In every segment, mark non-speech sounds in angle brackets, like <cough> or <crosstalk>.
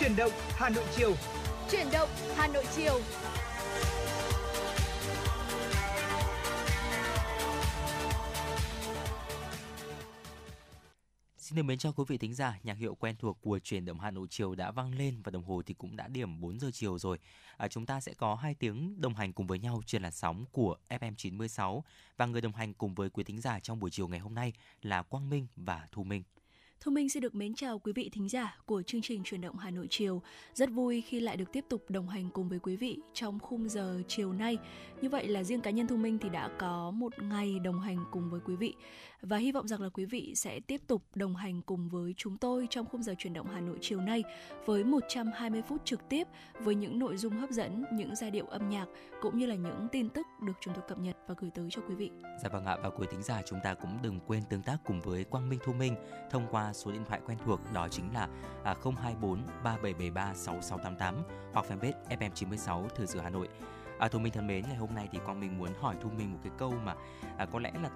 Chuyển động Hà Nội chiều. Chuyển động Hà Nội chiều. Xin được mến chào quý vị thính giả, nhạc hiệu quen thuộc của truyền động Hà Nội chiều đã vang lên và đồng hồ thì cũng đã điểm 4 giờ chiều rồi. À, chúng ta sẽ có 2 tiếng đồng hành cùng với nhau trên làn sóng của FM 96 và người đồng hành cùng với quý thính giả trong buổi chiều ngày hôm nay là Quang Minh và Thu Minh. Thu Minh xin được mến chào quý vị thính giả của chương trình truyền động Hà Nội chiều. Rất vui khi lại được tiếp tục đồng hành cùng với quý vị trong khung giờ chiều nay. Như vậy là riêng cá nhân Thu Minh thì đã có một ngày đồng hành cùng với quý vị và hy vọng rằng là quý vị sẽ tiếp tục đồng hành cùng với chúng tôi trong khung giờ chuyển động Hà Nội chiều nay với 120 phút trực tiếp với những nội dung hấp dẫn, những giai điệu âm nhạc cũng như là những tin tức được chúng tôi cập nhật và gửi tới cho quý vị. Dạ vâng ạ và quý thính giả chúng ta cũng đừng quên tương tác cùng với Quang Minh Thu Minh thông qua số điện thoại quen thuộc đó chính là 024 3773 6688 hoặc fanpage FM96 Thời sự Hà Nội. À, Thu Minh thân mến, ngày hôm nay thì Quang Minh muốn hỏi Thu Minh một cái câu mà à, có lẽ là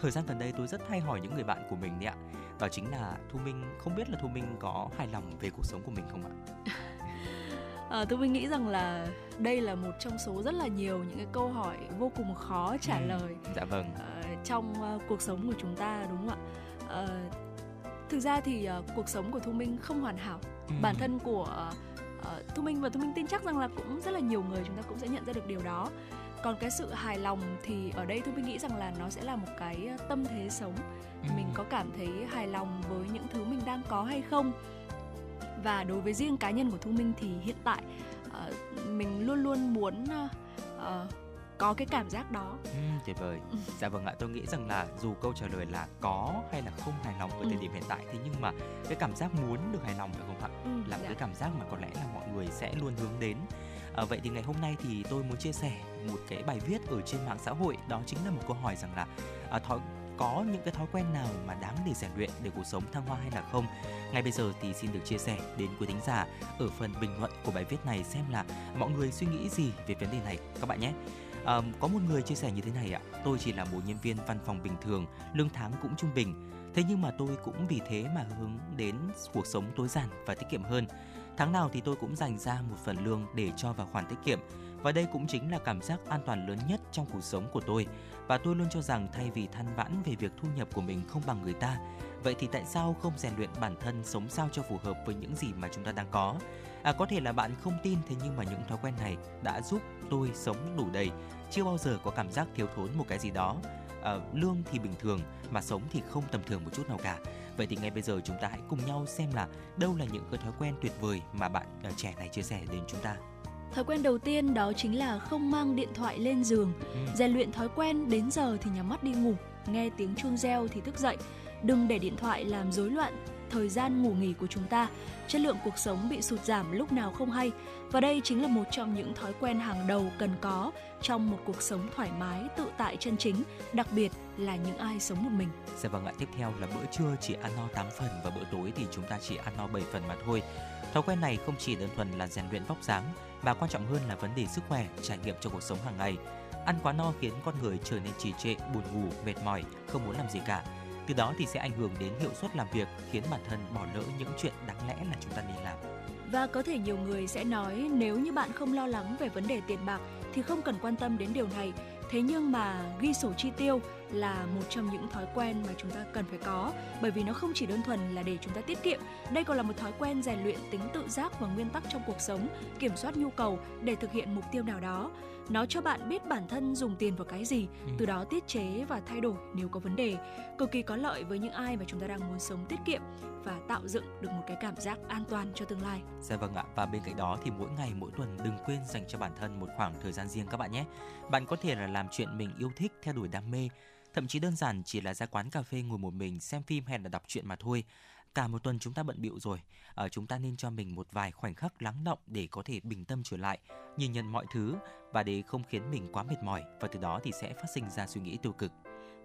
thời gian gần đây tôi rất hay hỏi những người bạn của mình đấy ạ. Đó chính là thu minh không biết là thu minh có hài lòng về cuộc sống của mình không ạ? À, tôi mình nghĩ rằng là đây là một trong số rất là nhiều những cái câu hỏi vô cùng khó trả ừ, lời dạ vâng. à, trong uh, cuộc sống của chúng ta đúng không ạ? À, thực ra thì uh, cuộc sống của thu minh không hoàn hảo. Ừ. bản thân của uh, thu minh và thu minh tin chắc rằng là cũng rất là nhiều người chúng ta cũng sẽ nhận ra được điều đó còn cái sự hài lòng thì ở đây tôi mình nghĩ rằng là nó sẽ là một cái ờ, tâm thế sống ừ. mình có cảm thấy hài lòng với những thứ mình đang có hay không và đối với riêng cá nhân của thu minh thì hiện tại uh, mình luôn luôn muốn uh, có cái cảm giác đó ừ, tuyệt vời ừ. <laughs> dạ vâng ạ tôi nghĩ rằng là dù câu trả lời là có hay là không hài lòng ở thời ừ. điểm hiện tại thế nhưng mà cái cảm giác muốn được hài lòng phải không ạ ừ, là dạ. cái cảm giác mà có lẽ là mọi người sẽ luôn hướng đến À, vậy thì ngày hôm nay thì tôi muốn chia sẻ một cái bài viết ở trên mạng xã hội đó chính là một câu hỏi rằng là à, thói có những cái thói quen nào mà đáng để rèn luyện để cuộc sống thăng hoa hay là không? Ngay bây giờ thì xin được chia sẻ đến quý thính giả ở phần bình luận của bài viết này xem là mọi người suy nghĩ gì về vấn đề này các bạn nhé. À, có một người chia sẻ như thế này ạ tôi chỉ là một nhân viên văn phòng bình thường lương tháng cũng trung bình. Thế nhưng mà tôi cũng vì thế mà hướng đến cuộc sống tối giản và tiết kiệm hơn. Tháng nào thì tôi cũng dành ra một phần lương để cho vào khoản tiết kiệm và đây cũng chính là cảm giác an toàn lớn nhất trong cuộc sống của tôi. Và tôi luôn cho rằng thay vì than vãn về việc thu nhập của mình không bằng người ta, vậy thì tại sao không rèn luyện bản thân sống sao cho phù hợp với những gì mà chúng ta đang có? À có thể là bạn không tin thế nhưng mà những thói quen này đã giúp tôi sống đủ đầy, chưa bao giờ có cảm giác thiếu thốn một cái gì đó. À, lương thì bình thường mà sống thì không tầm thường một chút nào cả Vậy thì ngay bây giờ chúng ta hãy cùng nhau xem là đâu là những cái thói quen tuyệt vời mà bạn ờ, trẻ này chia sẻ đến chúng ta. Thói quen đầu tiên đó chính là không mang điện thoại lên giường. Ừ. Rèn luyện thói quen đến giờ thì nhắm mắt đi ngủ, nghe tiếng chuông reo thì thức dậy. Đừng để điện thoại làm rối loạn thời gian ngủ nghỉ của chúng ta, chất lượng cuộc sống bị sụt giảm lúc nào không hay. Và đây chính là một trong những thói quen hàng đầu cần có trong một cuộc sống thoải mái, tự tại chân chính, đặc biệt là những ai sống một mình. Dạ vâng ạ, tiếp theo là bữa trưa chỉ ăn no 8 phần và bữa tối thì chúng ta chỉ ăn no 7 phần mà thôi. Thói quen này không chỉ đơn thuần là rèn luyện vóc dáng mà quan trọng hơn là vấn đề sức khỏe, trải nghiệm cho cuộc sống hàng ngày. Ăn quá no khiến con người trở nên trì trệ, buồn ngủ, mệt mỏi, không muốn làm gì cả từ đó thì sẽ ảnh hưởng đến hiệu suất làm việc, khiến bản thân bỏ lỡ những chuyện đáng lẽ là chúng ta nên làm. Và có thể nhiều người sẽ nói nếu như bạn không lo lắng về vấn đề tiền bạc thì không cần quan tâm đến điều này. Thế nhưng mà ghi sổ chi tiêu là một trong những thói quen mà chúng ta cần phải có bởi vì nó không chỉ đơn thuần là để chúng ta tiết kiệm, đây còn là một thói quen rèn luyện tính tự giác và nguyên tắc trong cuộc sống, kiểm soát nhu cầu để thực hiện mục tiêu nào đó nó cho bạn biết bản thân dùng tiền vào cái gì ừ. từ đó tiết chế và thay đổi nếu có vấn đề cực kỳ có lợi với những ai mà chúng ta đang muốn sống tiết kiệm và tạo dựng được một cái cảm giác an toàn cho tương lai. Dạ vâng ạ và bên cạnh đó thì mỗi ngày mỗi tuần đừng quên dành cho bản thân một khoảng thời gian riêng các bạn nhé. Bạn có thể là làm chuyện mình yêu thích theo đuổi đam mê thậm chí đơn giản chỉ là ra quán cà phê ngồi một mình xem phim hay là đọc truyện mà thôi cả một tuần chúng ta bận bịu rồi. À, chúng ta nên cho mình một vài khoảnh khắc lắng động để có thể bình tâm trở lại nhìn nhận mọi thứ và để không khiến mình quá mệt mỏi. Và từ đó thì sẽ phát sinh ra suy nghĩ tiêu cực.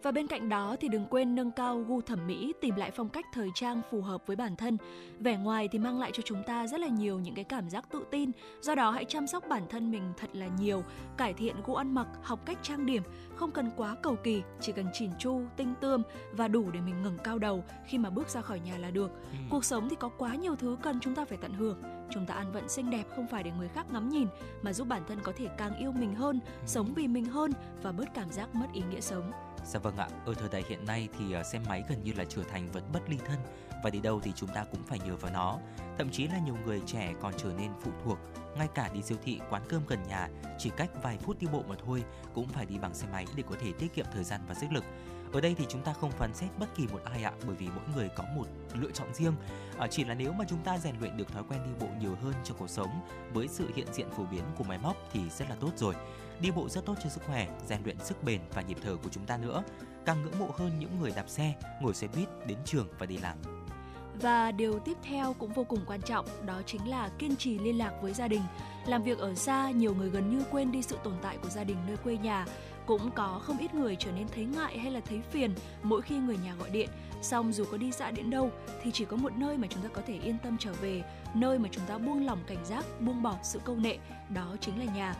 Và bên cạnh đó thì đừng quên nâng cao gu thẩm mỹ, tìm lại phong cách thời trang phù hợp với bản thân. Vẻ ngoài thì mang lại cho chúng ta rất là nhiều những cái cảm giác tự tin. Do đó hãy chăm sóc bản thân mình thật là nhiều, cải thiện gu ăn mặc, học cách trang điểm, không cần quá cầu kỳ, chỉ cần chỉn chu, tinh tươm và đủ để mình ngẩng cao đầu khi mà bước ra khỏi nhà là được. Ừ. Cuộc sống thì có quá nhiều thứ cần chúng ta phải tận hưởng. Chúng ta ăn vận xinh đẹp không phải để người khác ngắm nhìn mà giúp bản thân có thể càng yêu mình hơn, ừ. sống vì mình hơn và bớt cảm giác mất ý nghĩa sống. Dạ vâng ạ, ở thời đại hiện nay thì à, xe máy gần như là trở thành vật bất ly thân và đi đâu thì chúng ta cũng phải nhờ vào nó. Thậm chí là nhiều người trẻ còn trở nên phụ thuộc, ngay cả đi siêu thị, quán cơm gần nhà, chỉ cách vài phút đi bộ mà thôi cũng phải đi bằng xe máy để có thể tiết kiệm thời gian và sức lực. Ở đây thì chúng ta không phán xét bất kỳ một ai ạ, bởi vì mỗi người có một lựa chọn riêng. À, chỉ là nếu mà chúng ta rèn luyện được thói quen đi bộ nhiều hơn trong cuộc sống với sự hiện diện phổ biến của máy móc thì rất là tốt rồi. Đi bộ rất tốt cho sức khỏe, rèn luyện sức bền và nhịp thở của chúng ta nữa. Càng ngưỡng mộ hơn những người đạp xe, ngồi xe buýt đến trường và đi làm. Và điều tiếp theo cũng vô cùng quan trọng, đó chính là kiên trì liên lạc với gia đình. Làm việc ở xa, nhiều người gần như quên đi sự tồn tại của gia đình nơi quê nhà. Cũng có không ít người trở nên thấy ngại hay là thấy phiền mỗi khi người nhà gọi điện. Xong dù có đi xa đến đâu thì chỉ có một nơi mà chúng ta có thể yên tâm trở về, nơi mà chúng ta buông lỏng cảnh giác, buông bỏ sự câu nệ, đó chính là nhà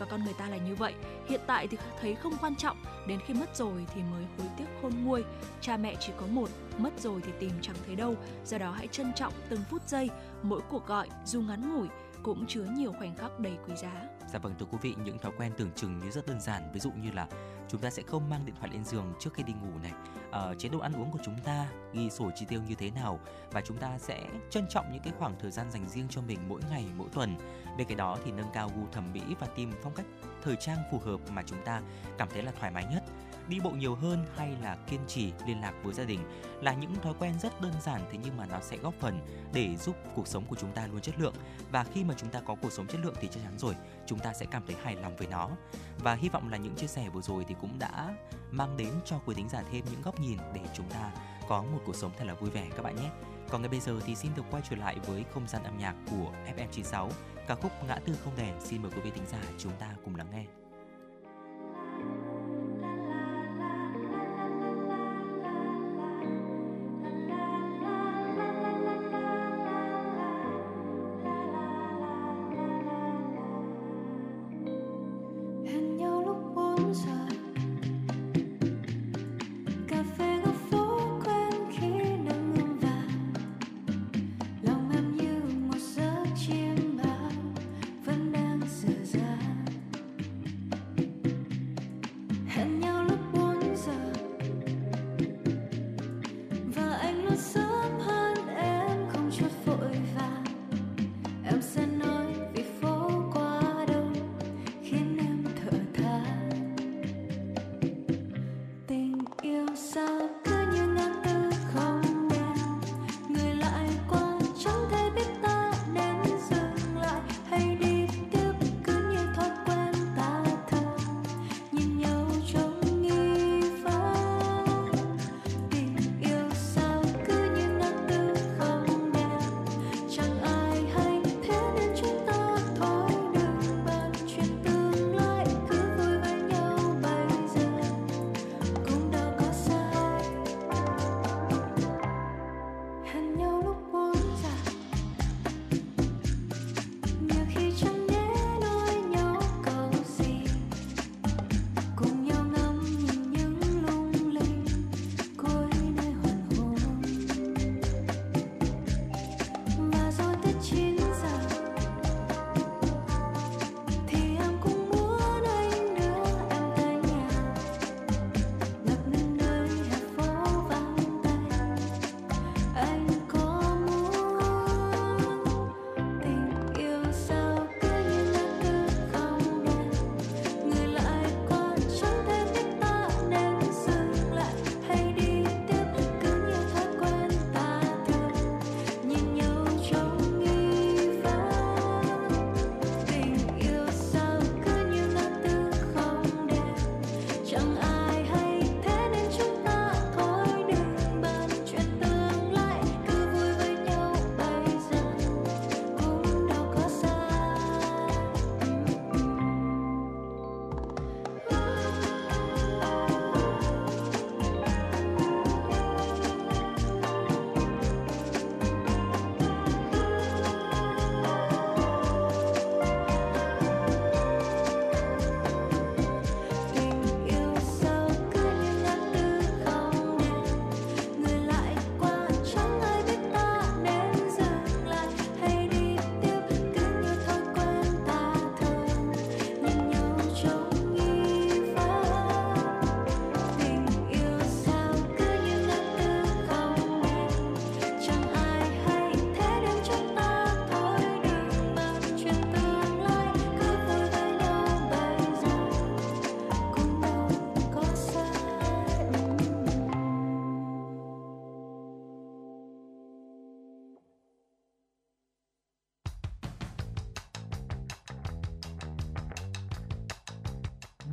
và con người ta là như vậy. Hiện tại thì thấy không quan trọng đến khi mất rồi thì mới hối tiếc khôn nguôi. Cha mẹ chỉ có một mất rồi thì tìm chẳng thấy đâu. Do đó hãy trân trọng từng phút giây mỗi cuộc gọi dù ngắn ngủi cũng chứa nhiều khoảnh khắc đầy quý giá. Dạ vâng thưa quý vị, những thói quen tưởng chừng như rất đơn giản, ví dụ như là chúng ta sẽ không mang điện thoại lên giường trước khi đi ngủ này, à, chế độ ăn uống của chúng ta, ghi sổ chi tiêu như thế nào? Và chúng ta sẽ trân trọng những cái khoảng thời gian dành riêng cho mình mỗi ngày, mỗi tuần. Bên cạnh đó thì nâng cao gu thẩm mỹ và tìm phong cách thời trang phù hợp mà chúng ta cảm thấy là thoải mái nhất. Đi bộ nhiều hơn hay là kiên trì, liên lạc với gia đình là những thói quen rất đơn giản thế nhưng mà nó sẽ góp phần để giúp cuộc sống của chúng ta luôn chất lượng. Và khi mà chúng ta có cuộc sống chất lượng thì chắc chắn rồi, chúng ta sẽ cảm thấy hài lòng với nó. Và hy vọng là những chia sẻ vừa rồi thì cũng đã mang đến cho quý thính giả thêm những góc nhìn để chúng ta có một cuộc sống thật là vui vẻ các bạn nhé. Còn ngay bây giờ thì xin được quay trở lại với không gian âm nhạc của FM96 ca khúc Ngã tư không đèn xin mời quý vị thính giả chúng ta cùng lắng nghe.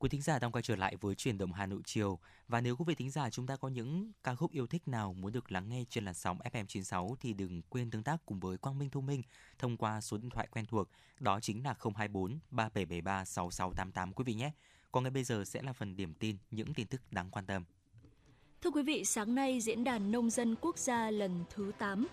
Quý thính giả đang quay trở lại với truyền động Hà Nội chiều và nếu quý vị thính giả chúng ta có những ca khúc yêu thích nào muốn được lắng nghe trên làn sóng FM 96 thì đừng quên tương tác cùng với Quang Minh Thông Minh thông qua số điện thoại quen thuộc đó chính là 024 3773 6688 quý vị nhé. Còn ngay bây giờ sẽ là phần điểm tin những tin tức đáng quan tâm. Thưa quý vị, sáng nay Diễn đàn Nông dân Quốc gia lần thứ 8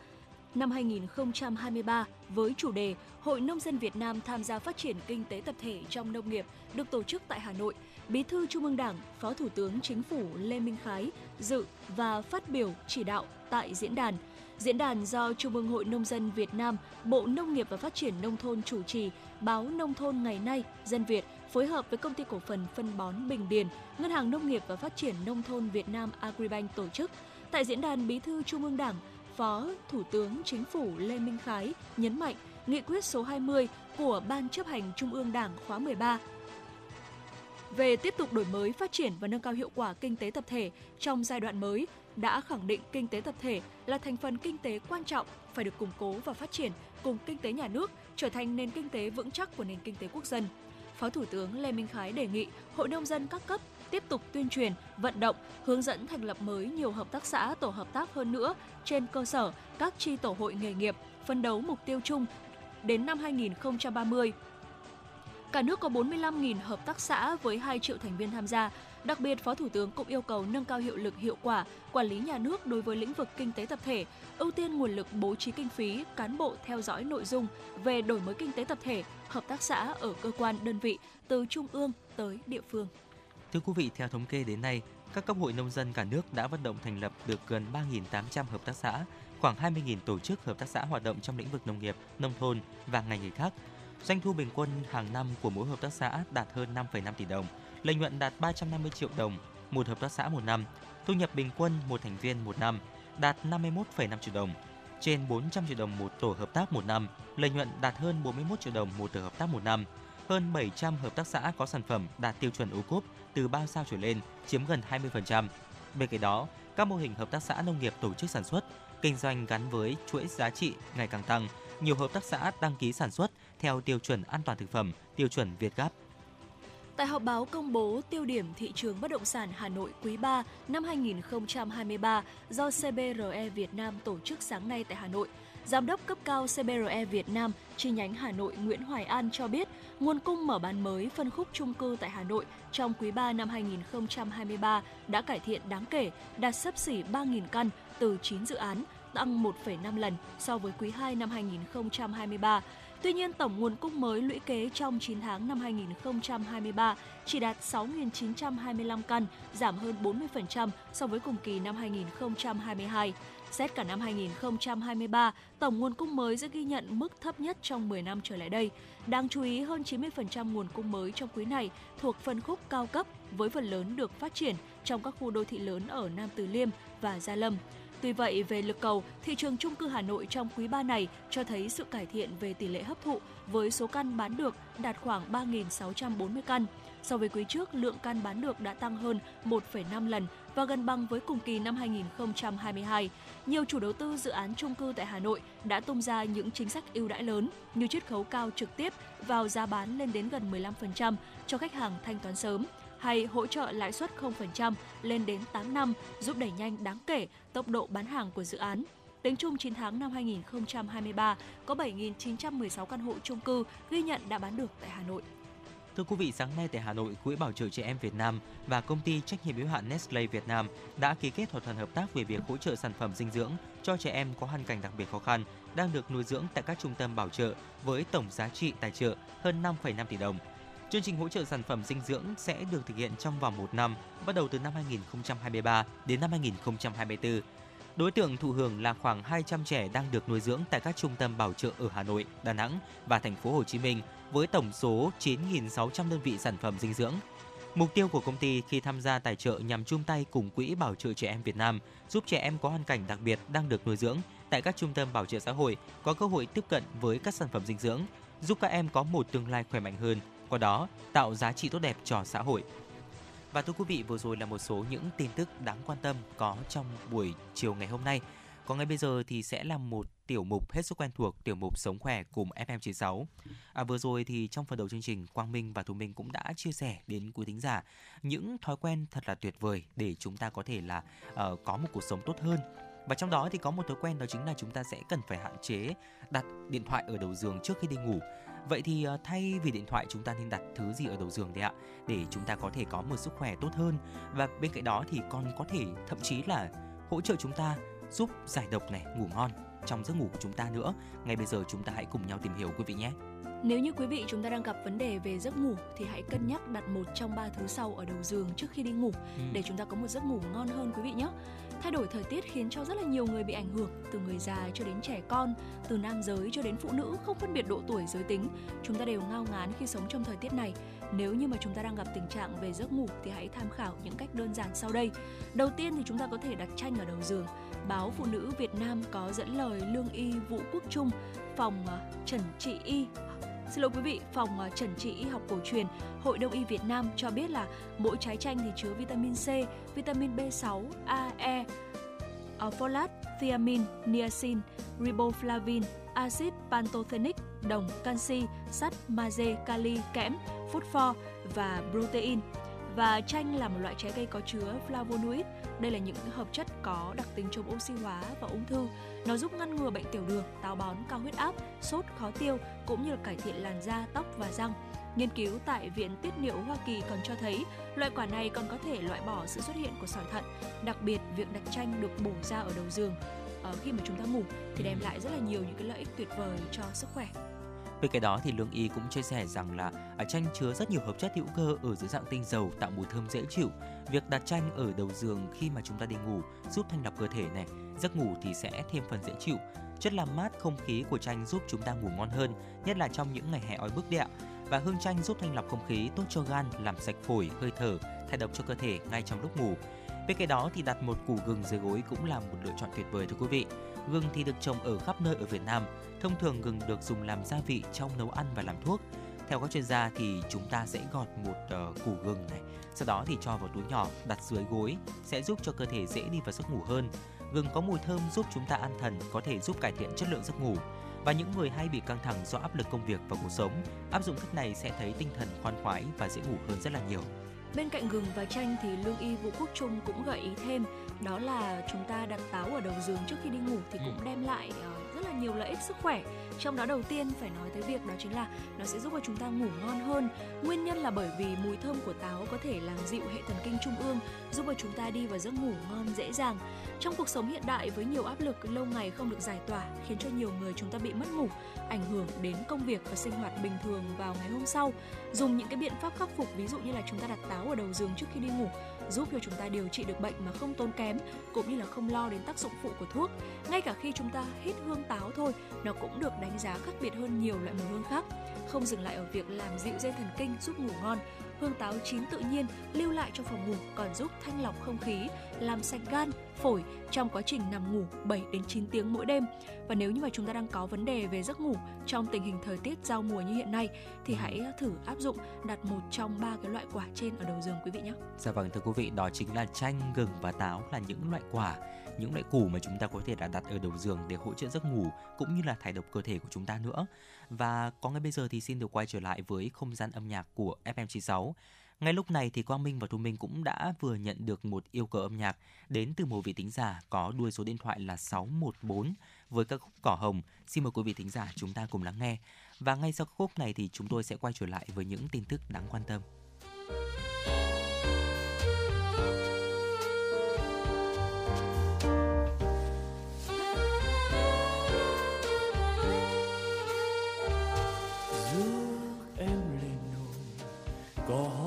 năm 2023 với chủ đề Hội Nông dân Việt Nam tham gia phát triển kinh tế tập thể trong nông nghiệp được tổ chức tại Hà Nội. Bí thư Trung ương Đảng, Phó Thủ tướng Chính phủ Lê Minh Khái dự và phát biểu chỉ đạo tại diễn đàn. Diễn đàn do Trung ương Hội Nông dân Việt Nam, Bộ Nông nghiệp và Phát triển Nông thôn chủ trì, báo Nông thôn ngày nay, Dân Việt phối hợp với công ty cổ phần phân bón Bình Điền, Ngân hàng Nông nghiệp và Phát triển Nông thôn Việt Nam Agribank tổ chức. Tại diễn đàn, Bí thư Trung ương Đảng, Phó Thủ tướng Chính phủ Lê Minh Khái nhấn mạnh nghị quyết số 20 của Ban chấp hành Trung ương Đảng khóa 13 về tiếp tục đổi mới, phát triển và nâng cao hiệu quả kinh tế tập thể trong giai đoạn mới đã khẳng định kinh tế tập thể là thành phần kinh tế quan trọng phải được củng cố và phát triển cùng kinh tế nhà nước trở thành nền kinh tế vững chắc của nền kinh tế quốc dân. Phó Thủ tướng Lê Minh Khái đề nghị Hội nông dân các cấp tiếp tục tuyên truyền, vận động, hướng dẫn thành lập mới nhiều hợp tác xã, tổ hợp tác hơn nữa trên cơ sở các chi tổ hội nghề nghiệp, phân đấu mục tiêu chung đến năm 2030. Cả nước có 45.000 hợp tác xã với 2 triệu thành viên tham gia. Đặc biệt, Phó Thủ tướng cũng yêu cầu nâng cao hiệu lực hiệu quả quản lý nhà nước đối với lĩnh vực kinh tế tập thể, ưu tiên nguồn lực bố trí kinh phí, cán bộ theo dõi nội dung về đổi mới kinh tế tập thể, hợp tác xã ở cơ quan đơn vị từ trung ương tới địa phương. Thưa quý vị, theo thống kê đến nay, các cấp hội nông dân cả nước đã vận động thành lập được gần 3.800 hợp tác xã, khoảng 20.000 tổ chức hợp tác xã hoạt động trong lĩnh vực nông nghiệp, nông thôn và ngành nghề khác. Doanh thu bình quân hàng năm của mỗi hợp tác xã đạt hơn 5,5 tỷ đồng, lợi nhuận đạt 350 triệu đồng một hợp tác xã một năm, thu nhập bình quân một thành viên một năm đạt 51,5 triệu đồng, trên 400 triệu đồng một tổ hợp tác một năm, lợi nhuận đạt hơn 41 triệu đồng một tổ hợp tác một năm. Hơn 700 hợp tác xã có sản phẩm đạt tiêu chuẩn ô cốp từ 3 sao trở lên, chiếm gần 20%. Bên cạnh đó, các mô hình hợp tác xã nông nghiệp tổ chức sản xuất, kinh doanh gắn với chuỗi giá trị ngày càng tăng. Nhiều hợp tác xã đăng ký sản xuất theo tiêu chuẩn an toàn thực phẩm, tiêu chuẩn Việt Gáp. Tại họp báo công bố tiêu điểm thị trường bất động sản Hà Nội quý 3 năm 2023 do CBRE Việt Nam tổ chức sáng nay tại Hà Nội, Giám đốc cấp cao CBRE Việt Nam chi nhánh Hà Nội Nguyễn Hoài An cho biết, nguồn cung mở bán mới phân khúc chung cư tại Hà Nội trong quý 3 năm 2023 đã cải thiện đáng kể, đạt sấp xỉ 3.000 căn từ 9 dự án, tăng 1,5 lần so với quý 2 năm 2023. Tuy nhiên, tổng nguồn cung mới lũy kế trong 9 tháng năm 2023 chỉ đạt 6.925 căn, giảm hơn 40% so với cùng kỳ năm 2022. Xét cả năm 2023, tổng nguồn cung mới sẽ ghi nhận mức thấp nhất trong 10 năm trở lại đây. Đáng chú ý, hơn 90% nguồn cung mới trong quý này thuộc phân khúc cao cấp với phần lớn được phát triển trong các khu đô thị lớn ở Nam Từ Liêm và Gia Lâm. Tuy vậy, về lực cầu, thị trường chung cư Hà Nội trong quý 3 này cho thấy sự cải thiện về tỷ lệ hấp thụ với số căn bán được đạt khoảng 3.640 căn. So với quý trước, lượng căn bán được đã tăng hơn 1,5 lần và gần bằng với cùng kỳ năm 2022. Nhiều chủ đầu tư dự án chung cư tại Hà Nội đã tung ra những chính sách ưu đãi lớn như chiết khấu cao trực tiếp vào giá bán lên đến gần 15% cho khách hàng thanh toán sớm hay hỗ trợ lãi suất 0% lên đến 8 năm giúp đẩy nhanh đáng kể tốc độ bán hàng của dự án. Tính chung 9 tháng năm 2023, có 7.916 căn hộ chung cư ghi nhận đã bán được tại Hà Nội. Thưa quý vị, sáng nay tại Hà Nội, Quỹ Bảo trợ trẻ em Việt Nam và công ty trách nhiệm hữu hạn Nestle Việt Nam đã ký kết thỏa thuận hợp tác về việc hỗ trợ sản phẩm dinh dưỡng cho trẻ em có hoàn cảnh đặc biệt khó khăn đang được nuôi dưỡng tại các trung tâm bảo trợ với tổng giá trị tài trợ hơn 5,5 tỷ đồng. Chương trình hỗ trợ sản phẩm dinh dưỡng sẽ được thực hiện trong vòng một năm, bắt đầu từ năm 2023 đến năm 2024. Đối tượng thụ hưởng là khoảng 200 trẻ đang được nuôi dưỡng tại các trung tâm bảo trợ ở Hà Nội, Đà Nẵng và thành phố Hồ Chí Minh với tổng số 9.600 đơn vị sản phẩm dinh dưỡng. Mục tiêu của công ty khi tham gia tài trợ nhằm chung tay cùng Quỹ Bảo trợ Trẻ Em Việt Nam giúp trẻ em có hoàn cảnh đặc biệt đang được nuôi dưỡng tại các trung tâm bảo trợ xã hội có cơ hội tiếp cận với các sản phẩm dinh dưỡng, giúp các em có một tương lai khỏe mạnh hơn, qua đó tạo giá trị tốt đẹp cho xã hội. Và thưa quý vị, vừa rồi là một số những tin tức đáng quan tâm có trong buổi chiều ngày hôm nay. Còn ngay bây giờ thì sẽ là một tiểu mục hết sức quen thuộc, tiểu mục Sống khỏe cùng FM96. À, vừa rồi thì trong phần đầu chương trình, Quang Minh và Thu Minh cũng đã chia sẻ đến quý thính giả những thói quen thật là tuyệt vời để chúng ta có thể là uh, có một cuộc sống tốt hơn. Và trong đó thì có một thói quen đó chính là chúng ta sẽ cần phải hạn chế đặt điện thoại ở đầu giường trước khi đi ngủ. Vậy thì uh, thay vì điện thoại chúng ta nên đặt thứ gì ở đầu giường đấy ạ để chúng ta có thể có một sức khỏe tốt hơn và bên cạnh đó thì còn có thể thậm chí là hỗ trợ chúng ta giúp giải độc này, ngủ ngon trong giấc ngủ của chúng ta nữa. Ngay bây giờ chúng ta hãy cùng nhau tìm hiểu quý vị nhé. Nếu như quý vị chúng ta đang gặp vấn đề về giấc ngủ thì hãy cân nhắc đặt một trong ba thứ sau ở đầu giường trước khi đi ngủ ừ. để chúng ta có một giấc ngủ ngon hơn quý vị nhé. Thay đổi thời tiết khiến cho rất là nhiều người bị ảnh hưởng, từ người già cho đến trẻ con, từ nam giới cho đến phụ nữ, không phân biệt độ tuổi giới tính. Chúng ta đều ngao ngán khi sống trong thời tiết này. Nếu như mà chúng ta đang gặp tình trạng về giấc ngủ thì hãy tham khảo những cách đơn giản sau đây. Đầu tiên thì chúng ta có thể đặt tranh ở đầu giường. Báo Phụ nữ Việt Nam có dẫn lời lương y Vũ Quốc Trung, phòng à, Trần Trị Y Xin lỗi quý vị, phòng ờ, Trần trị y học cổ truyền Hội Đông y Việt Nam cho biết là mỗi trái chanh thì chứa vitamin C, vitamin B6, A, E, ờ, folate, thiamin, niacin, riboflavin, axit pantothenic, đồng, canxi, sắt, magie, kali, kẽm, phosphor và protein. Và chanh là một loại trái cây có chứa flavonoid. Đây là những hợp chất có đặc tính chống oxy hóa và ung thư. Nó giúp ngăn ngừa bệnh tiểu đường, táo bón, cao huyết áp, sốt, khó tiêu cũng như là cải thiện làn da, tóc và răng. Nghiên cứu tại Viện Tiết niệu Hoa Kỳ còn cho thấy loại quả này còn có thể loại bỏ sự xuất hiện của sỏi thận. Đặc biệt, việc đặt chanh được bổ ra ở đầu giường uh, khi mà chúng ta ngủ thì đem lại rất là nhiều những cái lợi ích tuyệt vời cho sức khỏe. Bên cái đó thì Lương Y cũng chia sẻ rằng là ở chanh chứa rất nhiều hợp chất hữu cơ ở dưới dạng tinh dầu tạo mùi thơm dễ chịu. Việc đặt chanh ở đầu giường khi mà chúng ta đi ngủ giúp thanh lọc cơ thể này, giấc ngủ thì sẽ thêm phần dễ chịu. Chất làm mát không khí của chanh giúp chúng ta ngủ ngon hơn, nhất là trong những ngày hè oi bức đẹo. Và hương chanh giúp thanh lọc không khí tốt cho gan, làm sạch phổi, hơi thở, thải độc cho cơ thể ngay trong lúc ngủ. Bên cạnh đó thì đặt một củ gừng dưới gối cũng là một lựa chọn tuyệt vời thưa quý vị. Gừng thì được trồng ở khắp nơi ở Việt Nam. Thông thường gừng được dùng làm gia vị trong nấu ăn và làm thuốc. Theo các chuyên gia thì chúng ta sẽ gọt một uh, củ gừng này, sau đó thì cho vào túi nhỏ đặt dưới gối sẽ giúp cho cơ thể dễ đi vào giấc ngủ hơn. Gừng có mùi thơm giúp chúng ta an thần, có thể giúp cải thiện chất lượng giấc ngủ. Và những người hay bị căng thẳng do áp lực công việc và cuộc sống, áp dụng cách này sẽ thấy tinh thần khoan khoái và dễ ngủ hơn rất là nhiều. Bên cạnh gừng và chanh thì lương y Vũ Quốc Trung cũng gợi ý thêm đó là chúng ta đặt táo ở đầu giường trước khi đi ngủ thì cũng ừ. đem lại uh, rất là nhiều lợi ích sức khỏe trong đó đầu tiên phải nói tới việc đó chính là nó sẽ giúp cho chúng ta ngủ ngon hơn nguyên nhân là bởi vì mùi thơm của táo có thể làm dịu hệ thần kinh trung ương giúp cho chúng ta đi vào giấc ngủ ngon dễ dàng trong cuộc sống hiện đại với nhiều áp lực lâu ngày không được giải tỏa khiến cho nhiều người chúng ta bị mất ngủ ảnh hưởng đến công việc và sinh hoạt bình thường vào ngày hôm sau dùng những cái biện pháp khắc phục ví dụ như là chúng ta đặt táo ở đầu giường trước khi đi ngủ giúp cho chúng ta điều trị được bệnh mà không tốn kém cũng như là không lo đến tác dụng phụ của thuốc. Ngay cả khi chúng ta hít hương táo thôi, nó cũng được đánh giá khác biệt hơn nhiều loại mùi hương khác. Không dừng lại ở việc làm dịu dây thần kinh giúp ngủ ngon, hương táo chín tự nhiên lưu lại trong phòng ngủ còn giúp thanh lọc không khí, làm sạch gan, phổi trong quá trình nằm ngủ 7 đến 9 tiếng mỗi đêm. Và nếu như mà chúng ta đang có vấn đề về giấc ngủ trong tình hình thời tiết giao mùa như hiện nay thì hãy thử áp dụng đặt một trong ba cái loại quả trên ở đầu giường quý vị nhé. Dạ vâng thưa quý vị, đó chính là chanh, gừng và táo là những loại quả những loại củ mà chúng ta có thể đã đặt ở đầu giường để hỗ trợ giấc ngủ cũng như là thải độc cơ thể của chúng ta nữa. Và có ngay bây giờ thì xin được quay trở lại với không gian âm nhạc của FM96. Ngay lúc này thì Quang Minh và Thu Minh cũng đã vừa nhận được một yêu cầu âm nhạc đến từ một vị thính giả có đuôi số điện thoại là 614 với các khúc cỏ hồng. Xin mời quý vị thính giả chúng ta cùng lắng nghe. Và ngay sau khúc này thì chúng tôi sẽ quay trở lại với những tin tức đáng quan tâm. gone.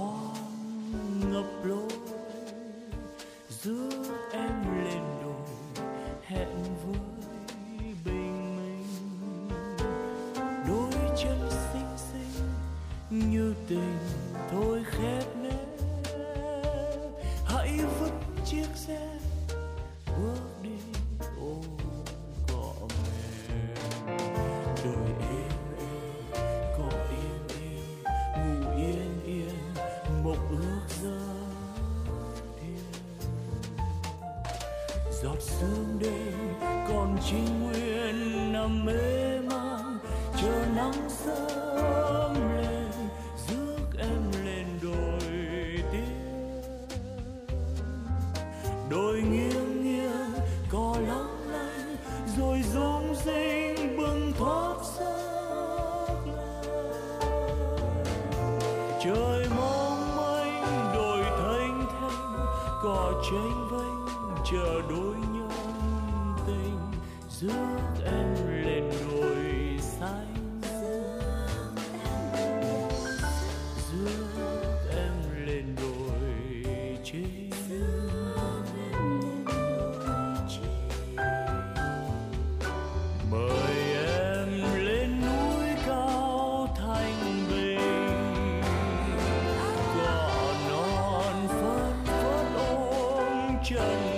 judge.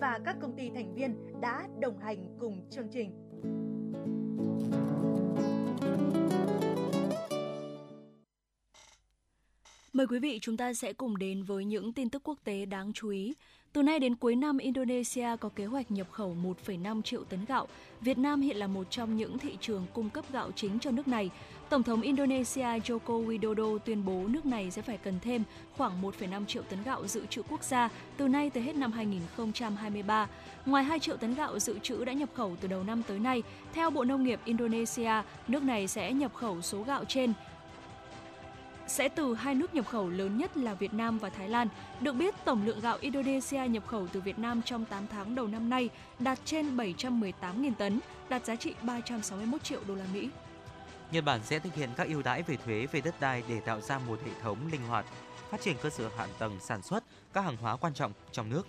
và các công ty thành viên đã đồng hành cùng chương trình. Mời quý vị chúng ta sẽ cùng đến với những tin tức quốc tế đáng chú ý. Từ nay đến cuối năm, Indonesia có kế hoạch nhập khẩu 1,5 triệu tấn gạo. Việt Nam hiện là một trong những thị trường cung cấp gạo chính cho nước này. Tổng thống Indonesia Joko Widodo tuyên bố nước này sẽ phải cần thêm khoảng 1,5 triệu tấn gạo dự trữ quốc gia từ nay tới hết năm 2023. Ngoài 2 triệu tấn gạo dự trữ đã nhập khẩu từ đầu năm tới nay, theo Bộ Nông nghiệp Indonesia, nước này sẽ nhập khẩu số gạo trên sẽ từ hai nước nhập khẩu lớn nhất là Việt Nam và Thái Lan. Được biết, tổng lượng gạo Indonesia nhập khẩu từ Việt Nam trong 8 tháng đầu năm nay đạt trên 718.000 tấn, đạt giá trị 361 triệu đô la Mỹ. Nhật Bản sẽ thực hiện các ưu đãi về thuế về đất đai để tạo ra một hệ thống linh hoạt, phát triển cơ sở hạ tầng sản xuất các hàng hóa quan trọng trong nước.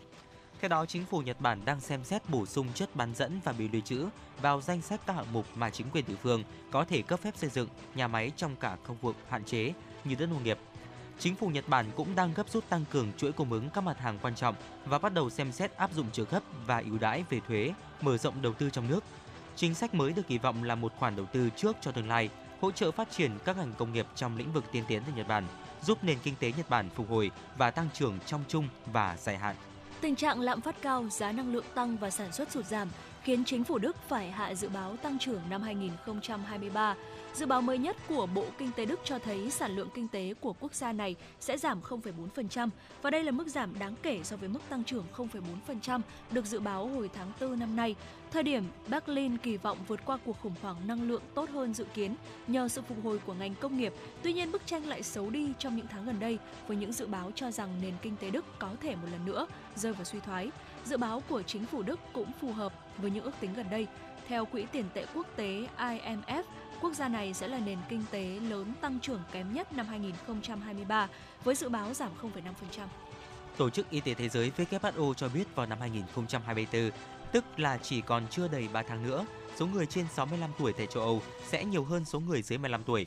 Theo đó, chính phủ Nhật Bản đang xem xét bổ sung chất bán dẫn và bị lưu trữ vào danh sách các hạng mục mà chính quyền địa phương có thể cấp phép xây dựng nhà máy trong cả khu vực hạn chế như đất nông nghiệp. Chính phủ Nhật Bản cũng đang gấp rút tăng cường chuỗi cung ứng các mặt hàng quan trọng và bắt đầu xem xét áp dụng trợ cấp và ưu đãi về thuế, mở rộng đầu tư trong nước. Chính sách mới được kỳ vọng là một khoản đầu tư trước cho tương lai, hỗ trợ phát triển các ngành công nghiệp trong lĩnh vực tiên tiến tại Nhật Bản, giúp nền kinh tế Nhật Bản phục hồi và tăng trưởng trong chung và dài hạn. Tình trạng lạm phát cao, giá năng lượng tăng và sản xuất sụt giảm khiến chính phủ Đức phải hạ dự báo tăng trưởng năm 2023. Dự báo mới nhất của Bộ Kinh tế Đức cho thấy sản lượng kinh tế của quốc gia này sẽ giảm 0,4% và đây là mức giảm đáng kể so với mức tăng trưởng 0,4% được dự báo hồi tháng 4 năm nay. Thời điểm Berlin kỳ vọng vượt qua cuộc khủng hoảng năng lượng tốt hơn dự kiến nhờ sự phục hồi của ngành công nghiệp. Tuy nhiên bức tranh lại xấu đi trong những tháng gần đây với những dự báo cho rằng nền kinh tế Đức có thể một lần nữa rơi vào suy thoái. Dự báo của chính phủ Đức cũng phù hợp với những ước tính gần đây. Theo Quỹ tiền tệ quốc tế IMF, quốc gia này sẽ là nền kinh tế lớn tăng trưởng kém nhất năm 2023 với dự báo giảm 0,5%. Tổ chức Y tế Thế giới WHO cho biết vào năm 2024, tức là chỉ còn chưa đầy 3 tháng nữa, số người trên 65 tuổi tại châu Âu sẽ nhiều hơn số người dưới 15 tuổi.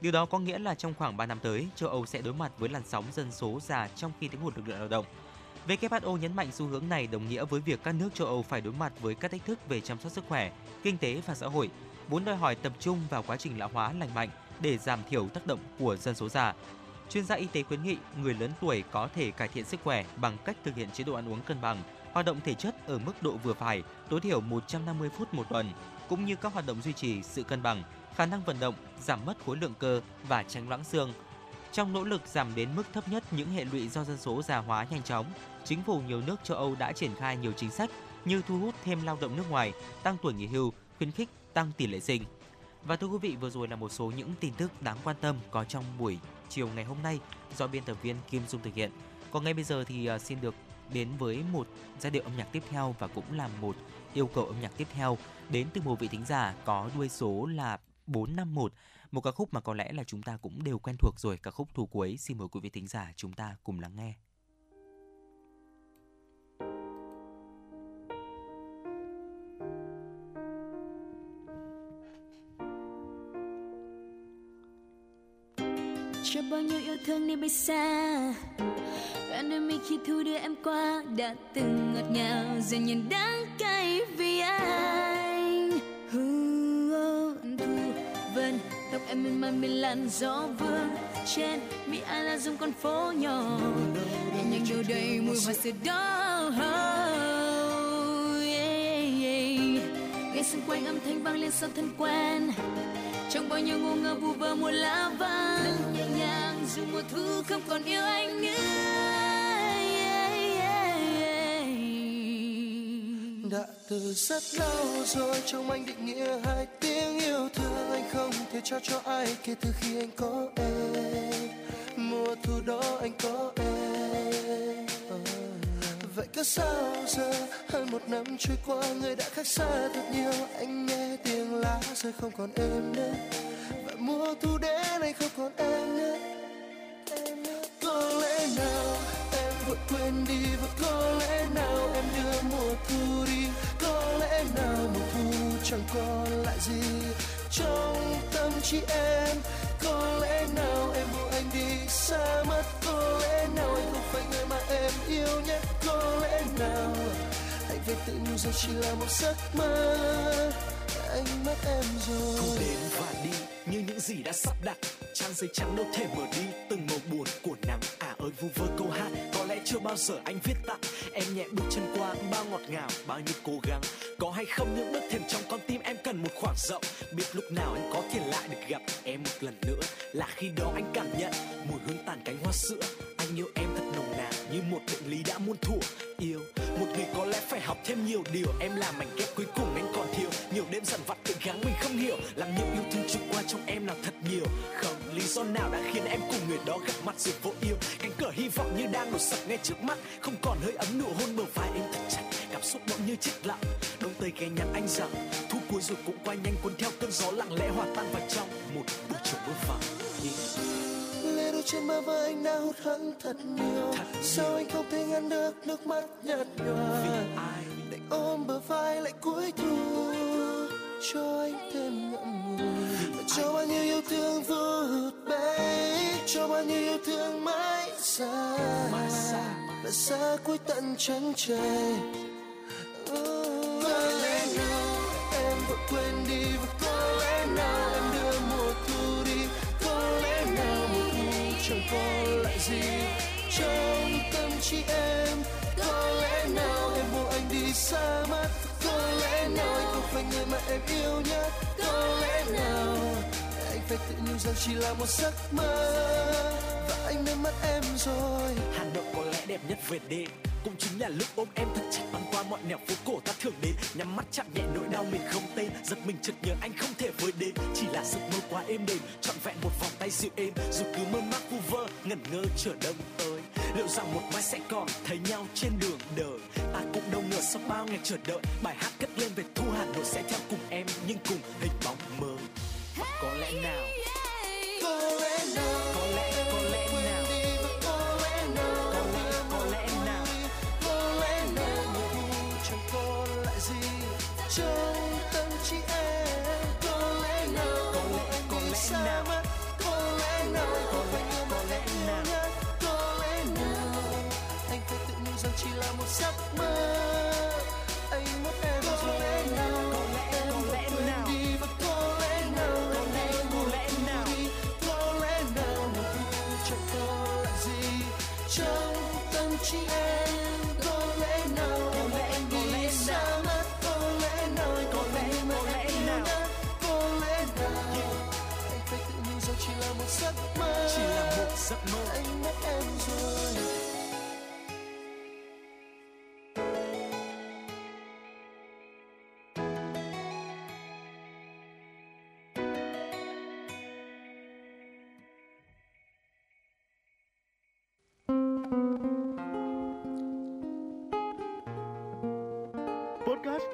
Điều đó có nghĩa là trong khoảng 3 năm tới, châu Âu sẽ đối mặt với làn sóng dân số già trong khi thiếu hụt lực lượng lao động. WHO nhấn mạnh xu hướng này đồng nghĩa với việc các nước châu Âu phải đối mặt với các thách thức về chăm sóc sức khỏe, kinh tế và xã hội, vốn đòi hỏi tập trung vào quá trình lão hóa lành mạnh để giảm thiểu tác động của dân số già. Chuyên gia y tế khuyến nghị người lớn tuổi có thể cải thiện sức khỏe bằng cách thực hiện chế độ ăn uống cân bằng, hoạt động thể chất ở mức độ vừa phải, tối thiểu 150 phút một tuần, cũng như các hoạt động duy trì sự cân bằng, khả năng vận động, giảm mất khối lượng cơ và tránh loãng xương. Trong nỗ lực giảm đến mức thấp nhất những hệ lụy do dân số già hóa nhanh chóng, chính phủ nhiều nước châu Âu đã triển khai nhiều chính sách như thu hút thêm lao động nước ngoài, tăng tuổi nghỉ hưu, khuyến khích tăng tỷ lệ sinh. Và thưa quý vị, vừa rồi là một số những tin tức đáng quan tâm có trong buổi chiều ngày hôm nay do biên tập viên Kim Dung thực hiện. Còn ngay bây giờ thì à, xin được đến với một giai điệu âm nhạc tiếp theo và cũng là một yêu cầu âm nhạc tiếp theo đến từ một vị thính giả có đuôi số là 451, một ca khúc mà có lẽ là chúng ta cũng đều quen thuộc rồi, ca khúc thu cuối. Xin mời quý vị thính giả chúng ta cùng lắng nghe. cho bao nhiêu yêu thương đi bay xa Đoạn đời mi khi thu đưa em qua Đã từng ngọt ngào Giờ nhìn đắng cay vì anh Tóc em mềm mại bên làn gió vương Trên. Mi ai là dùng con phố nhỏ. Nhẹ nhàng đâu đầy mùi hoa sữa đỏ Nghe xung quanh âm thanh vang lên sao thân quen. Trong bao nhiêu ngô ngơ vu vơ mùa lá vàng. Nhẹ nhàng dù mùa thu không còn yêu anh nữa. Đã từ rất lâu rồi, trong anh định nghĩa hai tiếng yêu thương anh không thể trao cho ai kể từ khi anh có em. Mùa thu đó anh có em. Vậy cứ sao giờ, hơn một năm trôi qua, người đã khác xa thật nhiều. Anh nghe tiếng lá rơi không còn em nữa. Và mùa thu đến anh không còn em nữa. Có lẽ nào em vội quên đi, và có lẽ nào em đưa mùa thu đi. Có lẽ nào mùa thu chẳng còn lại gì. Trong tâm trí em, có lẽ nào em buông anh đi xa mất? Có lẽ nào anh không phải người mà em yêu nhất? Có lẽ nào anh về tự nhủ rằng chỉ là một giấc mơ? Anh mất em rồi. Thu đến và đi, như những gì đã sắp đặt. Trang giấy trắng đâu thể mở đi, từng màu buồn của nắng à ơi, vu vơ câu hát, có lẽ chưa bao giờ anh viết tặng em nhẹ bước chân qua, bao ngọt ngào, bao nhiêu cố gắng. Có hay không những bước thềm trong con tim, em cần một khoảng rộng. Biết lúc nào anh có thể lại được gặp em một lần nữa. Là khi đó anh cảm nhận, mùi hương tàn cánh hoa sữa. Anh yêu em thật như một định lý đã muôn thuở. Yêu, một người có lẽ phải học thêm nhiều điều. Em là mảnh ghép cuối cùng anh còn thiếu. Nhiều đêm dằn vặt tự gắng mình không hiểu. Làm những yêu thương trôi qua trong em nào thật nhiều. Không, lý do nào đã khiến em cùng người đó gặp mặt rồi vô yêu cánh cửa hy vọng như đang đổ sập ngay trước mắt. Không còn hơi ấm nụ hôn bờ vai em thật chặt. Cảm xúc bỗng như chết lặng. Đông tây ghé nhắn anh rằng, thu cuối rồi cũng qua nhanh cuốn theo cơn gió lặng lẽ hòa tan vào trong một buổi chiều mưa vàng. Yeah trên bờ vai anh đã hụt hẫng thật nhiều. Sao anh không thể ngăn được nước mắt nhạt nhòa? Để ôm bờ vai lại cuối thu cho anh thêm ngậm ngùi. Cho bao nhiêu yêu thương vụt bay cho bao nhiêu yêu thương mãi xa. Và xa cuối tận trắng trời xa mắt, có lẽ nào anh không phải người mà em yêu nhất. Có lẽ nào, anh phải tự nhủ rằng chỉ là một giấc mơ. Và anh đã mất em rồi. Hà Nội có lẽ đẹp nhất về đêm. Cũng chính là lúc ôm em thật chặt băng qua mọi nẻo phố cổ ta thường đến. Nhắm mắt chạm nhẹ nỗi đau mình không tên. Giật mình chợt nhớ anh không thể với đến. Chỉ là giấc mơ quá êm đềm, trọn vẹn một vòng tay dịu êm. Dù cứ mơ mác vu vơ, ngẩn ngơ chờ đông tới liệu rằng một mai sẽ còn thấy nhau trên đường đời? Ta cũng đâu ngờ sau bao ngày chờ đợi bài hát cất lên về thu Hà Nội sẽ theo cùng em nhưng cùng hình bóng Và có lẽ nào? Có lẽ nào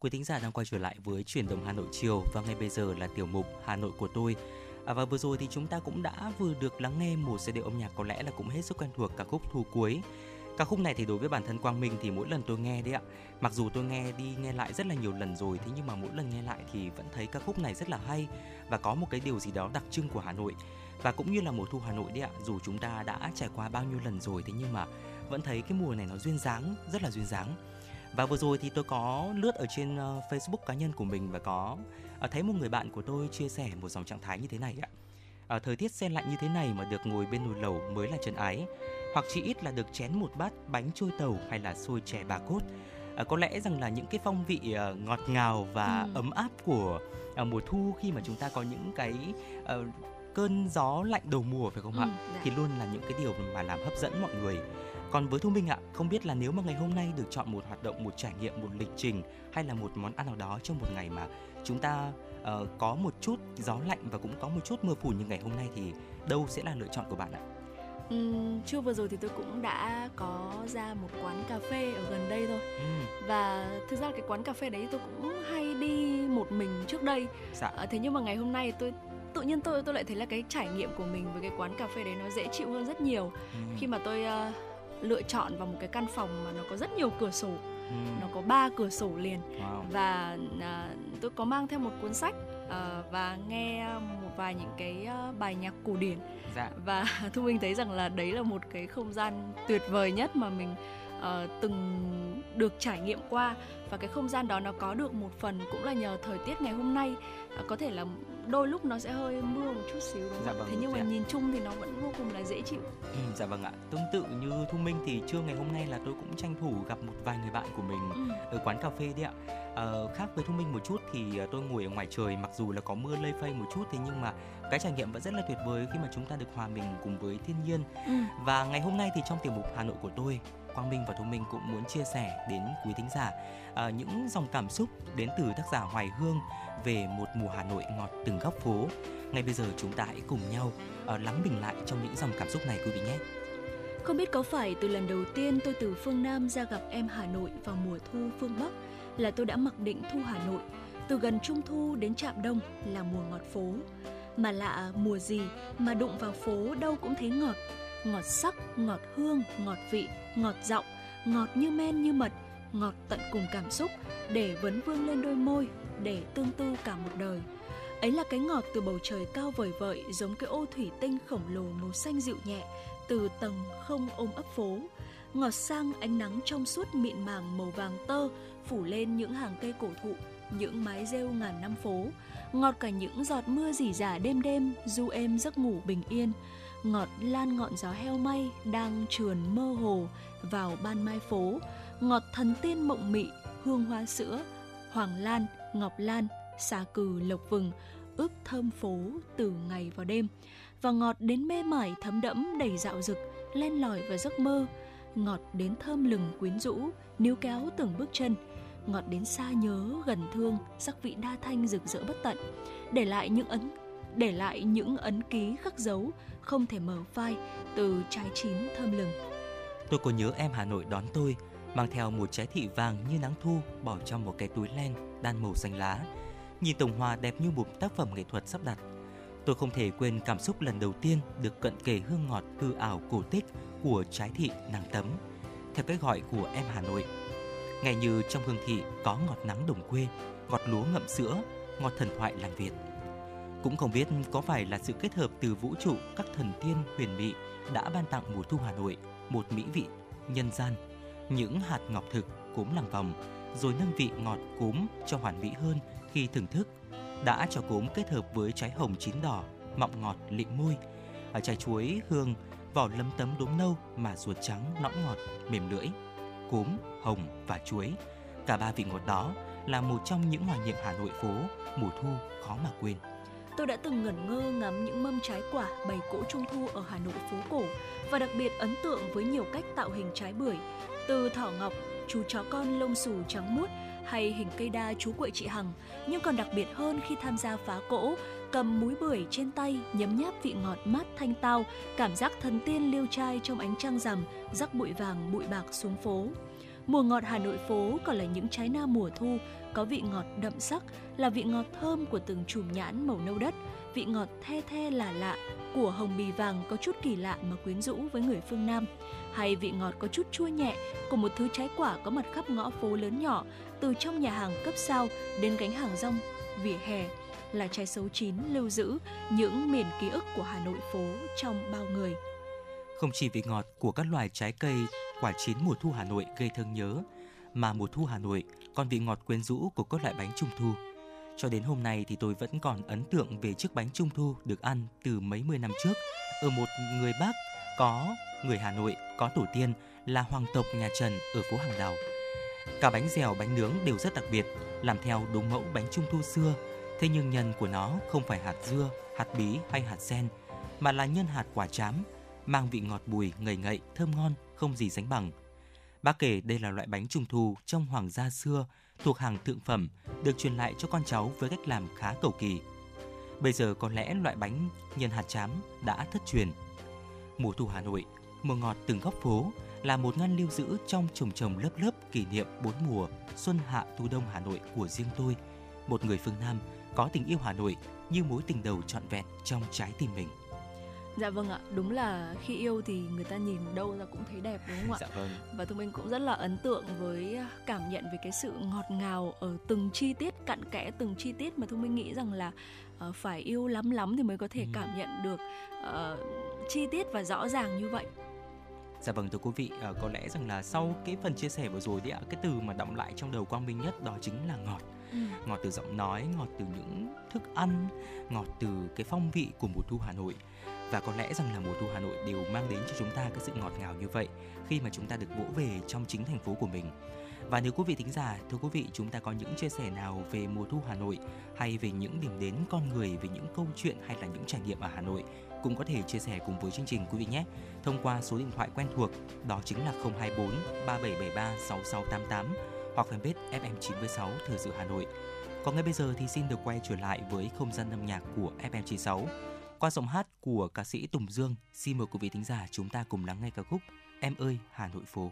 Quý thính giả đang quay trở lại với chuyển động Hà Nội chiều và ngay bây giờ là tiểu mục Hà Nội của tôi. À, và vừa rồi thì chúng ta cũng đã vừa được lắng nghe một giai điệu âm nhạc có lẽ là cũng hết sức quen thuộc ca khúc thu cuối. Ca ca khúc này thì đối với bản thân Quang Minh thì mỗi lần tôi nghe đấy ạ mặc dù tôi nghe đi nghe lại rất là nhiều lần rồi thế nhưng mà mỗi lần nghe lại thì vẫn thấy ca khúc này rất là hay và có một cái điều gì đó đặc trưng của Hà Nội và cũng như là mùa thu Hà Nội đấy ạ dù chúng ta đã trải qua bao nhiêu lần rồi thế nhưng mà vẫn thấy cái mùa này nó duyên dáng rất là duyên dáng và vừa rồi thì tôi có lướt ở trên uh, Facebook cá nhân của mình và có uh, thấy một người bạn của tôi chia sẻ một dòng trạng thái như thế này ạ. Uh, thời tiết xe lạnh như thế này mà được ngồi bên nồi lẩu mới là chân ái. Hoặc chỉ ít là được chén một bát bánh trôi tàu hay là xôi chè bà cốt. Uh, có lẽ rằng là những cái phong vị uh, ngọt ngào và ừ. ấm áp của uh, mùa thu khi mà chúng ta có những cái uh, cơn gió lạnh đầu mùa phải không ừ, ạ? Dạ. Thì luôn là những cái điều mà làm hấp dẫn mọi người còn với Thu Minh ạ, không biết là nếu mà ngày hôm nay được chọn một hoạt động, một trải nghiệm, một lịch trình hay là một món ăn nào đó trong một ngày mà chúng ta uh, có một chút gió lạnh và cũng có một chút mưa phùn như ngày hôm nay thì đâu sẽ là lựa chọn của bạn ạ? Uhm, chưa vừa rồi thì tôi cũng đã có ra một quán cà phê ở gần đây thôi ừ. và thực ra cái quán cà phê đấy tôi cũng hay đi một mình trước đây dạ. à, thế nhưng mà ngày hôm nay tôi tự nhiên tôi tôi lại thấy là cái trải nghiệm của mình với cái quán cà phê đấy nó dễ chịu hơn rất nhiều ừ. khi mà tôi uh, lựa chọn vào một cái căn phòng mà nó có rất nhiều cửa sổ ừ. nó có ba cửa sổ liền wow. và à, tôi có mang theo một cuốn sách à, và nghe một vài những cái uh, bài nhạc cổ điển dạ. và <laughs> thu minh thấy rằng là đấy là một cái không gian tuyệt vời nhất mà mình uh, từng được trải nghiệm qua và cái không gian đó nó có được một phần cũng là nhờ thời tiết ngày hôm nay uh, có thể là đôi lúc nó sẽ hơi mưa một chút xíu đúng dạ, vâng, thế nhưng mà nhìn chung thì nó vẫn vô cùng là dễ chịu. Ừ, dạ vâng ạ. Tương tự như thu minh thì trưa ngày hôm nay là tôi cũng tranh thủ gặp một vài người bạn của mình ừ. ở quán cà phê đấy ạ. Ờ, khác với thu minh một chút thì ờ, tôi ngồi ở ngoài trời mặc dù là có mưa lây phây một chút thế nhưng mà cái trải nghiệm vẫn rất là tuyệt vời khi mà chúng ta được hòa mình cùng với thiên nhiên. Ừ. và ngày hôm nay thì trong tiểu mục hà nội của tôi Quang Minh và Thu Minh cũng muốn chia sẻ đến quý thính giả uh, những dòng cảm xúc đến từ tác giả Hoài Hương về một mùa Hà Nội ngọt từng góc phố. Ngay bây giờ chúng ta hãy cùng nhau uh, lắng bình lại trong những dòng cảm xúc này quý vị nhé. Không biết có phải từ lần đầu tiên tôi từ phương Nam ra gặp em Hà Nội vào mùa thu phương Bắc là tôi đã mặc định thu Hà Nội từ gần Trung Thu đến Trạm Đông là mùa ngọt phố. Mà lạ mùa gì mà đụng vào phố đâu cũng thấy ngọt. Ngọt sắc, ngọt hương, ngọt vị, ngọt giọng, ngọt như men như mật, ngọt tận cùng cảm xúc để vấn vương lên đôi môi để tương tư cả một đời. Ấy là cái ngọt từ bầu trời cao vời vợi giống cái ô thủy tinh khổng lồ màu xanh dịu nhẹ từ tầng không ôm ấp phố. Ngọt sang ánh nắng trong suốt mịn màng màu vàng tơ phủ lên những hàng cây cổ thụ, những mái rêu ngàn năm phố. Ngọt cả những giọt mưa rỉ rả đêm đêm du êm giấc ngủ bình yên. Ngọt lan ngọn gió heo may đang trườn mơ hồ vào ban mai phố. Ngọt thần tiên mộng mị, hương hoa sữa, hoàng lan, ngọc lan, xà cừ lộc vừng, ướp thơm phố từ ngày vào đêm và ngọt đến mê mải thấm đẫm đầy dạo dực len lỏi vào giấc mơ. Ngọt đến thơm lừng quyến rũ níu kéo từng bước chân. Ngọt đến xa nhớ gần thương sắc vị đa thanh rực rỡ bất tận. Để lại những ấn để lại những ấn ký khắc dấu không thể mở phai từ trái chín thơm lừng. Tôi có nhớ em hà nội đón tôi mang theo một trái thị vàng như nắng thu bỏ trong một cái túi len đan màu xanh lá. Nhìn tổng hòa đẹp như một tác phẩm nghệ thuật sắp đặt. Tôi không thể quên cảm xúc lần đầu tiên được cận kề hương ngọt hư ảo cổ tích của trái thị nàng tấm, theo cách gọi của em Hà Nội. nghe như trong hương thị có ngọt nắng đồng quê, ngọt lúa ngậm sữa, ngọt thần thoại làng Việt. Cũng không biết có phải là sự kết hợp từ vũ trụ các thần tiên huyền mỹ đã ban tặng mùa thu Hà Nội một mỹ vị nhân gian những hạt ngọc thực cúm làng vòng, rồi nâng vị ngọt cúm cho hoàn mỹ hơn khi thưởng thức. Đã cho cúm kết hợp với trái hồng chín đỏ, mọng ngọt lịm môi, ở trái chuối hương, vỏ lấm tấm đốm nâu mà ruột trắng nõn ngọt, mềm lưỡi. Cúm, hồng và chuối, cả ba vị ngọt đó là một trong những hoài niệm Hà Nội phố mùa thu khó mà quên. Tôi đã từng ngẩn ngơ ngắm những mâm trái quả bày cỗ trung thu ở Hà Nội phố cổ và đặc biệt ấn tượng với nhiều cách tạo hình trái bưởi, từ thỏ ngọc, chú chó con lông xù trắng muốt hay hình cây đa chú quậy chị Hằng, nhưng còn đặc biệt hơn khi tham gia phá cỗ, cầm múi bưởi trên tay, nhấm nháp vị ngọt mát thanh tao, cảm giác thần tiên liêu trai trong ánh trăng rằm, rắc bụi vàng bụi bạc xuống phố. Mùa ngọt Hà Nội phố còn là những trái na mùa thu có vị ngọt đậm sắc, là vị ngọt thơm của từng chùm nhãn màu nâu đất, vị ngọt the the là lạ của hồng bì vàng có chút kỳ lạ mà quyến rũ với người phương Nam, hay vị ngọt có chút chua nhẹ của một thứ trái quả có mặt khắp ngõ phố lớn nhỏ, từ trong nhà hàng cấp sao đến gánh hàng rong, vỉa hè là trái sấu chín lưu giữ những miền ký ức của Hà Nội phố trong bao người. Không chỉ vị ngọt của các loài trái cây, quả chín mùa thu Hà Nội gây thương nhớ, mà mùa thu Hà Nội còn vị ngọt quyến rũ của các loại bánh trung thu. Cho đến hôm nay thì tôi vẫn còn ấn tượng về chiếc bánh trung thu được ăn từ mấy mươi năm trước ở một người bác có người Hà Nội có tổ tiên là hoàng tộc nhà Trần ở phố Hàng Đào. Cả bánh dẻo, bánh nướng đều rất đặc biệt, làm theo đúng mẫu bánh trung thu xưa. Thế nhưng nhân của nó không phải hạt dưa, hạt bí hay hạt sen, mà là nhân hạt quả chám, mang vị ngọt bùi, ngậy ngậy, thơm ngon, không gì sánh bằng. Bác kể đây là loại bánh trung thu trong hoàng gia xưa, thuộc hàng thượng phẩm, được truyền lại cho con cháu với cách làm khá cầu kỳ. Bây giờ có lẽ loại bánh nhân hạt chám đã thất truyền. Mùa thu Hà Nội, mùa ngọt từng góc phố là một ngăn lưu giữ trong chồng chồng lớp lớp kỷ niệm bốn mùa xuân hạ thu đông Hà Nội của riêng tôi, một người phương Nam có tình yêu Hà Nội như mối tình đầu trọn vẹn trong trái tim mình. Dạ vâng ạ, đúng là khi yêu thì người ta nhìn đâu ra cũng thấy đẹp đúng không ạ? Dạ vâng. Và tụi mình cũng rất là ấn tượng với cảm nhận về cái sự ngọt ngào ở từng chi tiết cặn kẽ từng chi tiết mà tụi mình nghĩ rằng là uh, phải yêu lắm lắm thì mới có thể ừ. cảm nhận được uh, chi tiết và rõ ràng như vậy. Dạ vâng thưa quý vị, uh, có lẽ rằng là sau cái phần chia sẻ vừa rồi thì ạ, cái từ mà động lại trong đầu Quang Minh nhất đó chính là ngọt. Ừ. Ngọt từ giọng nói, ngọt từ những thức ăn, ngọt từ cái phong vị của mùa thu Hà Nội và có lẽ rằng là mùa thu Hà Nội đều mang đến cho chúng ta cái sự ngọt ngào như vậy khi mà chúng ta được vỗ về trong chính thành phố của mình. Và nếu quý vị thính giả, thưa quý vị, chúng ta có những chia sẻ nào về mùa thu Hà Nội hay về những điểm đến con người, về những câu chuyện hay là những trải nghiệm ở Hà Nội cũng có thể chia sẻ cùng với chương trình quý vị nhé. Thông qua số điện thoại quen thuộc đó chính là 024 3773 6688 hoặc fanpage FM96 Thời sự Hà Nội. Còn ngay bây giờ thì xin được quay trở lại với không gian âm nhạc của FM96 qua giọng hát của ca sĩ Tùng Dương, xin mời quý vị thính giả chúng ta cùng lắng nghe ca khúc Em ơi Hà Nội phố.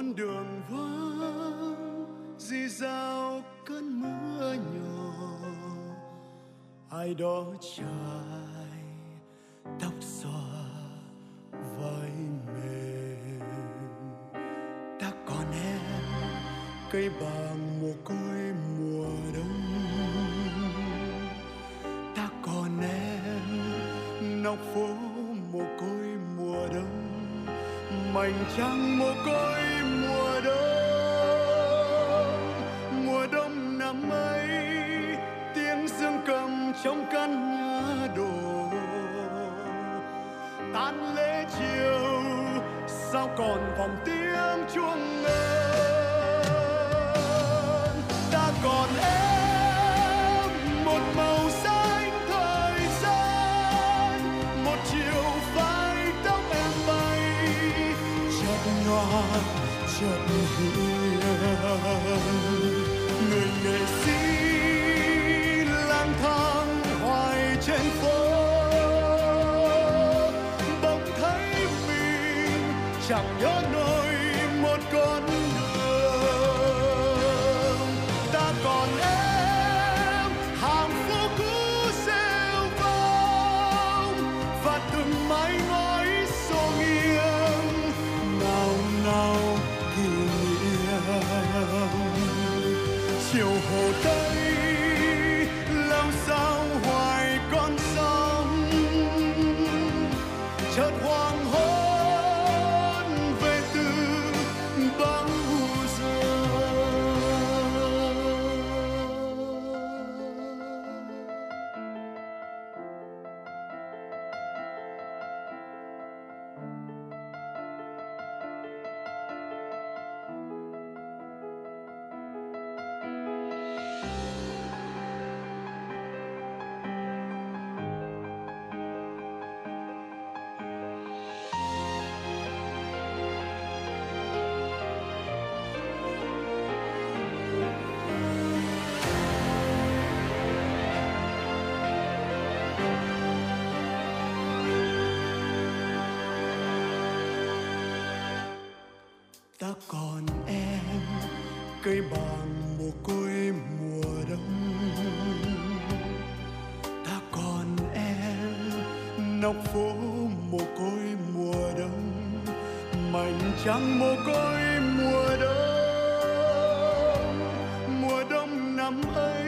Con đường vắng, dì dào cơn mưa nhỏ. Ai đó trải tóc xòa vai mềm. Ta còn em, cây bàng mồ côi mùa đông. Ta còn em nóc phố mồ côi mùa đông. Mảnh trăng mồ côi sao còn vòng tiếng chuông ngân mình ta còn em, cây bàng mồ côi mùa đông. Ta còn em, nóc phố mồ côi mùa đông, mảnh trăng mồ côi mùa đông. Mùa đông năm ấy,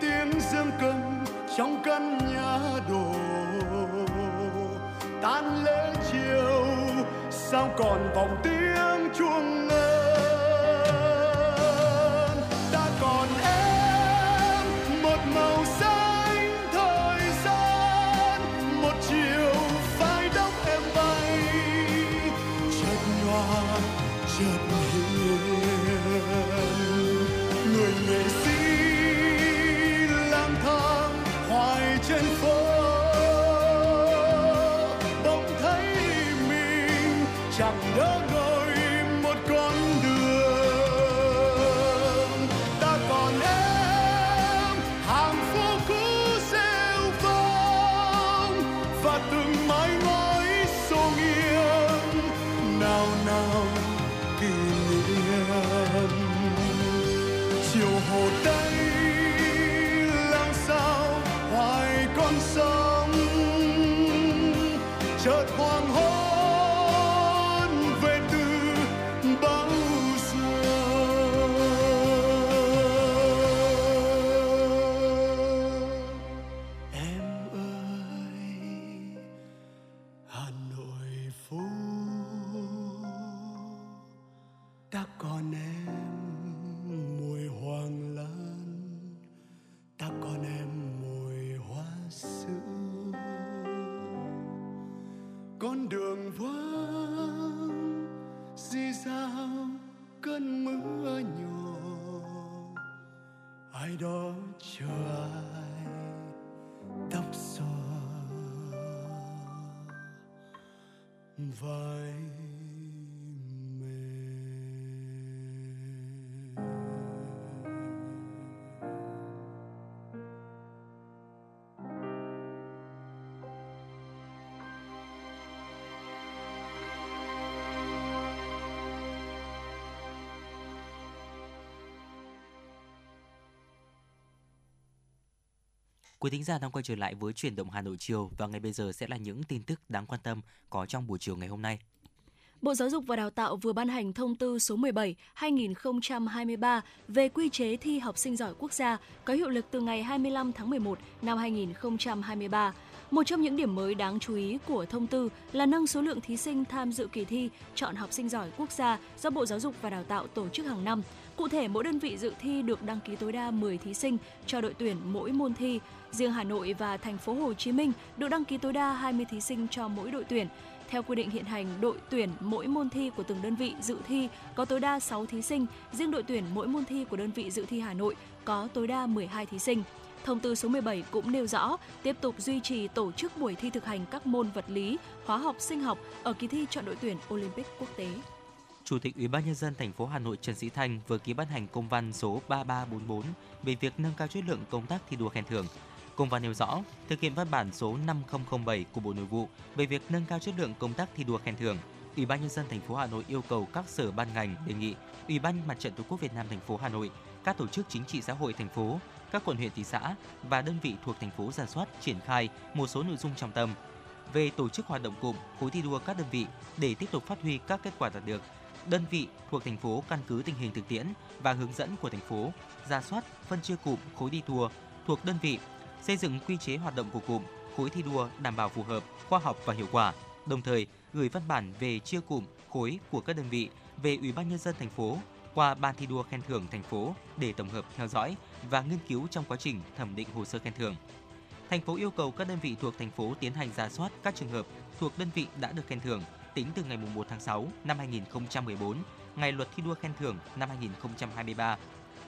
tiếng dương cầm trong căn nhà đổ tan lễ chiều, sao còn vòng tiếng Quý thính giả đang quay trở lại với chuyển động Hà Nội chiều và ngay bây giờ sẽ là những tin tức đáng quan tâm có trong buổi chiều ngày hôm nay. Bộ Giáo dục và Đào tạo vừa ban hành thông tư số 17/2023 về quy chế thi học sinh giỏi quốc gia có hiệu lực từ ngày 25 tháng 11 năm 2023. Một trong những điểm mới đáng chú ý của thông tư là nâng số lượng thí sinh tham dự kỳ thi chọn học sinh giỏi quốc gia do Bộ Giáo dục và Đào tạo tổ chức hàng năm. Cụ thể, mỗi đơn vị dự thi được đăng ký tối đa 10 thí sinh cho đội tuyển mỗi môn thi. Riêng Hà Nội và thành phố Hồ Chí Minh được đăng ký tối đa 20 thí sinh cho mỗi đội tuyển. Theo quy định hiện hành, đội tuyển mỗi môn thi của từng đơn vị dự thi có tối đa 6 thí sinh, riêng đội tuyển mỗi môn thi của đơn vị dự thi Hà Nội có tối đa 12 thí sinh. Thông tư số 17 cũng nêu rõ tiếp tục duy trì tổ chức buổi thi thực hành các môn vật lý, hóa học, sinh học ở kỳ thi chọn đội tuyển Olympic quốc tế. Chủ tịch Ủy ban nhân dân thành phố Hà Nội Trần Sĩ Thanh vừa ký ban hành công văn số 3344 về việc nâng cao chất lượng công tác thi đua khen thưởng. Công văn nêu rõ, thực hiện văn bản số 5007 của Bộ Nội vụ về việc nâng cao chất lượng công tác thi đua khen thưởng. Ủy ban nhân dân thành phố Hà Nội yêu cầu các sở ban ngành đề nghị Ủy ban Mặt trận Tổ quốc Việt Nam thành phố Hà Nội, các tổ chức chính trị xã hội thành phố, các quận huyện thị xã và đơn vị thuộc thành phố ra soát triển khai một số nội dung trọng tâm về tổ chức hoạt động cụm khối thi đua các đơn vị để tiếp tục phát huy các kết quả đạt được đơn vị thuộc thành phố căn cứ tình hình thực tiễn và hướng dẫn của thành phố, ra soát, phân chia cụm khối đi đua thuộc đơn vị, xây dựng quy chế hoạt động của cụm khối thi đua đảm bảo phù hợp, khoa học và hiệu quả. Đồng thời, gửi văn bản về chia cụm khối của các đơn vị về Ủy ban nhân dân thành phố qua ban thi đua khen thưởng thành phố để tổng hợp theo dõi và nghiên cứu trong quá trình thẩm định hồ sơ khen thưởng. Thành phố yêu cầu các đơn vị thuộc thành phố tiến hành ra soát các trường hợp thuộc đơn vị đã được khen thưởng tính từ ngày 1 tháng 6 năm 2014, ngày luật thi đua khen thưởng năm 2023.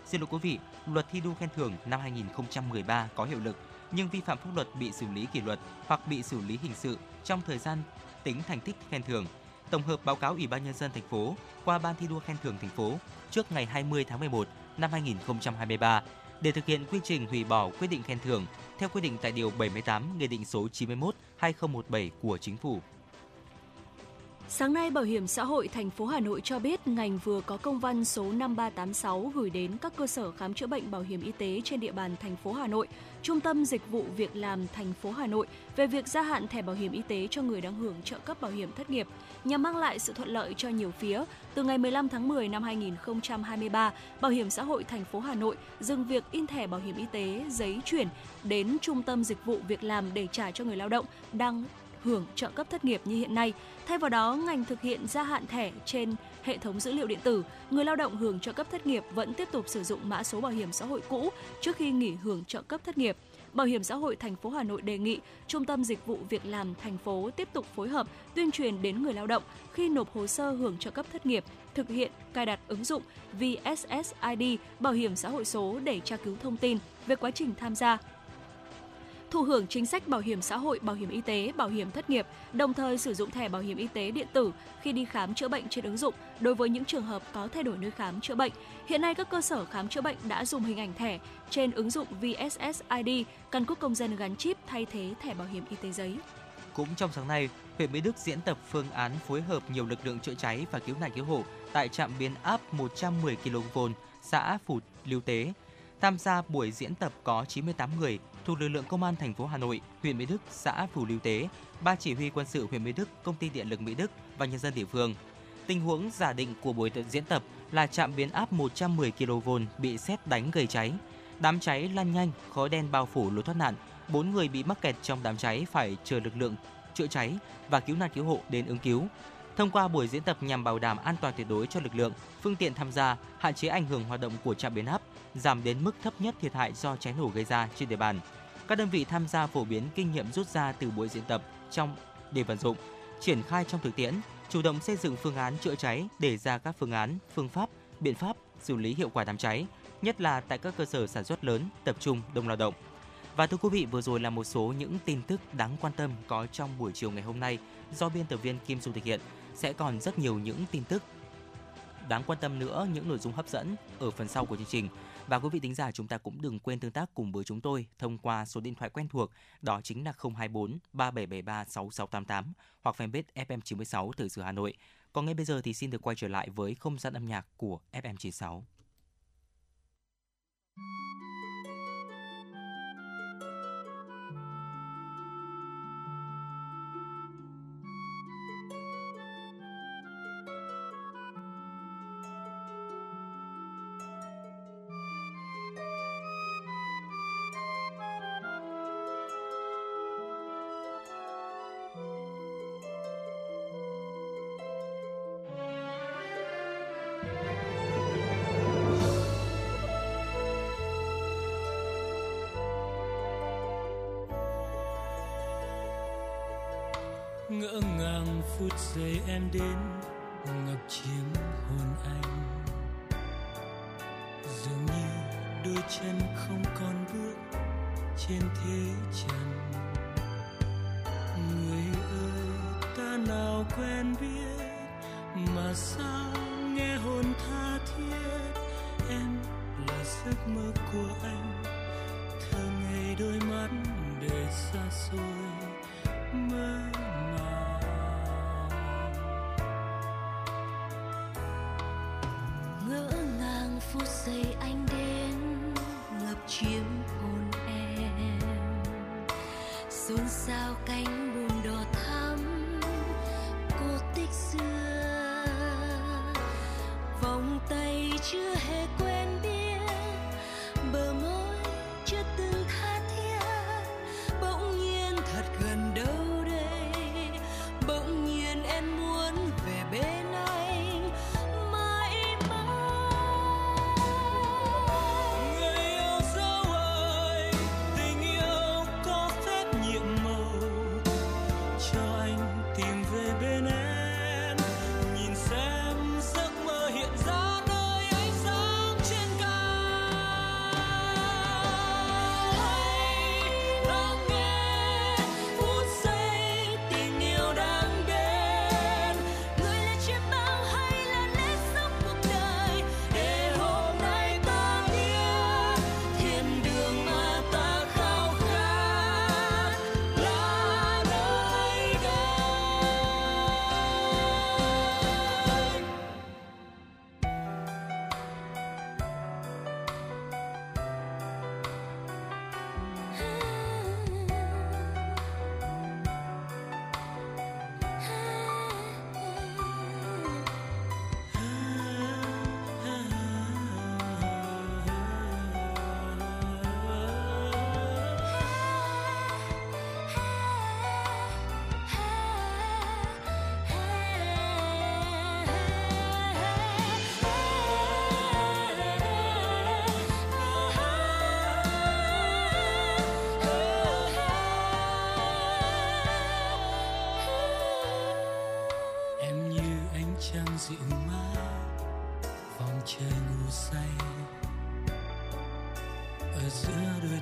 Xin lỗi quý vị, luật thi đua khen thưởng năm 2013 có hiệu lực, nhưng vi phạm pháp luật bị xử lý kỷ luật hoặc bị xử lý hình sự trong thời gian tính thành tích khen thưởng. Tổng hợp báo cáo Ủy ban nhân dân thành phố qua Ban thi đua khen thưởng thành phố trước ngày 20 tháng 11 năm 2023 để thực hiện quy trình hủy bỏ quyết định khen thưởng theo quy định tại điều 78 Nghị định số 91/2017 của Chính phủ. Sáng nay, Bảo hiểm xã hội thành phố Hà Nội cho biết ngành vừa có công văn số 5386 gửi đến các cơ sở khám chữa bệnh bảo hiểm y tế trên địa bàn thành phố Hà Nội, Trung tâm Dịch vụ Việc làm thành phố Hà Nội về việc gia hạn thẻ bảo hiểm y tế cho người đang hưởng trợ cấp bảo hiểm thất nghiệp nhằm mang lại sự thuận lợi cho nhiều phía. Từ ngày 15 tháng 10 năm 2023, Bảo hiểm xã hội thành phố Hà Nội dừng việc in thẻ bảo hiểm y tế giấy chuyển đến Trung tâm Dịch vụ Việc làm để trả cho người lao động đang hưởng trợ cấp thất nghiệp như hiện nay. Thay vào đó, ngành thực hiện gia hạn thẻ trên hệ thống dữ liệu điện tử, người lao động hưởng trợ cấp thất nghiệp vẫn tiếp tục sử dụng mã số bảo hiểm xã hội cũ trước khi nghỉ hưởng trợ cấp thất nghiệp. Bảo hiểm xã hội thành phố Hà Nội đề nghị Trung tâm Dịch vụ Việc làm thành phố tiếp tục phối hợp tuyên truyền đến người lao động khi nộp hồ sơ hưởng trợ cấp thất nghiệp, thực hiện cài đặt ứng dụng VSSID bảo hiểm xã hội số để tra cứu thông tin về quá trình tham gia thụ hưởng chính sách bảo hiểm xã hội, bảo hiểm y tế, bảo hiểm thất nghiệp, đồng thời sử dụng thẻ bảo hiểm y tế điện tử khi đi khám chữa bệnh trên ứng dụng đối với những trường hợp có thay đổi nơi khám chữa bệnh. Hiện nay các cơ sở khám chữa bệnh đã dùng hình ảnh thẻ trên ứng dụng VSSID, căn cước công dân gắn chip thay thế thẻ bảo hiểm y tế giấy. Cũng trong sáng nay, huyện Mỹ Đức diễn tập phương án phối hợp nhiều lực lượng chữa cháy và cứu nạn cứu hộ tại trạm biến áp 110 kV xã Phủ Lưu Tế. Tham gia buổi diễn tập có 98 người, thuộc lực lượng công an thành phố Hà Nội, huyện Mỹ Đức, xã phù Lưu Tế, ban chỉ huy quân sự huyện Mỹ Đức, công ty điện lực Mỹ Đức và nhân dân địa phương. Tình huống giả định của buổi diễn tập là trạm biến áp 110 kV bị xét đánh gây cháy. Đám cháy lan nhanh, khói đen bao phủ lối thoát nạn. Bốn người bị mắc kẹt trong đám cháy phải chờ lực lượng chữa cháy và cứu nạn cứu hộ đến ứng cứu. Thông qua buổi diễn tập nhằm bảo đảm an toàn tuyệt đối cho lực lượng, phương tiện tham gia, hạn chế ảnh hưởng hoạt động của trạm biến áp, giảm đến mức thấp nhất thiệt hại do cháy nổ gây ra trên địa bàn. Các đơn vị tham gia phổ biến kinh nghiệm rút ra từ buổi diễn tập trong để vận dụng, triển khai trong thực tiễn, chủ động xây dựng phương án chữa cháy, để ra các phương án, phương pháp, biện pháp xử lý hiệu quả đám cháy, nhất là tại các cơ sở sản xuất lớn, tập trung đông lao động. Và thưa quý vị, vừa rồi là một số những tin tức đáng quan tâm có trong buổi chiều ngày hôm nay do biên tập viên Kim Dung thực hiện. Sẽ còn rất nhiều những tin tức đáng quan tâm nữa, những nội dung hấp dẫn ở phần sau của chương trình. Và quý vị tính giả, chúng ta cũng đừng quên tương tác cùng với chúng tôi thông qua số điện thoại quen thuộc, đó chính là 024 3773 6688 hoặc fanpage FM96 từ sự Hà Nội. Còn ngay bây giờ thì xin được quay trở lại với không gian âm nhạc của FM96. Phút giây em đến, ngập chiếm hồn anh. Dường như đôi chân không còn bước trên thế trần. Người ơi, ta nào quen biết mà sao nghe hồn tha thiết? Em là giấc mơ của anh, thơ ngày đôi mắt để xa xôi. Mơ xôn xao cánh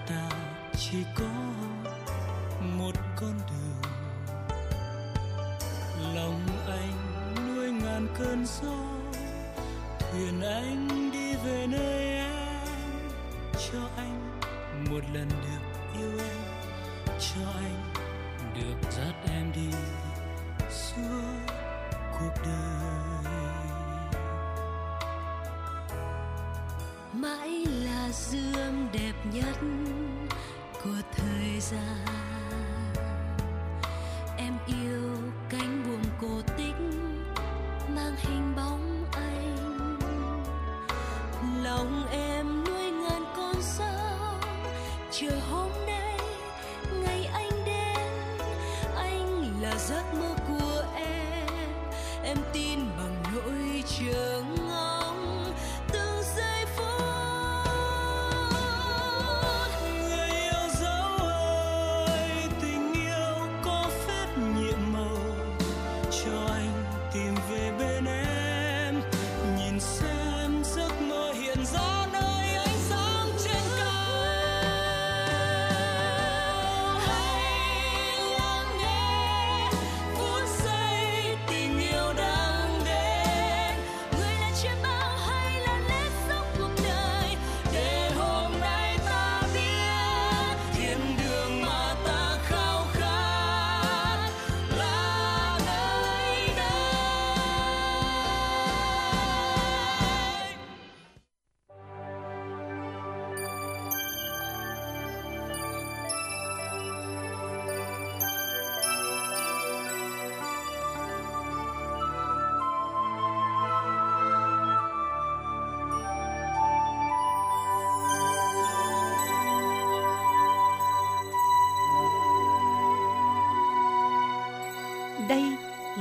ta chỉ có một con đường. Lòng anh nuôi ngàn cơn gió thuyền anh đi về nơi em, cho anh một lần được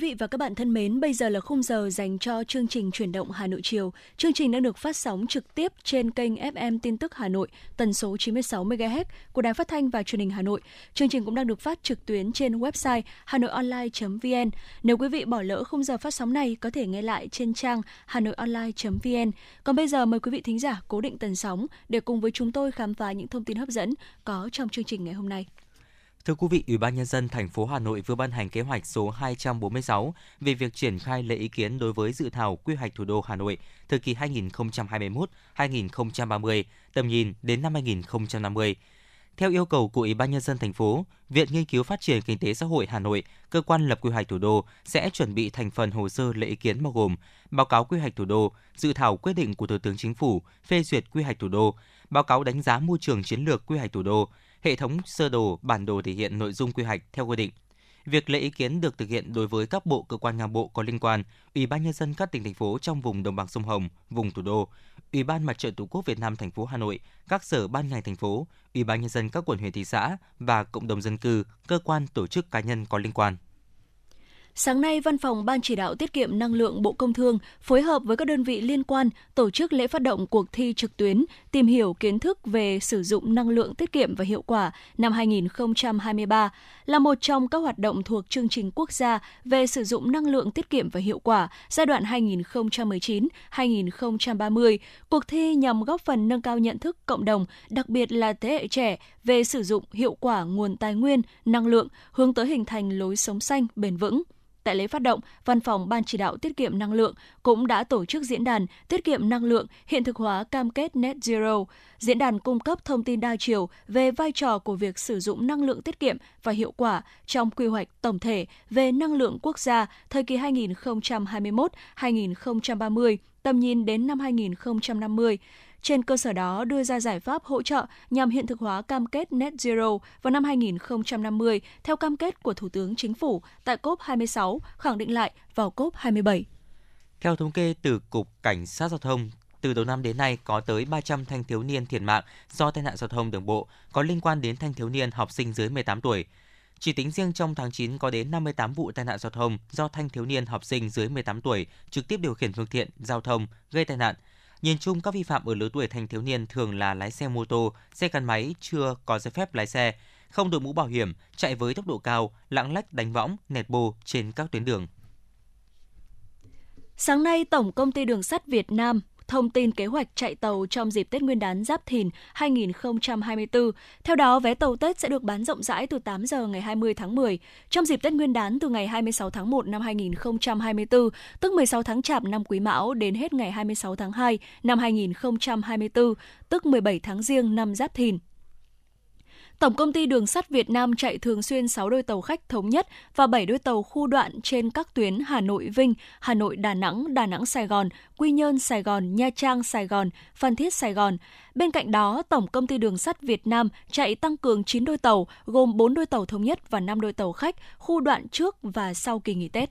Vị và các bạn thân mến, bây giờ là khung giờ dành cho chương trình chuyển động Hà Nội chiều. Chương trình đang được phát sóng trực tiếp trên kênh FM tin tức Hà Nội, tần số 96 MHz của Đài Phát thanh và Truyền hình Hà Nội. Chương trình cũng đang được phát trực tuyến trên website hanoionline.vn. Nếu quý vị bỏ lỡ khung giờ phát sóng này, có thể nghe lại trên trang hanoionline.vn. Còn bây giờ mời quý vị thính giả cố định tần sóng để cùng với chúng tôi khám phá những thông tin hấp dẫn có trong chương trình ngày hôm nay. Thưa quý vị, Ủy ban nhân dân thành phố Hà Nội vừa ban hành kế hoạch số 246 về việc triển khai lấy ý kiến đối với dự thảo quy hoạch thủ đô Hà Nội thời kỳ 2021-2030, tầm nhìn đến năm 2050. Theo yêu cầu của Ủy ban nhân dân thành phố, Viện Nghiên cứu Phát triển Kinh tế Xã hội Hà Nội, cơ quan lập quy hoạch thủ đô sẽ chuẩn bị thành phần hồ sơ lấy ý kiến bao gồm báo cáo quy hoạch thủ đô, dự thảo quyết định của Thủ tướng Chính phủ phê duyệt quy hoạch thủ đô, báo cáo đánh giá môi trường chiến lược quy hoạch thủ đô, hệ thống sơ đồ, bản đồ thể hiện nội dung quy hoạch theo quy định. Việc lấy ý kiến được thực hiện đối với các bộ cơ quan ngang bộ có liên quan, Ủy ban nhân dân các tỉnh thành phố trong vùng đồng bằng sông Hồng, vùng thủ đô, Ủy ban Mặt trận Tổ quốc Việt Nam thành phố Hà Nội, các sở ban ngành thành phố, Ủy ban nhân dân các quận huyện thị xã và cộng đồng dân cư, cơ quan tổ chức cá nhân có liên quan. Sáng nay, Văn phòng Ban chỉ đạo tiết kiệm năng lượng Bộ Công Thương phối hợp với các đơn vị liên quan tổ chức lễ phát động cuộc thi trực tuyến tìm hiểu kiến thức về sử dụng năng lượng tiết kiệm và hiệu quả năm 2023 là một trong các hoạt động thuộc chương trình quốc gia về sử dụng năng lượng tiết kiệm và hiệu quả giai đoạn 2019-2030. Cuộc thi nhằm góp phần nâng cao nhận thức cộng đồng, đặc biệt là thế hệ trẻ về sử dụng hiệu quả nguồn tài nguyên, năng lượng, hướng tới hình thành lối sống xanh bền vững. Tại lễ phát động, Văn phòng Ban chỉ đạo tiết kiệm năng lượng cũng đã tổ chức diễn đàn tiết kiệm năng lượng hiện thực hóa cam kết net zero. Diễn đàn cung cấp thông tin đa chiều về vai trò của việc sử dụng năng lượng tiết kiệm và hiệu quả trong quy hoạch tổng thể về năng lượng quốc gia thời kỳ 2021-2030, tầm nhìn đến năm 2050 trên cơ sở đó đưa ra giải pháp hỗ trợ nhằm hiện thực hóa cam kết net zero vào năm 2050 theo cam kết của Thủ tướng Chính phủ tại COP26 khẳng định lại vào COP27. Theo thống kê từ Cục Cảnh sát Giao thông, từ đầu năm đến nay có tới 300 thanh thiếu niên thiệt mạng do tai nạn giao thông đường bộ có liên quan đến thanh thiếu niên học sinh dưới 18 tuổi. Chỉ tính riêng trong tháng 9 có đến 58 vụ tai nạn giao thông do thanh thiếu niên học sinh dưới 18 tuổi trực tiếp điều khiển phương tiện giao thông gây tai nạn, Nhìn chung các vi phạm ở lứa tuổi thanh thiếu niên thường là lái xe mô tô, xe gắn máy chưa có giấy phép lái xe, không đội mũ bảo hiểm, chạy với tốc độ cao, lạng lách đánh võng, nẹt bô trên các tuyến đường. Sáng nay, Tổng Công ty Đường sắt Việt Nam thông tin kế hoạch chạy tàu trong dịp Tết Nguyên đán Giáp Thìn 2024. Theo đó, vé tàu Tết sẽ được bán rộng rãi từ 8 giờ ngày 20 tháng 10. Trong dịp Tết Nguyên đán từ ngày 26 tháng 1 năm 2024, tức 16 tháng Chạp năm Quý Mão đến hết ngày 26 tháng 2 năm 2024, tức 17 tháng Giêng năm Giáp Thìn. Tổng công ty Đường sắt Việt Nam chạy thường xuyên 6 đôi tàu khách thống nhất và 7 đôi tàu khu đoạn trên các tuyến Hà Nội Vinh, Hà Nội Đà Nẵng, Đà Nẵng Sài Gòn, Quy Nhơn Sài Gòn, Nha Trang Sài Gòn, Phan Thiết Sài Gòn. Bên cạnh đó, Tổng công ty Đường sắt Việt Nam chạy tăng cường 9 đôi tàu, gồm 4 đôi tàu thống nhất và 5 đôi tàu khách khu đoạn trước và sau kỳ nghỉ Tết.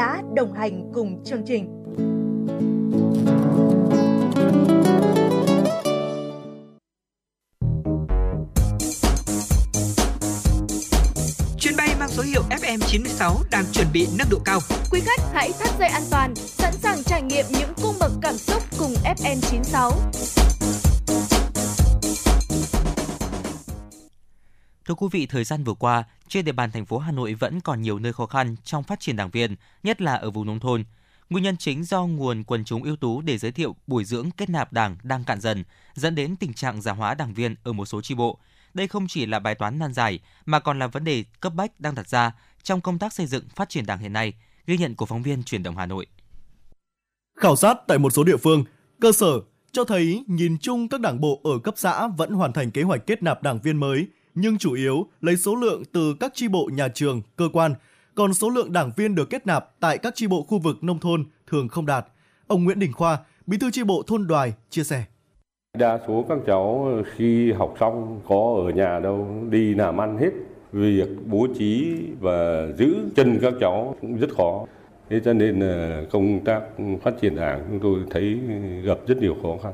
đã đồng hành cùng chương trình. Chuyến bay mang số hiệu FM96 đang chuẩn bị nâng độ cao. Quý khách hãy thắt dây an toàn, sẵn sàng trải nghiệm những cung bậc cảm xúc cùng FN96. Thưa quý vị, thời gian vừa qua, trên địa bàn thành phố Hà Nội vẫn còn nhiều nơi khó khăn trong phát triển đảng viên, nhất là ở vùng nông thôn. Nguyên nhân chính do nguồn quần chúng ưu tú để giới thiệu bồi dưỡng kết nạp đảng đang cạn dần, dẫn đến tình trạng giả hóa đảng viên ở một số chi bộ. Đây không chỉ là bài toán nan giải mà còn là vấn đề cấp bách đang đặt ra trong công tác xây dựng phát triển đảng hiện nay, ghi nhận của phóng viên truyền động Hà Nội. Khảo sát tại một số địa phương, cơ sở cho thấy nhìn chung các đảng bộ ở cấp xã vẫn hoàn thành kế hoạch kết nạp đảng viên mới – nhưng chủ yếu lấy số lượng từ các chi bộ nhà trường, cơ quan, còn số lượng đảng viên được kết nạp tại các chi bộ khu vực nông thôn thường không đạt. Ông Nguyễn Đình Khoa, Bí thư chi bộ thôn Đoài chia sẻ. Đa số các cháu khi học xong có ở nhà đâu, đi làm ăn hết. Việc bố trí và giữ chân các cháu cũng rất khó. Thế cho nên là công tác phát triển đảng chúng tôi thấy gặp rất nhiều khó khăn.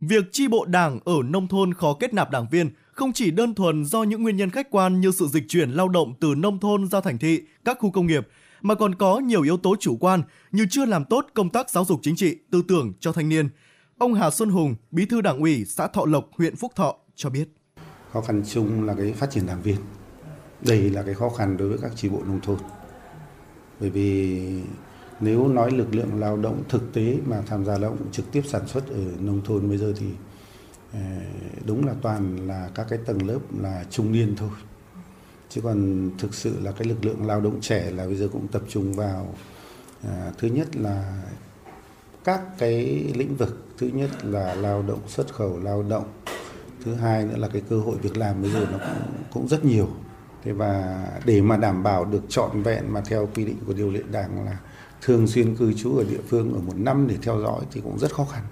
Việc chi bộ đảng ở nông thôn khó kết nạp đảng viên không chỉ đơn thuần do những nguyên nhân khách quan như sự dịch chuyển lao động từ nông thôn ra thành thị, các khu công nghiệp, mà còn có nhiều yếu tố chủ quan như chưa làm tốt công tác giáo dục chính trị, tư tưởng cho thanh niên. Ông Hà Xuân Hùng, Bí thư Đảng ủy xã Thọ Lộc, huyện Phúc Thọ cho biết. Khó khăn chung là cái phát triển đảng viên. Đây là cái khó khăn đối với các chi bộ nông thôn. Bởi vì nếu nói lực lượng lao động thực tế mà tham gia lao động trực tiếp sản xuất ở nông thôn bây giờ thì Ờ, đúng là toàn là các cái tầng lớp là trung niên thôi. Chứ còn thực sự là cái lực lượng lao động trẻ là bây giờ cũng tập trung vào à, thứ nhất là các cái lĩnh vực. Thứ nhất là lao động xuất khẩu lao động. Thứ hai nữa là cái cơ hội việc làm bây giờ nó cũng, cũng rất nhiều. Thế và để mà đảm bảo được trọn vẹn mà theo quy định của điều lệ đảng là thường xuyên cư trú ở địa phương ở một năm để theo dõi thì cũng rất khó khăn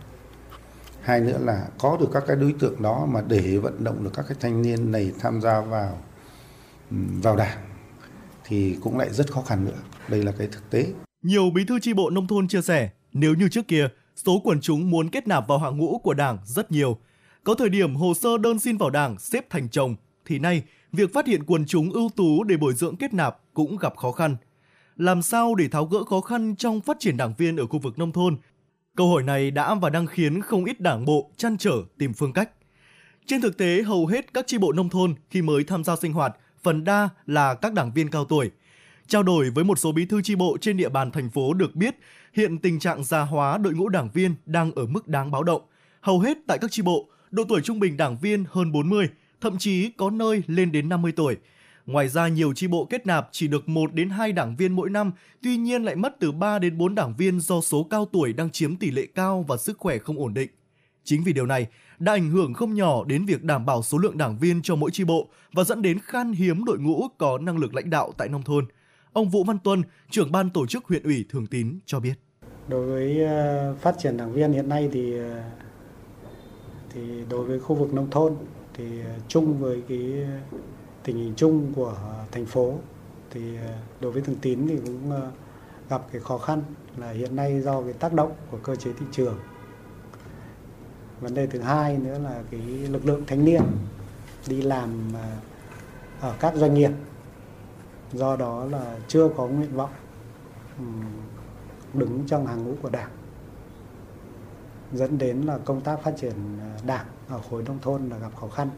hai nữa là có được các cái đối tượng đó mà để vận động được các cái thanh niên này tham gia vào vào đảng thì cũng lại rất khó khăn nữa. Đây là cái thực tế. Nhiều bí thư tri bộ nông thôn chia sẻ, nếu như trước kia, số quần chúng muốn kết nạp vào hạng ngũ của đảng rất nhiều. Có thời điểm hồ sơ đơn xin vào đảng, xếp thành chồng, thì nay, việc phát hiện quần chúng ưu tú để bồi dưỡng kết nạp cũng gặp khó khăn. Làm sao để tháo gỡ khó khăn trong phát triển đảng viên ở khu vực nông thôn? Câu hỏi này đã và đang khiến không ít đảng bộ chăn trở tìm phương cách. Trên thực tế, hầu hết các chi bộ nông thôn khi mới tham gia sinh hoạt phần đa là các đảng viên cao tuổi. Trao đổi với một số bí thư chi bộ trên địa bàn thành phố được biết, hiện tình trạng già hóa đội ngũ đảng viên đang ở mức đáng báo động. Hầu hết tại các chi bộ, độ tuổi trung bình đảng viên hơn 40, thậm chí có nơi lên đến 50 tuổi. Ngoài ra nhiều chi bộ kết nạp chỉ được 1 đến 2 đảng viên mỗi năm, tuy nhiên lại mất từ 3 đến 4 đảng viên do số cao tuổi đang chiếm tỷ lệ cao và sức khỏe không ổn định. Chính vì điều này đã ảnh hưởng không nhỏ đến việc đảm bảo số lượng đảng viên cho mỗi chi bộ và dẫn đến khan hiếm đội ngũ có năng lực lãnh đạo tại nông thôn. Ông Vũ Văn Tuân, trưởng ban tổ chức huyện ủy Thường Tín cho biết. Đối với ờ, phát triển đảng viên hiện nay thì ờ, thì đối với khu vực nông thôn thì ờ, chung với cái tình hình chung của thành phố. Thì ờ, đối với Thường Tín thì cũng ờ, gặp cái khó khăn là hiện nay do cái tác động của cơ chế thị trường. Vấn đề thứ hai nữa là cái lực lượng thanh niên đi làm ờ, ở các doanh nghiệp. Do đó là chưa có nguyện vọng đứng trong hàng ngũ của đảng. Dẫn đến là công tác phát triển đảng ở khối nông thôn là gặp khó khăn.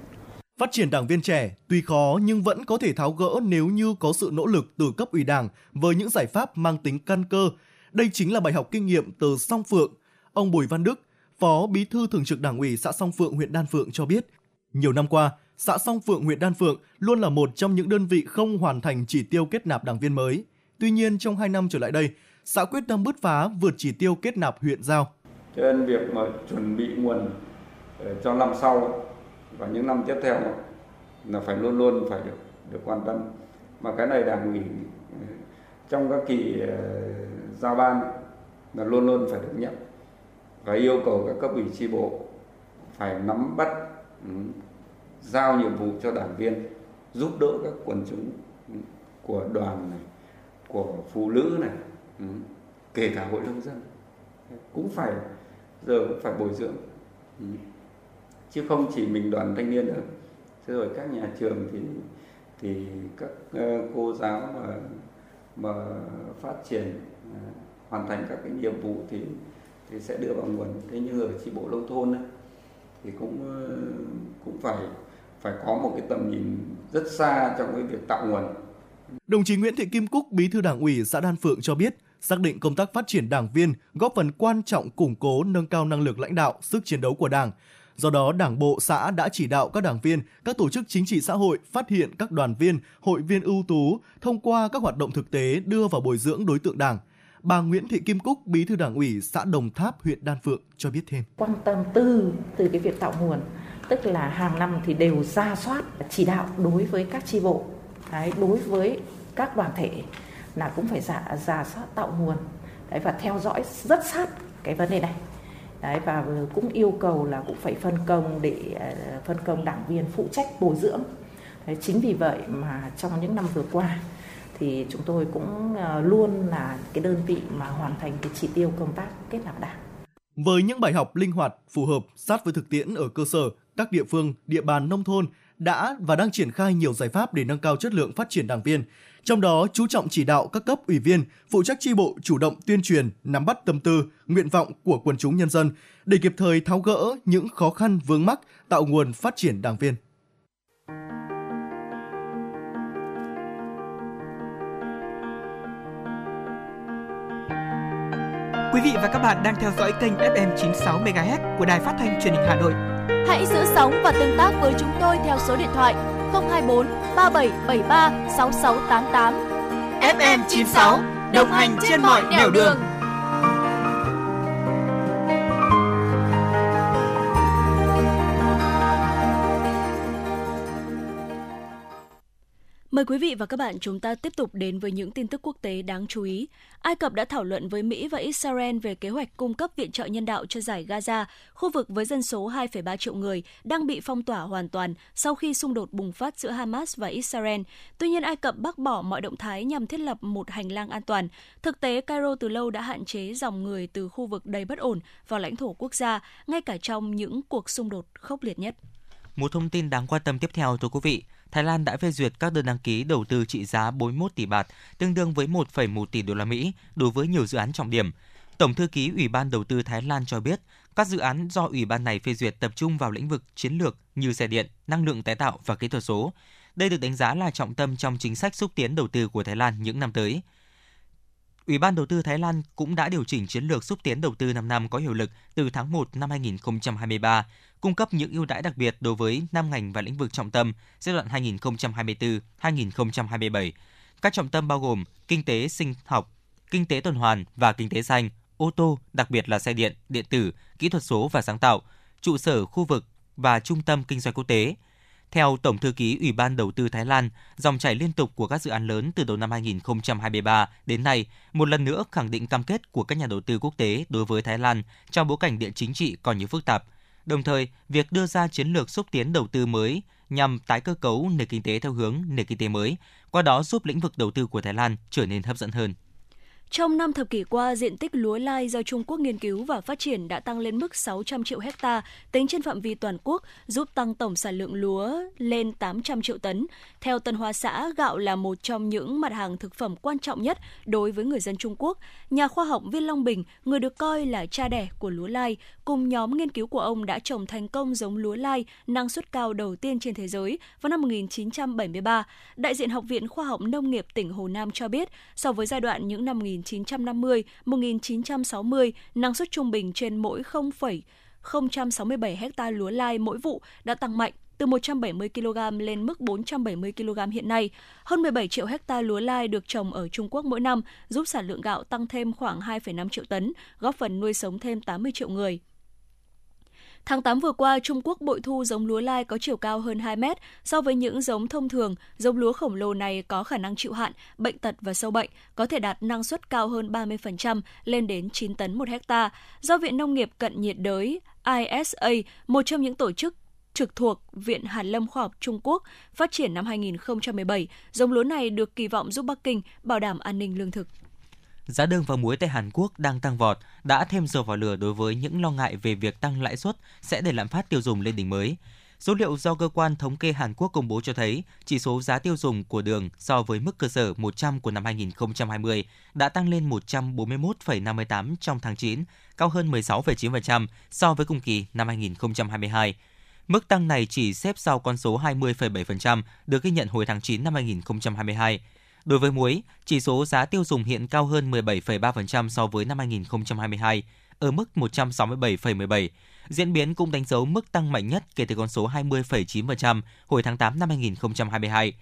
Phát triển đảng viên trẻ tuy khó nhưng vẫn có thể tháo gỡ nếu như có sự nỗ lực từ cấp ủy đảng với những giải pháp mang tính căn cơ. Đây chính là bài học kinh nghiệm từ Song Phượng. Ông Bùi Văn Đức, Phó Bí thư Thường trực Đảng ủy xã Song Phượng, huyện Đan Phượng cho biết, nhiều năm qua, xã Song Phượng, huyện Đan Phượng luôn là một trong những đơn vị không hoàn thành chỉ tiêu kết nạp đảng viên mới. Tuy nhiên, trong 2 năm trở lại đây, xã quyết tâm bứt phá vượt chỉ tiêu kết nạp huyện giao. Cho nên việc mà chuẩn bị nguồn ờ, cho năm sau và những năm tiếp theo là phải luôn luôn phải được được quan tâm. Mà cái này đảng ủy ờ, trong các kỳ ờ, giao ban là luôn luôn phải được nhận và yêu cầu các cấp ủy tri bộ phải nắm bắt ừ, giao nhiệm vụ cho đảng viên, giúp đỡ các quần chúng ừ, của đoàn này, của phụ nữ này ừ, kể cả hội nông dân cũng phải, giờ cũng phải bồi dưỡng chứ không chỉ mình đoàn thanh niên được, thế rồi các nhà trường thì thì các ờ, cô giáo mà mà phát triển ờ, hoàn thành các cái nhiệm vụ thì thì sẽ đưa vào nguồn thế nhưng ở chi bộ nông thôn ấy, thì cũng ờ, cũng phải phải có một cái tầm nhìn rất xa trong cái việc tạo nguồn. Đồng chí Nguyễn Thị Kim Cúc, Bí thư Đảng ủy xã Đan Phượng cho biết, xác định công tác phát triển đảng viên góp phần quan trọng củng cố nâng cao năng lực lãnh đạo, sức chiến đấu của Đảng. Do đó, Đảng bộ xã đã chỉ đạo các đảng viên, các tổ chức chính trị xã hội phát hiện các đoàn viên, hội viên ưu tú thông qua các hoạt động thực tế đưa vào bồi dưỡng đối tượng Đảng. Bà Nguyễn Thị Kim Cúc, Bí thư Đảng ủy xã Đồng Tháp, huyện Đan Phượng cho biết thêm. Quan tâm từ từ cái việc tạo nguồn, tức là hàng năm thì đều ra soát chỉ đạo đối với các chi bộ, đấy, đối với các đoàn thể là cũng phải giả giả soát tạo nguồn đấy, và theo dõi rất sát cái vấn đề này đấy, và cũng yêu cầu là cũng phải phân công để ờ, phân công đảng viên phụ trách bồi dưỡng đấy, chính vì vậy mà trong những năm vừa qua thì chúng tôi cũng ờ, luôn là cái đơn vị mà hoàn thành cái chỉ tiêu công tác kết nạp đảng. Với những bài học linh hoạt, phù hợp, sát với thực tiễn ở cơ sở, các địa phương, địa bàn nông thôn đã và đang triển khai nhiều giải pháp để nâng cao chất lượng phát triển đảng viên. Trong đó, chú trọng chỉ đạo các cấp ủy viên, phụ trách chi bộ chủ động tuyên truyền, nắm bắt tâm tư, nguyện vọng của quần chúng nhân dân để kịp thời tháo gỡ những khó khăn vướng mắc, tạo nguồn phát triển đảng viên. Quý vị và các bạn đang theo dõi kênh FM 96 MHz của Đài Phát thanh Truyền hình Hà Nội. Hãy giữ sóng và tương tác với chúng tôi theo số điện thoại 024 3773 6688. FM 96 đồng hành trên mọi nẻo đường. đường. Mời quý vị và các bạn chúng ta tiếp tục đến với những tin tức quốc tế đáng chú ý. Ai Cập đã thảo luận với Mỹ và Israel về kế hoạch cung cấp viện trợ nhân đạo cho giải Gaza, khu vực với dân số 2,3 triệu người đang bị phong tỏa hoàn toàn sau khi xung đột bùng phát giữa Hamas và Israel. Tuy nhiên, Ai Cập bác bỏ mọi động thái nhằm thiết lập một hành lang an toàn. Thực tế, Cairo từ lâu đã hạn chế dòng người từ khu vực đầy bất ổn vào lãnh thổ quốc gia, ngay cả trong những cuộc xung đột khốc liệt nhất. Một thông tin đáng quan tâm tiếp theo thưa quý vị, Thái Lan đã phê duyệt các đơn đăng ký đầu tư trị giá 41 tỷ bạt, tương đương với 1,1 tỷ đô la Mỹ đối với nhiều dự án trọng điểm. Tổng thư ký Ủy ban đầu tư Thái Lan cho biết, các dự án do ủy ban này phê duyệt tập trung vào lĩnh vực chiến lược như xe điện, năng lượng tái tạo và kỹ thuật số. Đây được đánh giá là trọng tâm trong chính sách xúc tiến đầu tư của Thái Lan những năm tới. Ủy ban đầu tư Thái Lan cũng đã điều chỉnh chiến lược xúc tiến đầu tư 5 năm có hiệu lực từ tháng 1 năm 2023, cung cấp những ưu đãi đặc biệt đối với 5 ngành và lĩnh vực trọng tâm giai đoạn 2024-2027. Các trọng tâm bao gồm kinh tế sinh học, kinh tế tuần hoàn và kinh tế xanh, ô tô, đặc biệt là xe điện, điện tử, kỹ thuật số và sáng tạo, trụ sở khu vực và trung tâm kinh doanh quốc tế. Theo Tổng thư ký Ủy ban Đầu tư Thái Lan, dòng chảy liên tục của các dự án lớn từ đầu năm 2023 đến nay một lần nữa khẳng định cam kết của các nhà đầu tư quốc tế đối với Thái Lan trong bối cảnh địa chính trị còn nhiều phức tạp. Đồng thời, việc đưa ra chiến lược xúc tiến đầu tư mới nhằm tái cơ cấu nền kinh tế theo hướng nền kinh tế mới, qua đó giúp lĩnh vực đầu tư của Thái Lan trở nên hấp dẫn hơn. Trong năm thập kỷ qua, diện tích lúa lai do Trung Quốc nghiên cứu và phát triển đã tăng lên mức 600 triệu hecta tính trên phạm vi toàn quốc, giúp tăng tổng sản lượng lúa lên 800 triệu tấn. Theo Tân Hoa xã, gạo là một trong những mặt hàng thực phẩm quan trọng nhất đối với người dân Trung Quốc. Nhà khoa học Viên Long Bình, người được coi là cha đẻ của lúa lai, cùng nhóm nghiên cứu của ông đã trồng thành công giống lúa lai năng suất cao đầu tiên trên thế giới vào năm 1973. Đại diện Học viện Khoa học Nông nghiệp tỉnh Hồ Nam cho biết, so với giai đoạn những năm 1950-1960, năng suất trung bình trên mỗi 0,067 hecta lúa lai mỗi vụ đã tăng mạnh từ 170 kg lên mức 470 kg hiện nay. Hơn 17 triệu hecta lúa lai được trồng ở Trung Quốc mỗi năm, giúp sản lượng gạo tăng thêm khoảng 2,5 triệu tấn, góp phần nuôi sống thêm 80 triệu người. Tháng 8 vừa qua, Trung Quốc bội thu giống lúa lai có chiều cao hơn 2 mét. So với những giống thông thường, giống lúa khổng lồ này có khả năng chịu hạn, bệnh tật và sâu bệnh, có thể đạt năng suất cao hơn 30%, lên đến 9 tấn một hecta. Do Viện Nông nghiệp Cận nhiệt đới ISA, một trong những tổ chức trực thuộc Viện Hàn Lâm Khoa học Trung Quốc phát triển năm 2017, giống lúa này được kỳ vọng giúp Bắc Kinh bảo đảm an ninh lương thực giá đường và muối tại Hàn Quốc đang tăng vọt đã thêm dầu vào lửa đối với những lo ngại về việc tăng lãi suất sẽ đẩy lạm phát tiêu dùng lên đỉnh mới. Số liệu do cơ quan thống kê Hàn Quốc công bố cho thấy, chỉ số giá tiêu dùng của đường so với mức cơ sở 100 của năm 2020 đã tăng lên 141,58 trong tháng 9, cao hơn 16,9% so với cùng kỳ năm 2022. Mức tăng này chỉ xếp sau con số 20,7% được ghi nhận hồi tháng 9 năm 2022. Đối với muối, chỉ số giá tiêu dùng hiện cao hơn 17,3% so với năm 2022, ở mức 167,17. Diễn biến cũng đánh dấu mức tăng mạnh nhất kể từ con số 20,9% hồi tháng 8 năm 2022.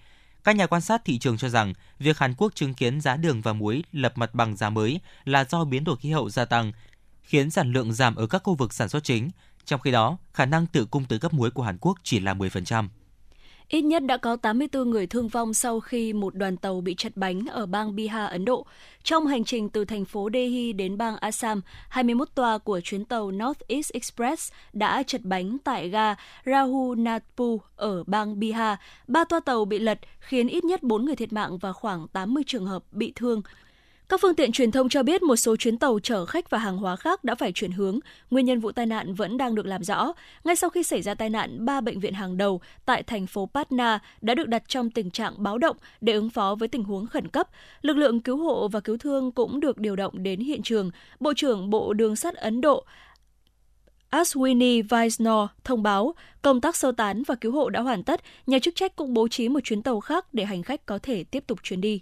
Các nhà quan sát thị trường cho rằng việc Hàn Quốc chứng kiến giá đường và muối lập mặt bằng giá mới là do biến đổi khí hậu gia tăng, khiến sản lượng giảm ở các khu vực sản xuất chính. Trong khi đó, khả năng tự cung tới cấp muối của Hàn Quốc chỉ là 10%. Ít nhất đã có 84 người thương vong sau khi một đoàn tàu bị chật bánh ở bang Bihar, Ấn Độ. Trong hành trình từ thành phố Delhi đến bang Assam, 21 toa của chuyến tàu North East Express đã chật bánh tại ga Raghunatpur ở bang Bihar. Ba toa tàu bị lật khiến ít nhất 4 người thiệt mạng và khoảng 80 trường hợp bị thương. Các phương tiện truyền thông cho biết một số chuyến tàu chở khách và hàng hóa khác đã phải chuyển hướng. Nguyên nhân vụ tai nạn vẫn đang được làm rõ. Ngay sau khi xảy ra tai nạn, ba bệnh viện hàng đầu tại thành phố Patna đã được đặt trong tình trạng báo động để ứng phó với tình huống khẩn cấp. Lực lượng cứu hộ và cứu thương cũng được điều động đến hiện trường. Bộ trưởng Bộ Đường sắt Ấn Độ Ashwini Vaisnor thông báo công tác sơ tán và cứu hộ đã hoàn tất. Nhà chức trách cũng bố trí một chuyến tàu khác để hành khách có thể tiếp tục chuyến đi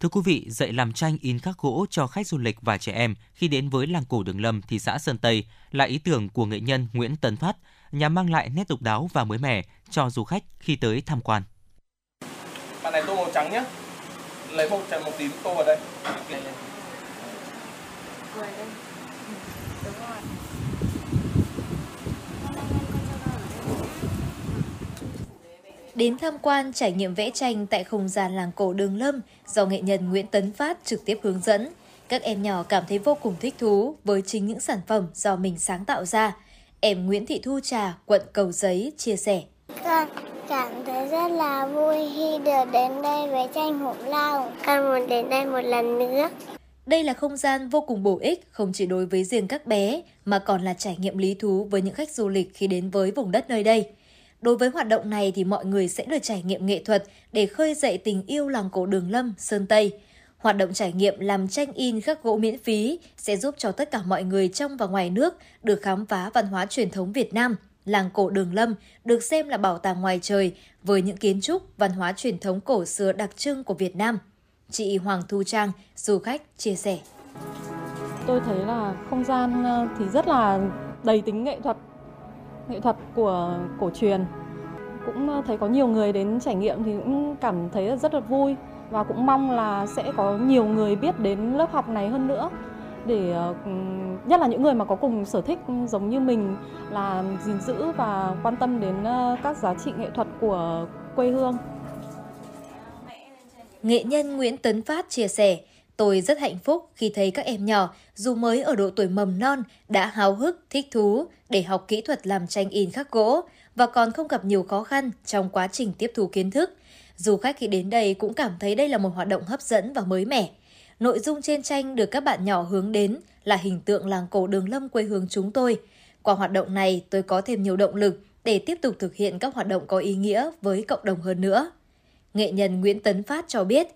Thưa quý vị, dạy làm tranh in khắc gỗ cho khách du lịch và trẻ em khi đến với làng cổ Đường Lâm, thị xã Sơn Tây là ý tưởng của nghệ nhân Nguyễn Tấn Phát – nhằm mang lại nét độc đáo và mới mẻ cho du khách khi tới tham quan. Bạn này tô màu trắng nhé. Lấy màu trắng một tím tô vào đây. Đến tham quan trải nghiệm vẽ tranh tại không gian làng cổ Đường Lâm do nghệ nhân Nguyễn Tấn Phát trực tiếp hướng dẫn. Các em nhỏ cảm thấy vô cùng thích thú với chính những sản phẩm do mình sáng tạo ra – Em Nguyễn Thị Thu Trà, quận Cầu Giấy chia sẻ. Con cảm thấy rất là vui khi được đến đây với tranh hổ lao. Con muốn đến đây một lần nữa. Đây là không gian vô cùng bổ ích không chỉ đối với riêng các bé mà còn là trải nghiệm lý thú với những khách du lịch khi đến với vùng đất nơi đây. Đối với hoạt động này thì mọi người sẽ được trải nghiệm nghệ thuật để khơi dậy tình yêu làng cổ Đường Lâm, Sơn Tây. Hoạt động trải nghiệm làm tranh in khắc gỗ miễn phí sẽ giúp cho tất cả mọi người trong và ngoài nước được khám phá văn hóa truyền thống Việt Nam. Làng cổ Đường Lâm được xem là bảo tàng ngoài trời với những kiến trúc, văn hóa truyền thống cổ xưa đặc trưng của Việt Nam. Chị Hoàng Thu Trang, du khách, chia sẻ. Tôi thấy là không gian ờ, thì rất là đầy tính nghệ thuật, nghệ thuật của cổ truyền. Cũng ờ, thấy có nhiều người đến trải nghiệm thì cũng cảm thấy rất là vui và cũng mong là sẽ có nhiều người biết đến lớp học này hơn nữa để ờ, nhất là những người mà có cùng sở thích giống như mình là gìn giữ và quan tâm đến ờ, các giá trị nghệ thuật của quê hương. Nghệ nhân Nguyễn Tấn Phát chia sẻ, tôi rất hạnh phúc khi thấy các em nhỏ, dù mới ở độ tuổi mầm non, đã háo hức, thích thú để học kỹ thuật làm tranh in khắc gỗ và còn không gặp nhiều khó khăn trong quá trình tiếp thu kiến thức. Du khách khi đến đây cũng cảm thấy đây là một hoạt động hấp dẫn và mới mẻ. Nội dung trên tranh được các bạn nhỏ hướng đến là hình tượng làng cổ Đường Lâm quê hương chúng tôi. Qua hoạt động này, tôi có thêm nhiều động lực để tiếp tục thực hiện các hoạt động có ý nghĩa với cộng đồng hơn nữa. Nghệ nhân Nguyễn Tấn Phát cho biết,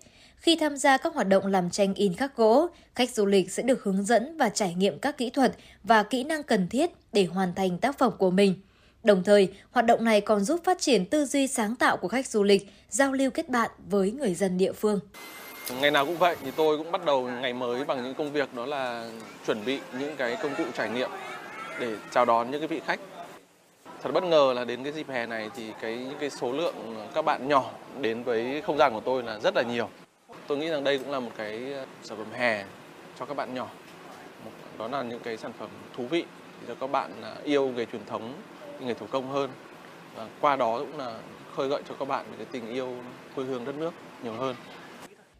khi tham gia các hoạt động làm tranh in khắc gỗ, khách du lịch sẽ được hướng dẫn và trải nghiệm các kỹ thuật và kỹ năng cần thiết để hoàn thành tác phẩm của mình. Đồng thời, hoạt động này còn giúp phát triển tư duy sáng tạo của khách du lịch, giao lưu kết bạn với người dân địa phương. Ngày nào cũng vậy thì tôi cũng bắt đầu ngày mới bằng những công việc đó là chuẩn bị những cái công cụ trải nghiệm để chào đón những cái vị khách thật bất ngờ là đến cái dịp hè này thì cái những cái số lượng các bạn nhỏ đến với không gian của tôi là rất là nhiều. Tôi nghĩ rằng đây cũng là một cái ờ, sản phẩm hè cho các bạn nhỏ. Đó là những cái sản phẩm thú vị cho các bạn ờ, yêu nghề truyền thống, nghề thủ công hơn. Và qua đó cũng là khơi gợi cho các bạn cái tình yêu quê hương đất nước nhiều hơn.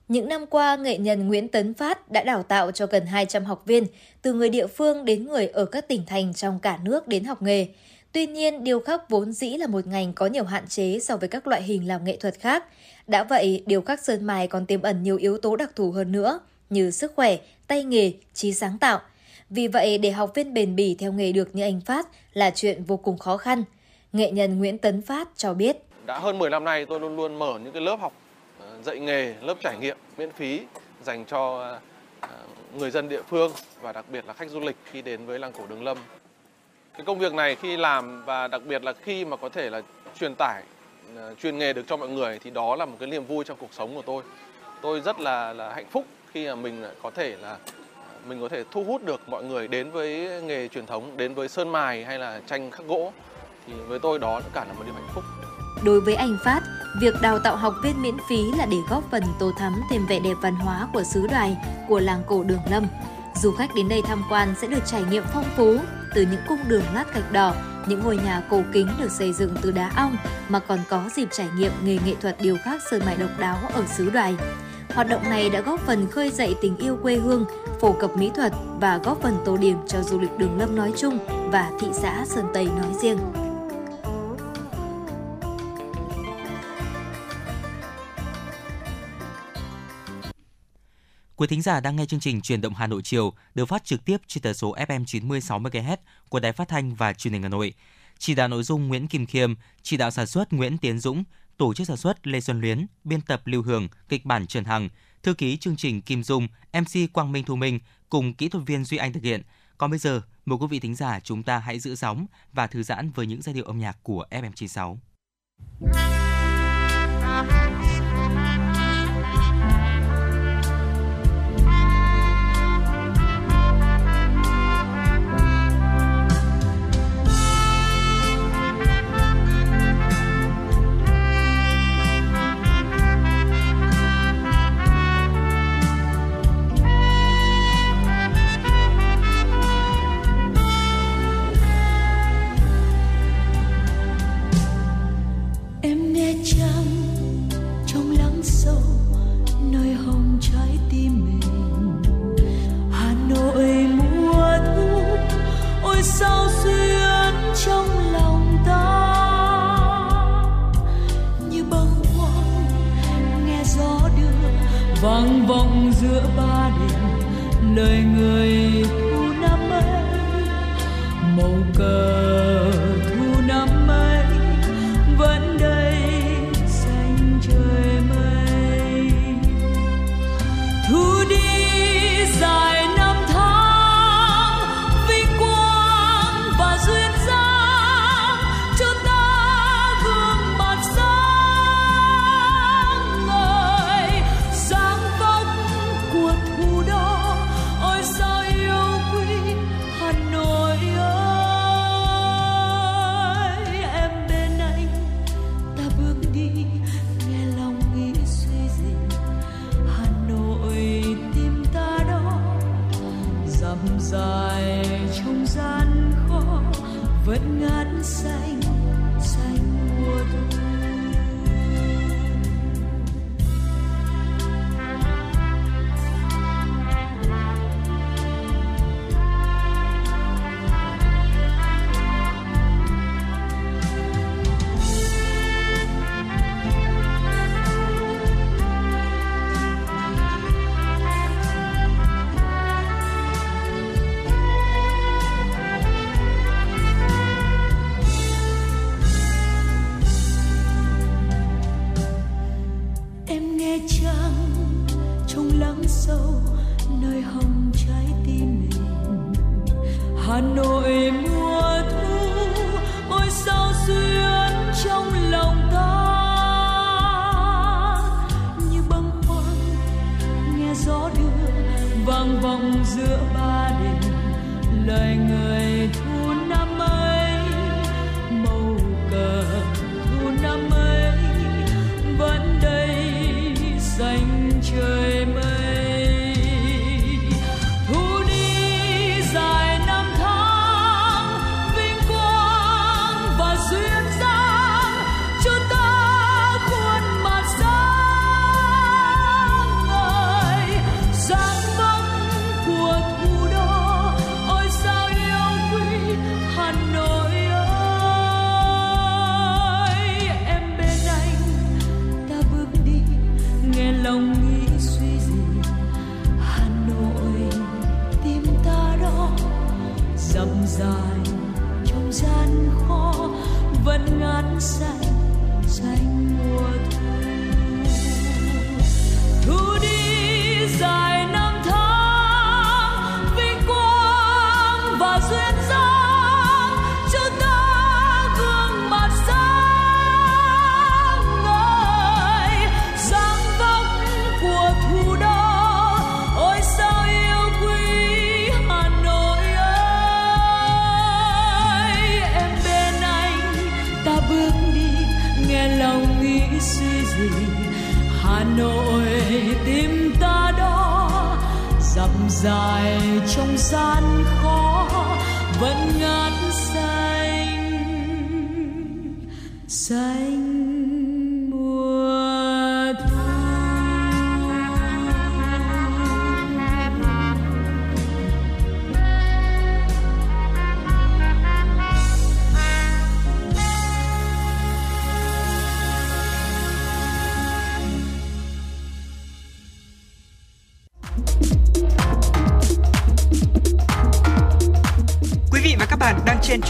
Những năm qua, nghệ nhân Nguyễn Tấn Phát đã đào tạo cho gần 200 học viên, từ người địa phương đến người ở các tỉnh thành trong cả nước đến học nghề. Tuy nhiên, điêu khắc vốn dĩ là một ngành có nhiều hạn chế so với các loại hình làm nghệ thuật khác. Đã vậy, điều khắc sơn mài còn tiềm ẩn nhiều yếu tố đặc thù hơn nữa, như sức khỏe, tay nghề, trí sáng tạo. Vì vậy, để học viên bền bỉ theo nghề được như anh Phát là chuyện vô cùng khó khăn. Nghệ nhân Nguyễn Tấn Phát cho biết. Đã hơn 10 năm nay tôi luôn luôn mở những cái lớp học ờ, dạy nghề, lớp trải nghiệm miễn phí dành cho ờ, người dân địa phương và đặc biệt là khách du lịch khi đến với làng cổ Đường Lâm cái công việc này khi làm và đặc biệt là khi mà có thể là truyền tải Ờ, chuyên nghề được cho mọi người thì đó là một cái niềm vui trong cuộc sống của tôi. Tôi rất là là hạnh phúc khi mà mình có thể là mình có thể thu hút được mọi người đến với nghề truyền thống đến với sơn mài hay là tranh khắc gỗ. Thì với tôi đó cả là một điều hạnh phúc. Đối với anh Phát, việc đào tạo học viên miễn phí là để góp phần tô thắm thêm vẻ đẹp văn hóa của xứ đoài, của làng cổ Đường Lâm. Du khách đến đây tham quan sẽ được trải nghiệm phong phú từ những cung đường lát gạch đỏ, những ngôi nhà cổ kính được xây dựng từ đá ong mà còn có dịp trải nghiệm nghề nghệ thuật điêu khắc sơn mài độc đáo ở xứ đoài. Hoạt động này đã góp phần khơi dậy tình yêu quê hương, phổ cập mỹ thuật và góp phần tô điểm cho du lịch Đường Lâm nói chung và thị xã Sơn Tây nói riêng. Quý thính giả đang nghe chương trình Truyền động Hà Nội chiều được phát trực tiếp trên tần số FM 96 MHz của Đài Phát thanh và Truyền hình Hà Nội. Chỉ đạo nội dung Nguyễn Kim Khiêm, chỉ đạo sản xuất Nguyễn Tiến Dũng, tổ chức sản xuất Lê Xuân Luyến, biên tập Lưu Hường, kịch bản Trần Hằng, thư ký chương trình Kim Dung, MC Quang Minh Thu Minh cùng kỹ thuật viên Duy Anh thực hiện. Còn bây giờ, mời quý vị thính giả chúng ta hãy giữ sóng và thư giãn với những giai điệu âm nhạc của FM96. Nỗi sao xuyên trong lòng ta. Như bâng khuâng nghe gió đưa, vang vọng giữa ba đình lời người thu năm ấy, màu cờ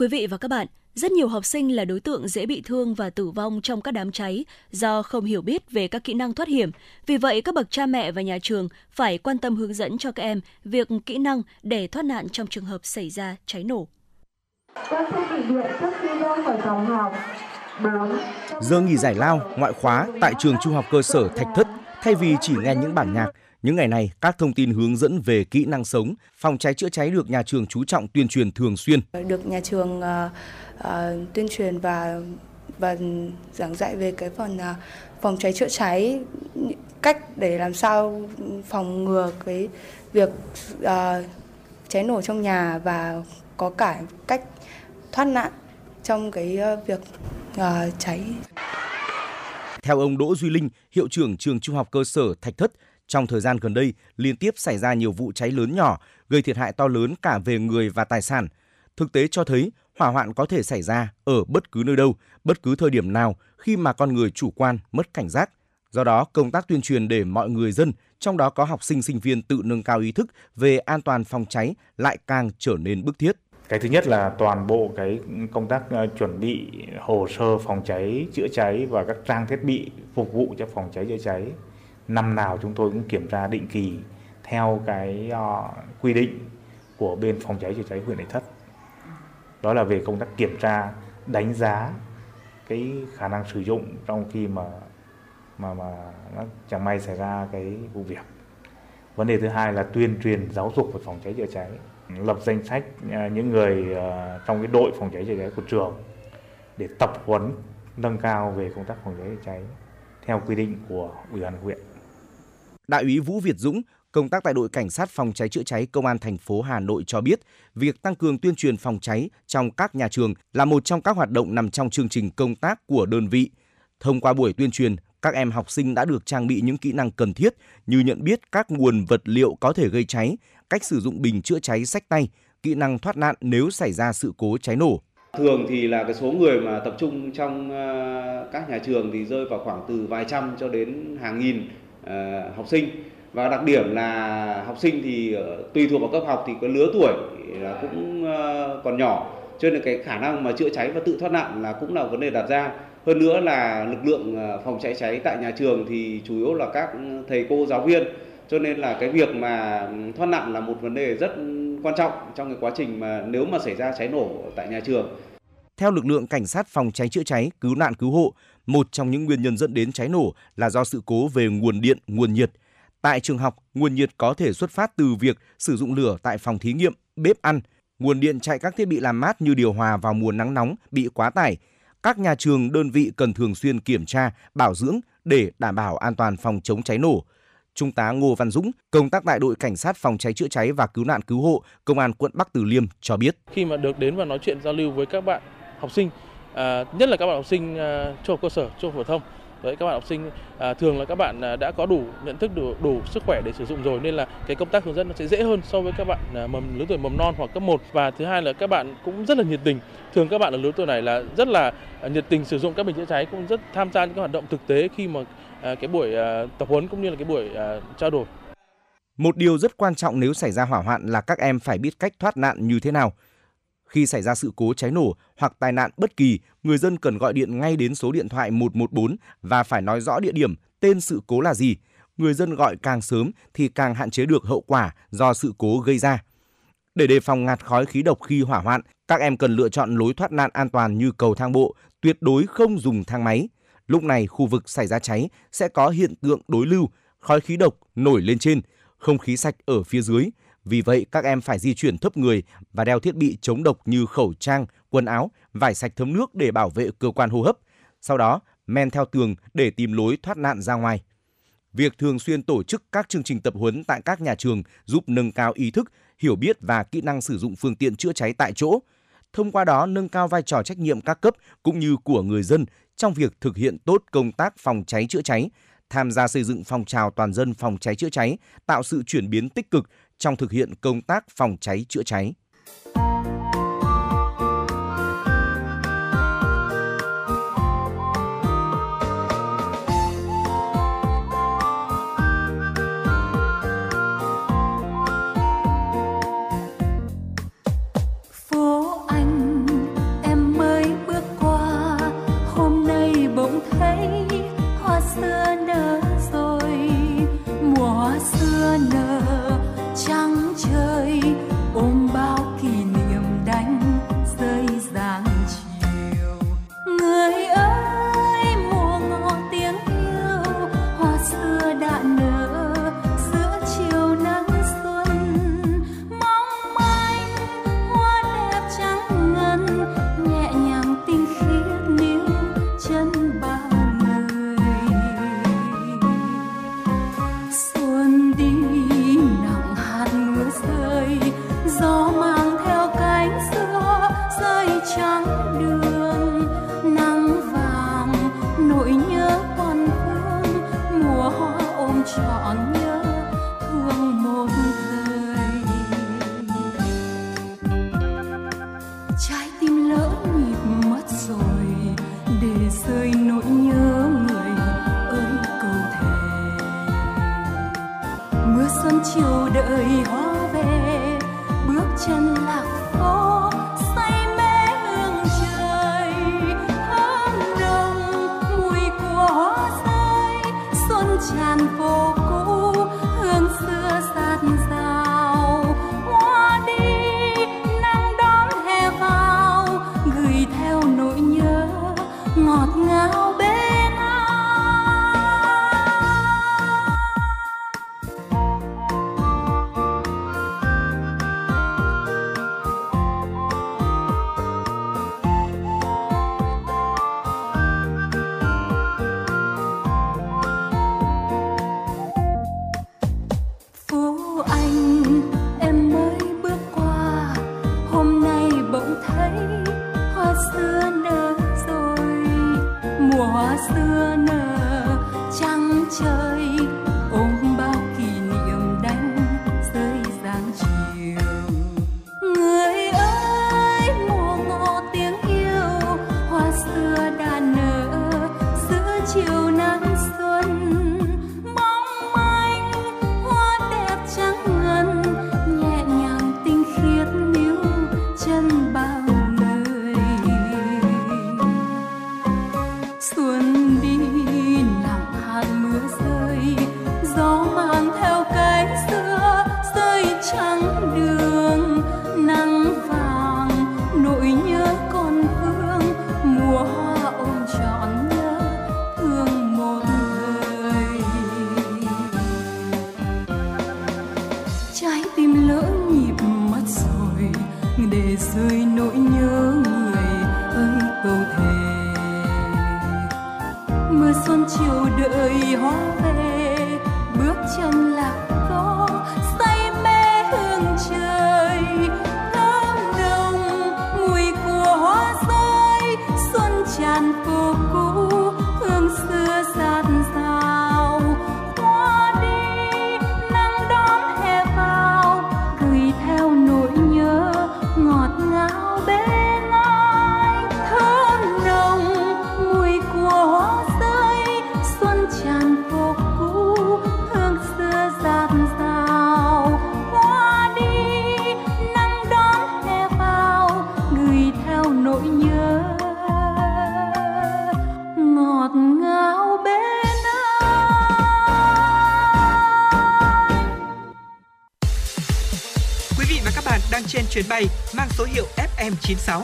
Quý vị và các bạn, rất nhiều học sinh là đối tượng dễ bị thương và tử vong trong các đám cháy do không hiểu biết về các kỹ năng thoát hiểm. Vì vậy, các bậc cha mẹ và nhà trường phải quan tâm hướng dẫn cho các em việc kỹ năng để thoát nạn trong trường hợp xảy ra cháy nổ. Con sẽ bị điện trước khi ra khỏi phòng học. 4. Giờ nghỉ giải lao, ngoại khóa tại trường trung học cơ sở Thạch Thất, thay vì chỉ nghe những bản nhạc, những ngày này các thông tin hướng dẫn về kỹ năng sống, phòng cháy chữa cháy được nhà trường chú trọng tuyên truyền thường xuyên. được nhà trường uh, uh, tuyên truyền và và giảng dạy về cái phần uh, phòng cháy chữa cháy cách để làm sao phòng ngừa cái việc uh, cháy nổ trong nhà và có cả cách thoát nạn trong cái uh, việc uh, cháy Theo ông Đỗ Duy Linh, hiệu trưởng trường Trung học cơ sở Thạch Thất, trong thời gian gần đây liên tiếp xảy ra nhiều vụ cháy lớn nhỏ, gây thiệt hại to lớn cả về người và tài sản. Thực tế cho thấy hỏa hoạn có thể xảy ra ở bất cứ nơi đâu, bất cứ thời điểm nào khi mà con người chủ quan, mất cảnh giác. Do đó, công tác tuyên truyền để mọi người dân, trong đó có học sinh sinh viên tự nâng cao ý thức về an toàn phòng cháy lại càng trở nên bức thiết. Cái thứ nhất là toàn bộ cái công tác ờ, chuẩn bị hồ sơ phòng cháy, chữa cháy và các trang thiết bị phục vụ cho phòng cháy chữa cháy. Năm nào chúng tôi cũng kiểm tra định kỳ theo cái uh, quy định của bên phòng cháy chữa cháy huyện Thạch Thất. Đó là về công tác kiểm tra, đánh giá cái khả năng sử dụng trong khi mà mà mà nó chẳng may xảy ra cái vụ việc. Vấn đề thứ hai là tuyên truyền giáo dục về phòng cháy chữa cháy lập danh sách ờ, những người ờ, trong cái đội phòng cháy chữa cháy của trường để tập huấn nâng cao về công tác phòng cháy chữa cháy theo quy định của ủy ban huyện. Đại úy Vũ Việt Dũng, công tác tại đội cảnh sát phòng cháy chữa cháy công an thành phố Hà Nội cho biết, việc tăng cường tuyên truyền phòng cháy trong các nhà trường là một trong các hoạt động nằm trong chương trình công tác của đơn vị. Thông qua buổi tuyên truyền, các em học sinh đã được trang bị những kỹ năng cần thiết như nhận biết các nguồn vật liệu có thể gây cháy, cách sử dụng bình chữa cháy sách tay, kỹ năng thoát nạn nếu xảy ra sự cố cháy nổ. Thường thì là cái số người mà tập trung trong ờ, các nhà trường thì rơi vào khoảng từ vài trăm cho đến hàng nghìn Ờ, học sinh. Và đặc điểm là học sinh thì ờ, tùy thuộc vào cấp học thì có lứa tuổi là cũng ờ, còn nhỏ. Cho nên cái khả năng mà chữa cháy và tự thoát nạn là cũng là vấn đề đặt ra. Hơn nữa là lực lượng phòng cháy cháy tại nhà trường thì chủ yếu là các thầy cô giáo viên. Cho nên là cái việc mà thoát nạn là một vấn đề rất quan trọng trong cái quá trình mà nếu mà xảy ra cháy nổ tại nhà trường. Theo lực lượng cảnh sát phòng cháy chữa cháy, cứu nạn cứu hộ, một trong những nguyên nhân dẫn đến cháy nổ là do sự cố về nguồn điện, nguồn nhiệt. Tại trường học, nguồn nhiệt có thể xuất phát từ việc sử dụng lửa tại phòng thí nghiệm, bếp ăn. Nguồn điện chạy các thiết bị làm mát như điều hòa vào mùa nắng nóng bị quá tải. Các nhà trường, đơn vị cần thường xuyên kiểm tra, bảo dưỡng để đảm bảo an toàn phòng chống cháy nổ. Trung tá Ngô Văn Dũng, công tác tại đội cảnh sát phòng cháy chữa cháy và cứu nạn cứu hộ, công an quận Bắc Từ Liêm cho biết. Khi mà được đến và nói chuyện giao lưu với các bạn học sinh, à, nhất là các bạn học sinh à, trung học cơ sở, trung học phổ thông, Đấy, các bạn học sinh à, thường là các bạn à, đã có đủ nhận thức đủ đủ sức khỏe để sử dụng rồi nên là cái công tác hướng dẫn nó sẽ dễ hơn so với các bạn à, mầm lứa tuổi mầm non hoặc cấp 1 và thứ hai là các bạn cũng rất là nhiệt tình. Thường các bạn ở lứa tuổi này là rất là à, nhiệt tình sử dụng các bình chữa cháy cũng rất tham gia những hoạt động thực tế khi mà À, cái buổi à, tập huấn cũng như là cái buổi à, trao đổi. Một điều rất quan trọng nếu xảy ra hỏa hoạn là các em phải biết cách thoát nạn như thế nào. Khi xảy ra sự cố cháy nổ hoặc tai nạn bất kỳ, người dân cần gọi điện ngay đến số điện thoại 114 và phải nói rõ địa điểm, tên sự cố là gì. Người dân gọi càng sớm thì càng hạn chế được hậu quả do sự cố gây ra. Để đề phòng ngạt khói khí độc khi hỏa hoạn, các em cần lựa chọn lối thoát nạn an toàn như cầu thang bộ, tuyệt đối không dùng thang máy. Lúc này khu vực xảy ra cháy sẽ có hiện tượng đối lưu, khói khí độc nổi lên trên, không khí sạch ở phía dưới. Vì vậy các em phải di chuyển thấp người và đeo thiết bị chống độc như khẩu trang, quần áo, vải sạch thấm nước để bảo vệ cơ quan hô hấp. Sau đó men theo tường để tìm lối thoát nạn ra ngoài. Việc thường xuyên tổ chức các chương trình tập huấn tại các nhà trường giúp nâng cao ý thức, hiểu biết và kỹ năng sử dụng phương tiện chữa cháy tại chỗ. Thông qua đó nâng cao vai trò trách nhiệm các cấp cũng như của người dân trong việc thực hiện tốt công tác phòng cháy chữa cháy, tham gia xây dựng phong trào toàn dân phòng cháy chữa cháy, tạo sự chuyển biến tích cực trong thực hiện công tác phòng cháy chữa cháy. Chuyến bay mang số hiệu FM96.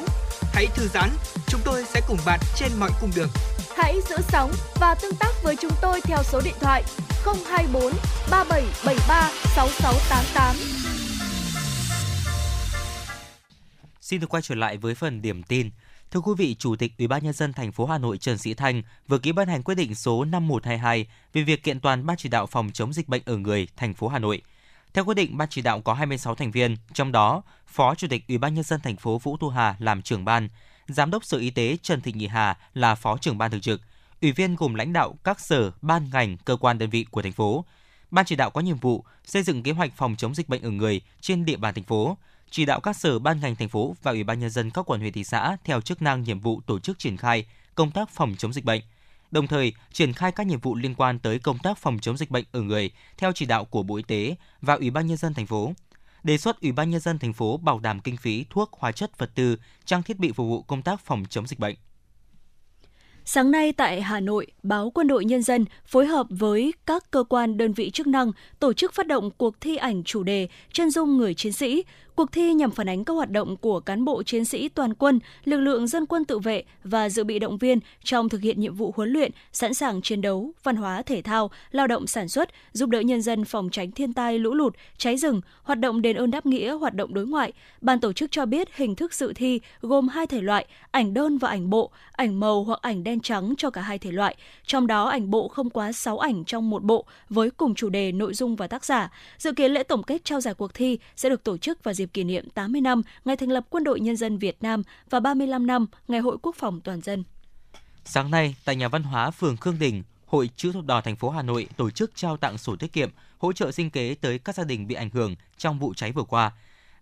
Hãy thư giãn, chúng tôi sẽ cùng bạn trên mọi cung đường. Hãy giữ sóng và tương tác với chúng tôi theo số điện thoại 024 3773 6688. Xin được quay trở lại với phần điểm tin. Thưa quý vị, Chủ tịch Ủy ban nhân dân thành phố Hà Nội Trần Sĩ Thanh vừa ký ban hành quyết định số 5122 về việc kiện toàn Ban chỉ đạo phòng chống dịch bệnh ở người thành phố Hà Nội. Theo quyết định, ban chỉ đạo có 26 thành viên, trong đó Phó Chủ tịch Ủy ban nhân dân thành phố Vũ Thu Hà làm trưởng ban, Giám đốc Sở Y tế Trần Thị Nhị Hà là Phó trưởng ban thường trực, ủy viên gồm lãnh đạo các sở, ban ngành, cơ quan đơn vị của thành phố. Ban chỉ đạo có nhiệm vụ xây dựng kế hoạch phòng chống dịch bệnh ở người trên địa bàn thành phố, chỉ đạo các sở ban ngành thành phố và ủy ban nhân dân các quận huyện thị xã theo chức năng nhiệm vụ tổ chức triển khai công tác phòng chống dịch bệnh. Đồng thời, triển khai các nhiệm vụ liên quan tới công tác phòng chống dịch bệnh ở người theo chỉ đạo của Bộ Y tế và Ủy ban nhân dân thành phố. Đề xuất Ủy ban nhân dân thành phố bảo đảm kinh phí thuốc, hóa chất, vật tư, trang thiết bị phục vụ công tác phòng chống dịch bệnh. Sáng nay tại Hà Nội, báo Quân đội Nhân dân phối hợp với các cơ quan đơn vị chức năng tổ chức phát động cuộc thi ảnh chủ đề Chân dung người chiến sĩ. Cuộc thi nhằm phản ánh các hoạt động của cán bộ chiến sĩ toàn quân, lực lượng dân quân tự vệ và dự bị động viên trong thực hiện nhiệm vụ huấn luyện, sẵn sàng chiến đấu, văn hóa thể thao, lao động sản xuất, giúp đỡ nhân dân phòng tránh thiên tai lũ lụt, cháy rừng, hoạt động đền ơn đáp nghĩa, hoạt động đối ngoại. Ban tổ chức cho biết hình thức dự thi gồm hai thể loại, ảnh đơn và ảnh bộ, ảnh màu hoặc ảnh đen trắng cho cả hai thể loại. Trong đó ảnh bộ không quá 6 ảnh trong một bộ với cùng chủ đề, nội dung và tác giả. Dự kiến lễ tổng kết trao giải cuộc thi sẽ được tổ chức vào dịp kỷ niệm 80 năm ngày thành lập Quân đội Nhân dân Việt Nam và 35 năm Ngày Hội Quốc phòng toàn dân. Sáng nay, tại nhà văn hóa phường Khương Đình, Hội Chữ thập đỏ thành phố Hà Nội tổ chức trao tặng sổ tiết kiệm hỗ trợ sinh kế tới các gia đình bị ảnh hưởng trong vụ cháy vừa qua.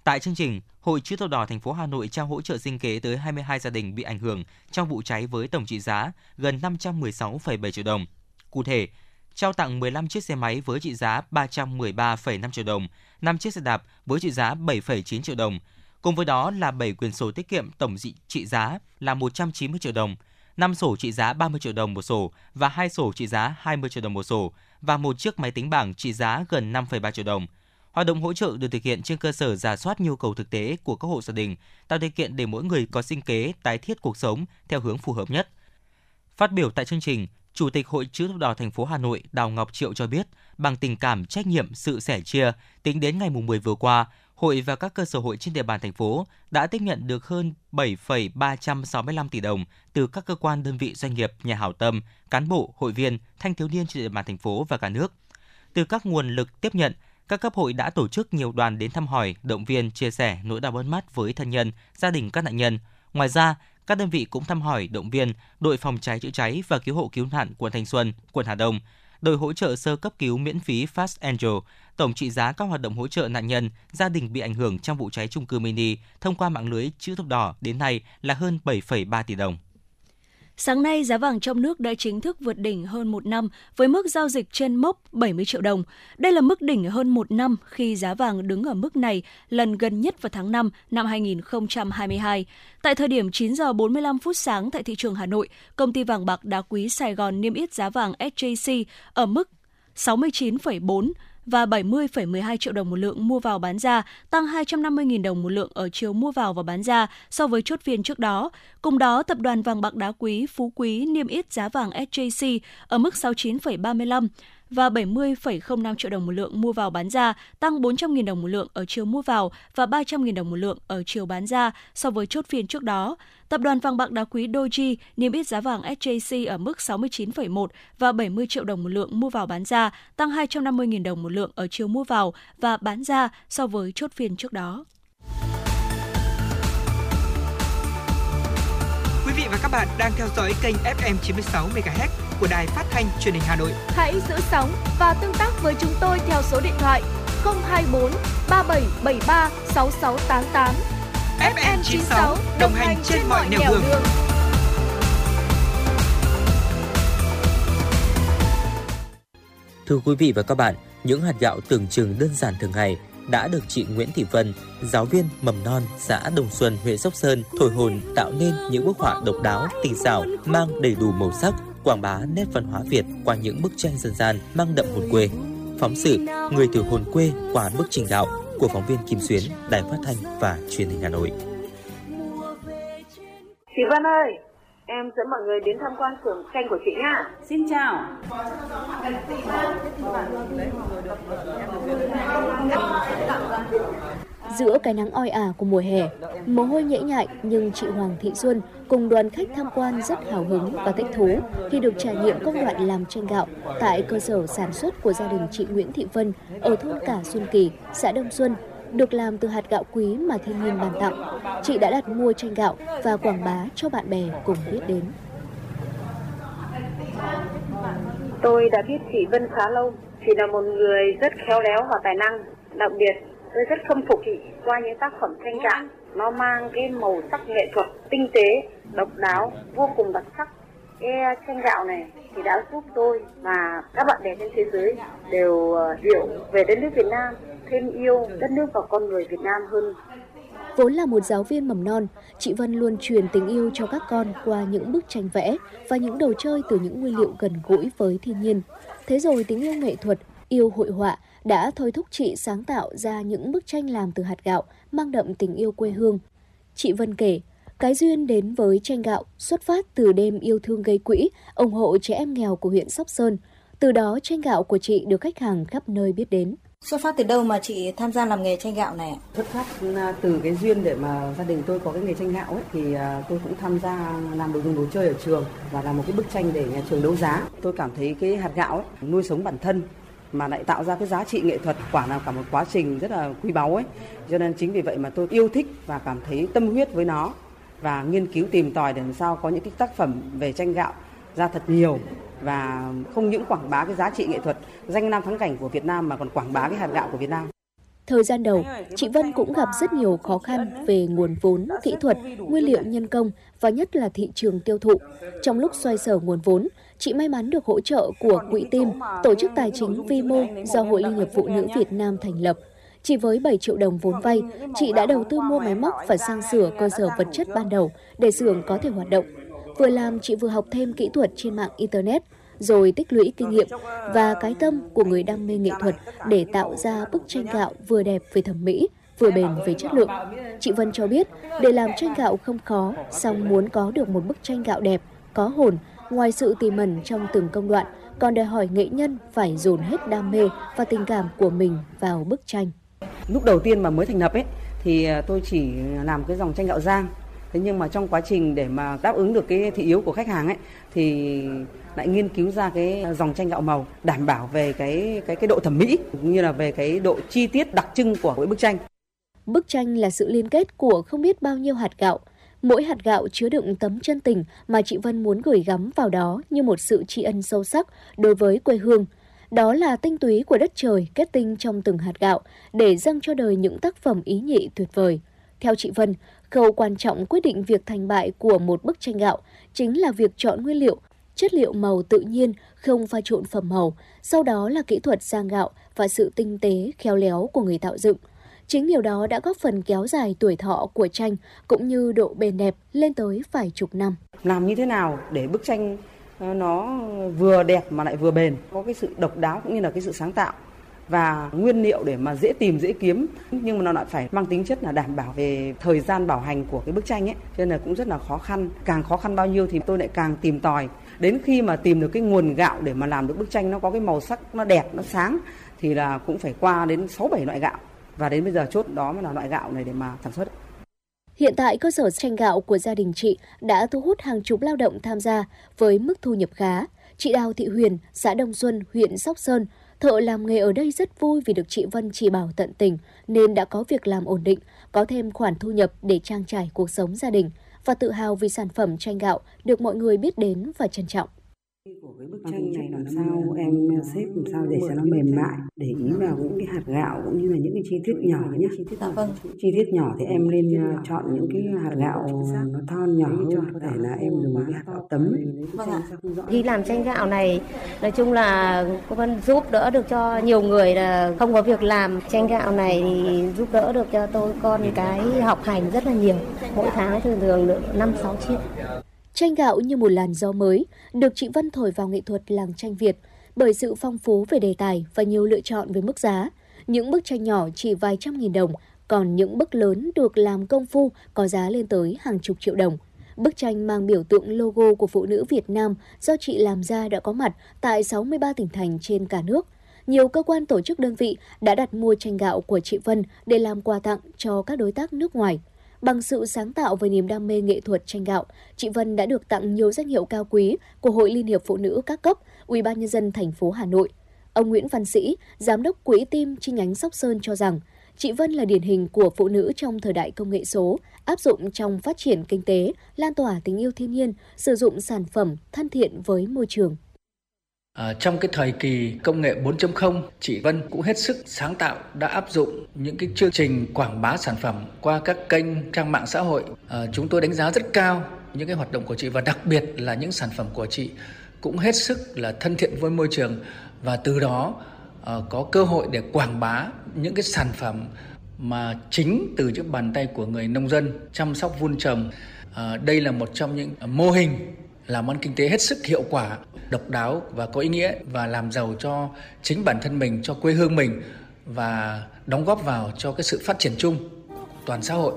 Tại chương trình, Hội Chữ thập đỏ thành phố Hà Nội trao hỗ trợ sinh kế tới 22 gia đình bị ảnh hưởng trong vụ cháy với tổng trị giá gần 516,7 triệu đồng. Cụ thể, trao tặng 15 chiếc xe máy với trị giá 313,5 triệu đồng, 5 chiếc xe đạp với trị giá 7,9 triệu đồng. Cùng với đó là 7 quyền sổ tiết kiệm tổng trị giá là 190 triệu đồng, 5 sổ trị giá 30 triệu đồng một sổ và 2 sổ trị giá 20 triệu đồng một sổ và một chiếc máy tính bảng trị giá gần 5,3 triệu đồng. Hoạt động hỗ trợ được thực hiện trên cơ sở giả soát nhu cầu thực tế của các hộ gia đình, tạo điều kiện để mỗi người có sinh kế, tái thiết cuộc sống theo hướng phù hợp nhất. Phát biểu tại chương trình, Chủ tịch Hội chữ thập đỏ thành phố Hà Nội Đào Ngọc Triệu cho biết, bằng tình cảm, trách nhiệm, sự sẻ chia, tính đến ngày 10 vừa qua, hội và các cơ sở hội trên địa bàn thành phố đã tiếp nhận được hơn 7,365 tỷ đồng từ các cơ quan đơn vị doanh nghiệp, nhà hảo tâm, cán bộ, hội viên, thanh thiếu niên trên địa bàn thành phố và cả nước. Từ các nguồn lực tiếp nhận, các cấp hội đã tổ chức nhiều đoàn đến thăm hỏi, động viên, chia sẻ nỗi đau mất mát với thân nhân, gia đình các nạn nhân. Ngoài ra, các đơn vị cũng thăm hỏi, động viên đội phòng cháy chữa cháy và cứu hộ cứu nạn quận Thanh Xuân, quận Hà Đông, đội hỗ trợ sơ cấp cứu miễn phí Fast Angel, tổng trị giá các hoạt động hỗ trợ nạn nhân, gia đình bị ảnh hưởng trong vụ cháy trung cư mini thông qua mạng lưới chữ thập đỏ đến nay là hơn 7,3 tỷ đồng. Sáng nay, giá vàng trong nước đã chính thức vượt đỉnh hơn một năm với mức giao dịch trên mốc 70 triệu đồng. Đây là mức đỉnh hơn một năm khi giá vàng đứng ở mức này lần gần nhất vào tháng 5 năm 2022. Tại thời điểm 9 giờ 45 phút sáng tại thị trường Hà Nội, công ty vàng bạc đá quý Sài Gòn niêm yết giá vàng SJC ở mức 69,4 và 70,12 triệu đồng một lượng mua vào bán ra, tăng 250.000 đồng một lượng ở chiều mua vào và bán ra so với chốt phiên trước đó. Cùng đó, tập đoàn vàng bạc đá quý Phú Quý niêm yết giá vàng SJC ở mức 69,35 và 70,05 triệu đồng một lượng mua vào bán ra, tăng 400.000 đồng một lượng ở chiều mua vào và 300.000 đồng một lượng ở chiều bán ra so với chốt phiên trước đó. Tập đoàn vàng bạc đá quý Doji niêm yết giá vàng SJC ở mức 69,1 và 70 triệu đồng một lượng mua vào bán ra, tăng 250.000 đồng một lượng ở chiều mua vào và bán ra so với chốt phiên trước đó. Quý vị và các bạn đang theo dõi kênh FM 96 MHz của đài phát thanh truyền hình Hà Nội. Hãy giữ sóng và tương tác với chúng tôi theo số điện thoại 024 3773 6688. FM 96 đồng hành trên mọi nẻo đường. đường. Thưa quý vị và các bạn, những hạt gạo tưởng chừng đơn giản thường ngày đã được chị Nguyễn Thị Vân, giáo viên mầm non xã Đồng Xuân, huyện Sóc Sơn thổi hồn tạo nên những bức họa độc đáo, tinh xảo, mang đầy đủ màu sắc, quảng bá nét văn hóa Việt qua những bức tranh dân gian mang đậm hồn quê. Phóng sự Người thử hồn quê qua bức trình gạo của phóng viên Kim Xuyến, Đài Phát thanh và Truyền hình Hà Nội. Chị Vân ơi, em dẫn mọi người đến tham quan xưởng tranh của chị nhá. Xin chào. Giữa cái nắng oi ả của mùa hè, mồ hôi nhễ nhại nhưng chị Hoàng Thị Xuân cùng đoàn khách tham quan rất hào hứng và thích thú khi được trải nghiệm công đoạn làm tranh gạo tại cơ sở sản xuất của gia đình chị Nguyễn Thị Vân ở thôn Cả Xuân Kỳ, xã Đông Xuân, được làm từ hạt gạo quý mà thiên nhiên ban tặng. Chị đã đặt mua tranh gạo và quảng bá cho bạn bè cùng biết đến. Tôi đã biết chị Vân khá lâu. Chị là một người rất khéo léo và tài năng. Đặc biệt, tôi rất khâm phục chị qua những tác phẩm tranh gạo. Nó mang cái màu sắc nghệ thuật tinh tế, độc đáo, vô cùng đặc sắc. Cái à, tranh gạo này thì đã giúp tôi và các bạn bè trên thế giới đều à, hiểu về đất nước Việt Nam thêm yêu đất nước và con người Việt Nam hơn. Vốn là một giáo viên mầm non, chị Vân luôn truyền tình yêu cho các con qua những bức tranh vẽ và những đồ chơi từ những nguyên liệu gần gũi với thiên nhiên. Thế rồi tình yêu nghệ thuật, yêu hội họa đã thôi thúc chị sáng tạo ra những bức tranh làm từ hạt gạo mang đậm tình yêu quê hương. Chị Vân kể, cái duyên đến với tranh gạo xuất phát từ đêm yêu thương gây quỹ, ủng hộ trẻ em nghèo của huyện Sóc Sơn. Từ đó tranh gạo của chị được khách hàng khắp nơi biết đến. Xuất phát từ đâu mà chị tham gia làm nghề tranh gạo này? Xuất phát à, từ cái duyên để mà gia đình tôi có cái nghề tranh gạo ấy thì à, tôi cũng tham gia làm đồ dùng đồ chơi ở trường và làm một cái bức tranh để nhà trường đấu giá. Tôi cảm thấy cái hạt gạo ấy nuôi sống bản thân mà lại tạo ra cái giá trị nghệ thuật quả là cả một quá trình rất là quý báu ấy. Cho nên chính vì vậy mà tôi yêu thích và cảm thấy tâm huyết với nó và nghiên cứu tìm tòi để làm sao có những cái tác phẩm về tranh gạo ra thật nhiều và không những quảng bá cái giá trị nghệ thuật danh lam thắng cảnh của Việt Nam mà còn quảng bá cái hạt gạo của Việt Nam. Thời gian đầu, chị Vân cũng gặp rất nhiều khó khăn về nguồn vốn, kỹ thuật, nguyên liệu nhân công và nhất là thị trường tiêu thụ. Trong lúc xoay sở nguồn vốn, chị may mắn được hỗ trợ của Quỹ Tim, tổ chức tài chính vi mô do Hội Liên hiệp Phụ nữ Việt Nam thành lập. Chỉ với 7 triệu đồng vốn vay, chị đã đầu tư mua máy móc và sang sửa cơ sở vật chất ban đầu để xưởng có thể hoạt động. Vừa làm, chị vừa học thêm kỹ thuật trên mạng Internet, rồi tích lũy kinh nghiệm và cái tâm của người đam mê nghệ thuật để tạo ra bức tranh gạo vừa đẹp về thẩm mỹ, vừa bền về chất lượng. Chị Vân cho biết, để làm tranh gạo không khó, song muốn có được một bức tranh gạo đẹp, có hồn, ngoài sự tỉ mẩn trong từng công đoạn, còn đòi hỏi nghệ nhân phải dồn hết đam mê và tình cảm của mình vào bức tranh. Lúc đầu tiên mà mới thành lập ấy thì à, tôi chỉ làm cái dòng tranh gạo rang. Thế nhưng mà trong quá trình để mà đáp ứng được cái thị yếu của khách hàng ấy thì lại nghiên cứu ra cái dòng tranh gạo màu đảm bảo về cái cái cái độ thẩm mỹ cũng như là về cái độ chi tiết đặc trưng của cái bức tranh. Bức tranh là sự liên kết của không biết bao nhiêu hạt gạo. Mỗi hạt gạo chứa đựng tấm chân tình mà chị Vân muốn gửi gắm vào đó như một sự tri ân sâu sắc đối với quê hương. Đó là tinh túy của đất trời kết tinh trong từng hạt gạo để dâng cho đời những tác phẩm ý nhị tuyệt vời. Theo chị Vân, khâu quan trọng quyết định việc thành bại của một bức tranh gạo chính là việc chọn nguyên liệu, chất liệu màu tự nhiên, không pha trộn phẩm màu, sau đó là kỹ thuật rang gạo và sự tinh tế, khéo léo của người tạo dựng. Chính điều đó đã góp phần kéo dài tuổi thọ của tranh cũng như độ bền đẹp lên tới vài chục năm. Làm như thế nào để bức tranh ờ, nó vừa đẹp mà lại vừa bền, có cái sự độc đáo cũng như là cái sự sáng tạo và nguyên liệu để mà dễ tìm dễ kiếm nhưng mà nó lại phải mang tính chất là đảm bảo về thời gian bảo hành của cái bức tranh ấy. Cho nên là cũng rất là khó khăn. Càng khó khăn bao nhiêu thì tôi lại càng tìm tòi. Đến khi mà tìm được cái nguồn gạo để mà làm được bức tranh nó có cái màu sắc nó đẹp nó sáng thì là cũng phải qua đến 6 7 loại gạo và đến bây giờ chốt đó mới là loại gạo này để mà sản xuất. Hiện tại cơ sở tranh gạo của gia đình chị đã thu hút hàng chục lao động tham gia với mức thu nhập khá. Chị Đào Thị Huyền, xã Đông Xuân, huyện Sóc Sơn, thợ làm nghề ở đây rất vui vì được chị Vân chỉ bảo tận tình nên đã có việc làm ổn định, có thêm khoản thu nhập để trang trải cuộc sống gia đình và tự hào vì sản phẩm tranh gạo được mọi người biết đến và trân trọng của cái bức tranh này làm sao? em xếp làm sao để cho nó mềm mại để ý vào những cái hạt gạo cũng như là những cái chi tiết nhỏ nhé chi tiết, vâng. chi tiết nhỏ thì em lên ờ, chọn những cái hạt gạo nó thon nhỏ hơn có thể là em dùng cái hạt gạo tấm. vâng ạ. khi làm tranh gạo này nói chung là cô Vân giúp đỡ được cho nhiều người là không có việc làm. Tranh gạo này thì giúp đỡ được cho tôi con cái học hành rất là nhiều. Mỗi tháng thường thường được năm sáu triệu Tranh gạo như một làn gió mới, được chị Vân thổi vào nghệ thuật làng tranh Việt bởi sự phong phú về đề tài và nhiều lựa chọn về mức giá. Những bức tranh nhỏ chỉ vài trăm nghìn đồng, còn những bức lớn được làm công phu có giá lên tới hàng chục triệu đồng. Bức tranh mang biểu tượng logo của phụ nữ Việt Nam do chị làm ra đã có mặt tại 63 tỉnh thành trên cả nước. Nhiều cơ quan tổ chức đơn vị đã đặt mua tranh gạo của chị Vân để làm quà tặng cho các đối tác nước ngoài. Bằng sự sáng tạo và niềm đam mê nghệ thuật tranh gạo, chị Vân đã được tặng nhiều danh hiệu cao quý của Hội Liên hiệp Phụ nữ các cấp, Ủy ban nhân dân thành phố Hà Nội. Ông Nguyễn Văn Sĩ, giám đốc Quỹ Tim chi nhánh Sóc Sơn cho rằng, chị Vân là điển hình của phụ nữ trong thời đại công nghệ số, áp dụng trong phát triển kinh tế, lan tỏa tình yêu thiên nhiên, sử dụng sản phẩm thân thiện với môi trường. À, trong cái thời kỳ công nghệ 4.0, chị Vân cũng hết sức sáng tạo đã áp dụng những cái chương trình quảng bá sản phẩm qua các kênh trang mạng xã hội. À, chúng tôi đánh giá rất cao những cái hoạt động của chị và đặc biệt là những sản phẩm của chị cũng hết sức là thân thiện với môi trường và từ đó à, có cơ hội để quảng bá những cái sản phẩm mà chính từ những bàn tay của người nông dân chăm sóc vun trồng. À, đây là một trong những mô hình là món kinh tế hết sức hiệu quả, độc đáo và có ý nghĩa và làm giàu cho chính bản thân mình, cho quê hương mình và đóng góp vào cho cái sự phát triển chung toàn xã hội.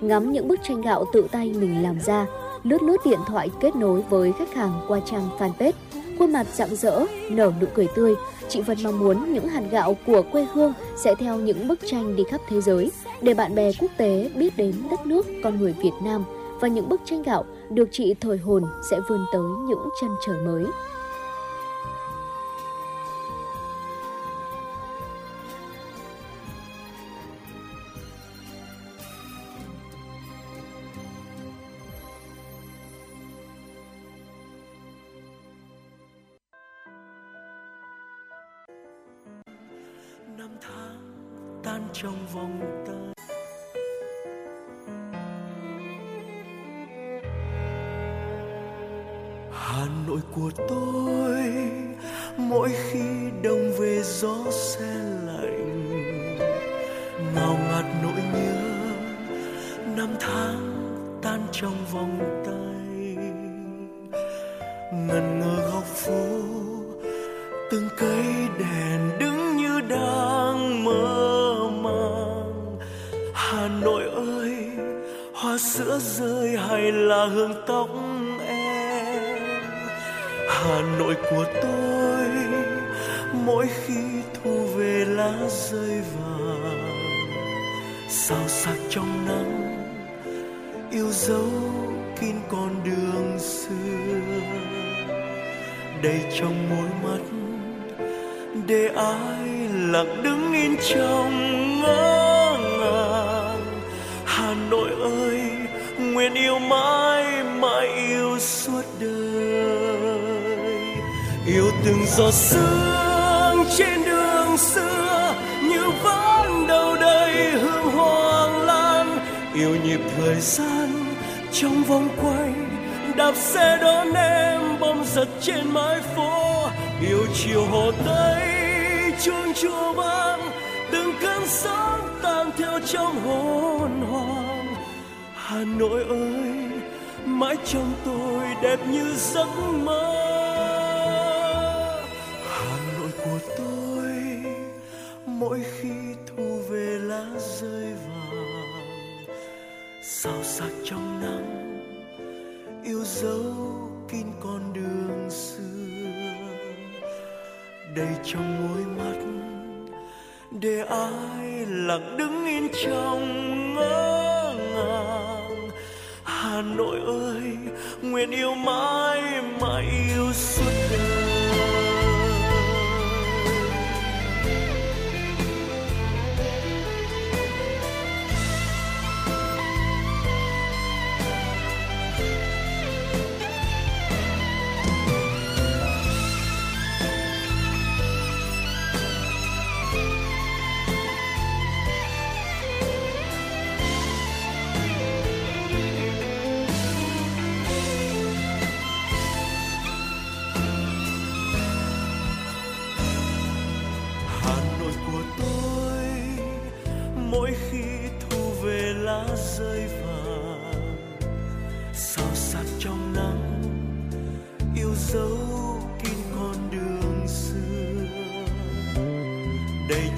Ngắm những bức tranh gạo tự tay mình làm ra, lướt lướt điện thoại kết nối với khách hàng qua trang fanpage, khuôn mặt rạng rỡ, nở nụ cười tươi, chị Vân mong muốn những hạt gạo của quê hương sẽ theo những bức tranh đi khắp thế giới để bạn bè quốc tế biết đến đất nước con người Việt Nam và những bức tranh gạo được chị thổi hồn sẽ vươn tới những chân trời mới. Đẹp như giấc mơ.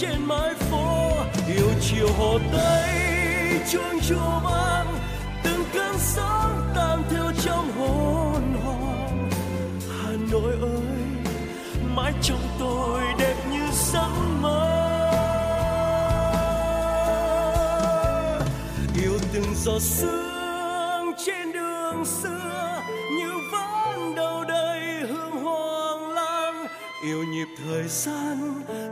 trên mái phố, yêu chiều hồ tây, chuông chùa vang, từng cơn sóng tan theo trong hồn hoàng hà nội ơi, mãi trong tôi đẹp như giấc mơ. Yêu từng giọt sương trên đường xưa, như vẫn đâu đây hương hoàng lan yêu nhịp thời gian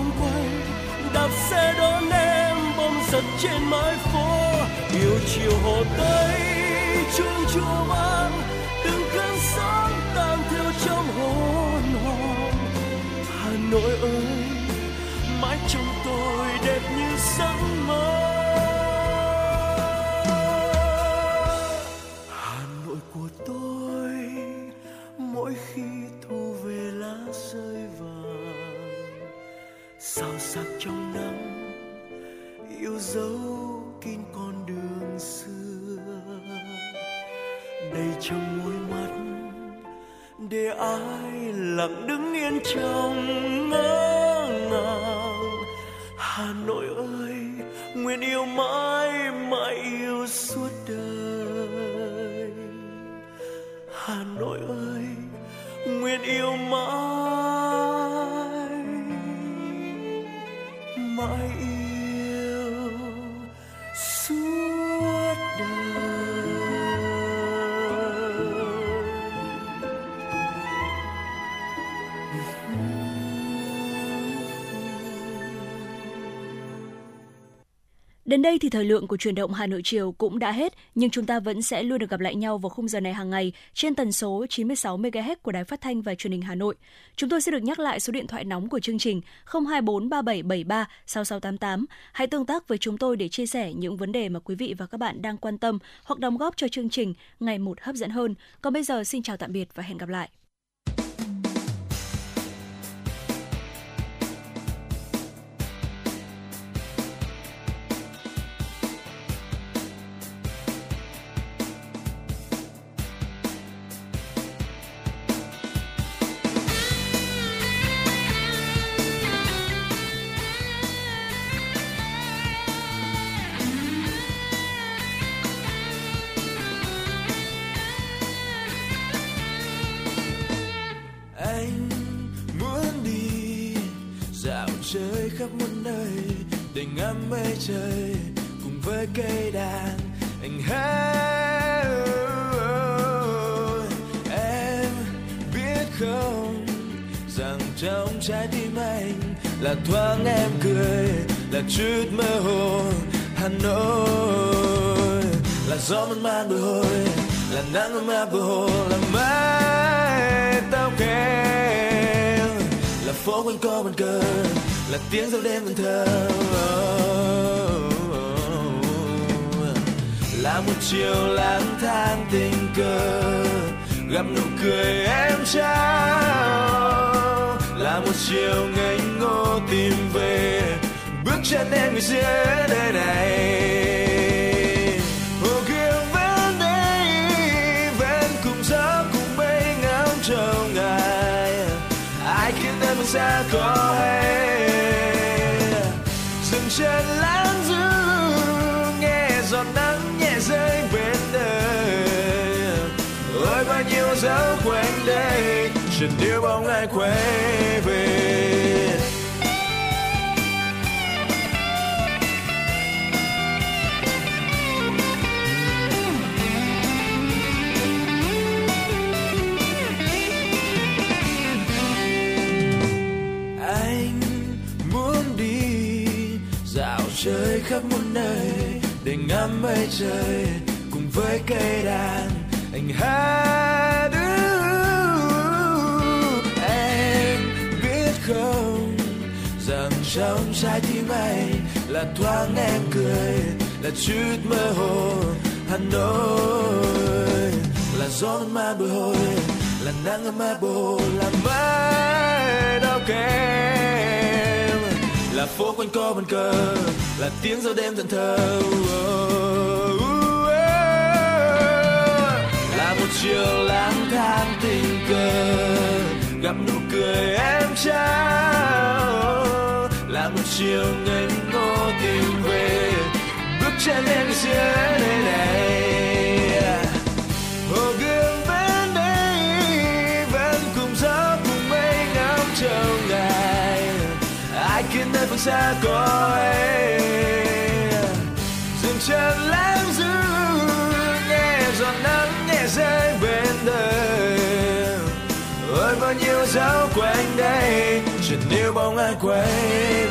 Trong quanh đạp xe đón em bom giật trên mái phố. Yêu chiều hồ tây chuông chùa vang, từng cơn sóng tan theo trong hồn hồn hà nội ơi, mãi trong để ai lặng đứng yên trong ngỡ ngàng. Hà nội ơi, nguyện yêu mãi mãi yêu suốt đời. Hà nội ơi, nguyện yêu mãi. Đến đây thì thời lượng của truyền động Hà Nội chiều cũng đã hết, nhưng chúng ta vẫn sẽ luôn được gặp lại nhau vào khung giờ này hàng ngày trên tần số 96 MHz của Đài Phát thanh và Truyền hình Hà Nội. Chúng tôi sẽ được nhắc lại số điện thoại nóng của chương trình 024 3773 6688. Hãy tương tác với chúng tôi để chia sẻ những vấn đề mà quý vị và các bạn đang quan tâm hoặc đóng góp cho chương trình ngày một hấp dẫn hơn. Còn bây giờ xin chào tạm biệt và hẹn gặp lại. Ngắm mây trời cùng với cây đàn. Anh hát em biết không rằng trong trái tim anh là thoáng em cười, là chút mơ hồ. Hà Nội là gió mơn man bồi hồi, là nắng ấm áp bồi hồi, là mái tóc em, là phố quanh co bàn cờ là tiếng reo đêm vẫn thơ, là một chiều lang thang tình cờ, gặp nụ cười em trao. Là một chiều ngây ngô tìm về, bước chân em người giữa đời này. Hồ có vẫn bao nhiêu quanh đây chẳng yêu bóng ai quay về anh muốn đi dạo chơi khắp muôn nơi để ngắm mây trời cùng với cây đàn anh hát. Không? Rằng trong trái tim anh là thoáng em cười, là chút mơ hồ. Hà Nội là gió mơn man bồi hồi, là nắng ấm áp bồi hồi là mái đau kém. Là phố quanh co bàn cờ, là tiếng gió đêm thẫn thờ là một chiều lang thang tình cờ, gặp nụ cười em trao. Là một chiều ngây ngô tìm về, bước chân em giữa nơi này. Hồ gươm bên đây vẫn cùng gió cùng mây ngắm trong ngày ai khiến nơi phương xa có ấy dừng chân lãng du nghe giọt nắng nghe rơi bên đời nhiều dấu quanh đây. Chợt níu bóng ai quay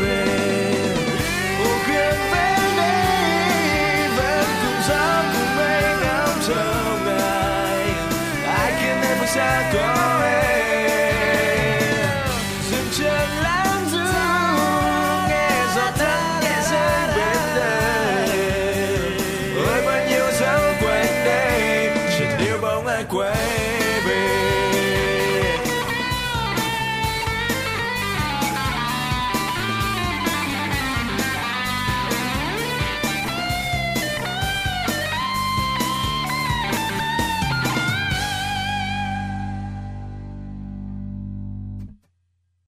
về.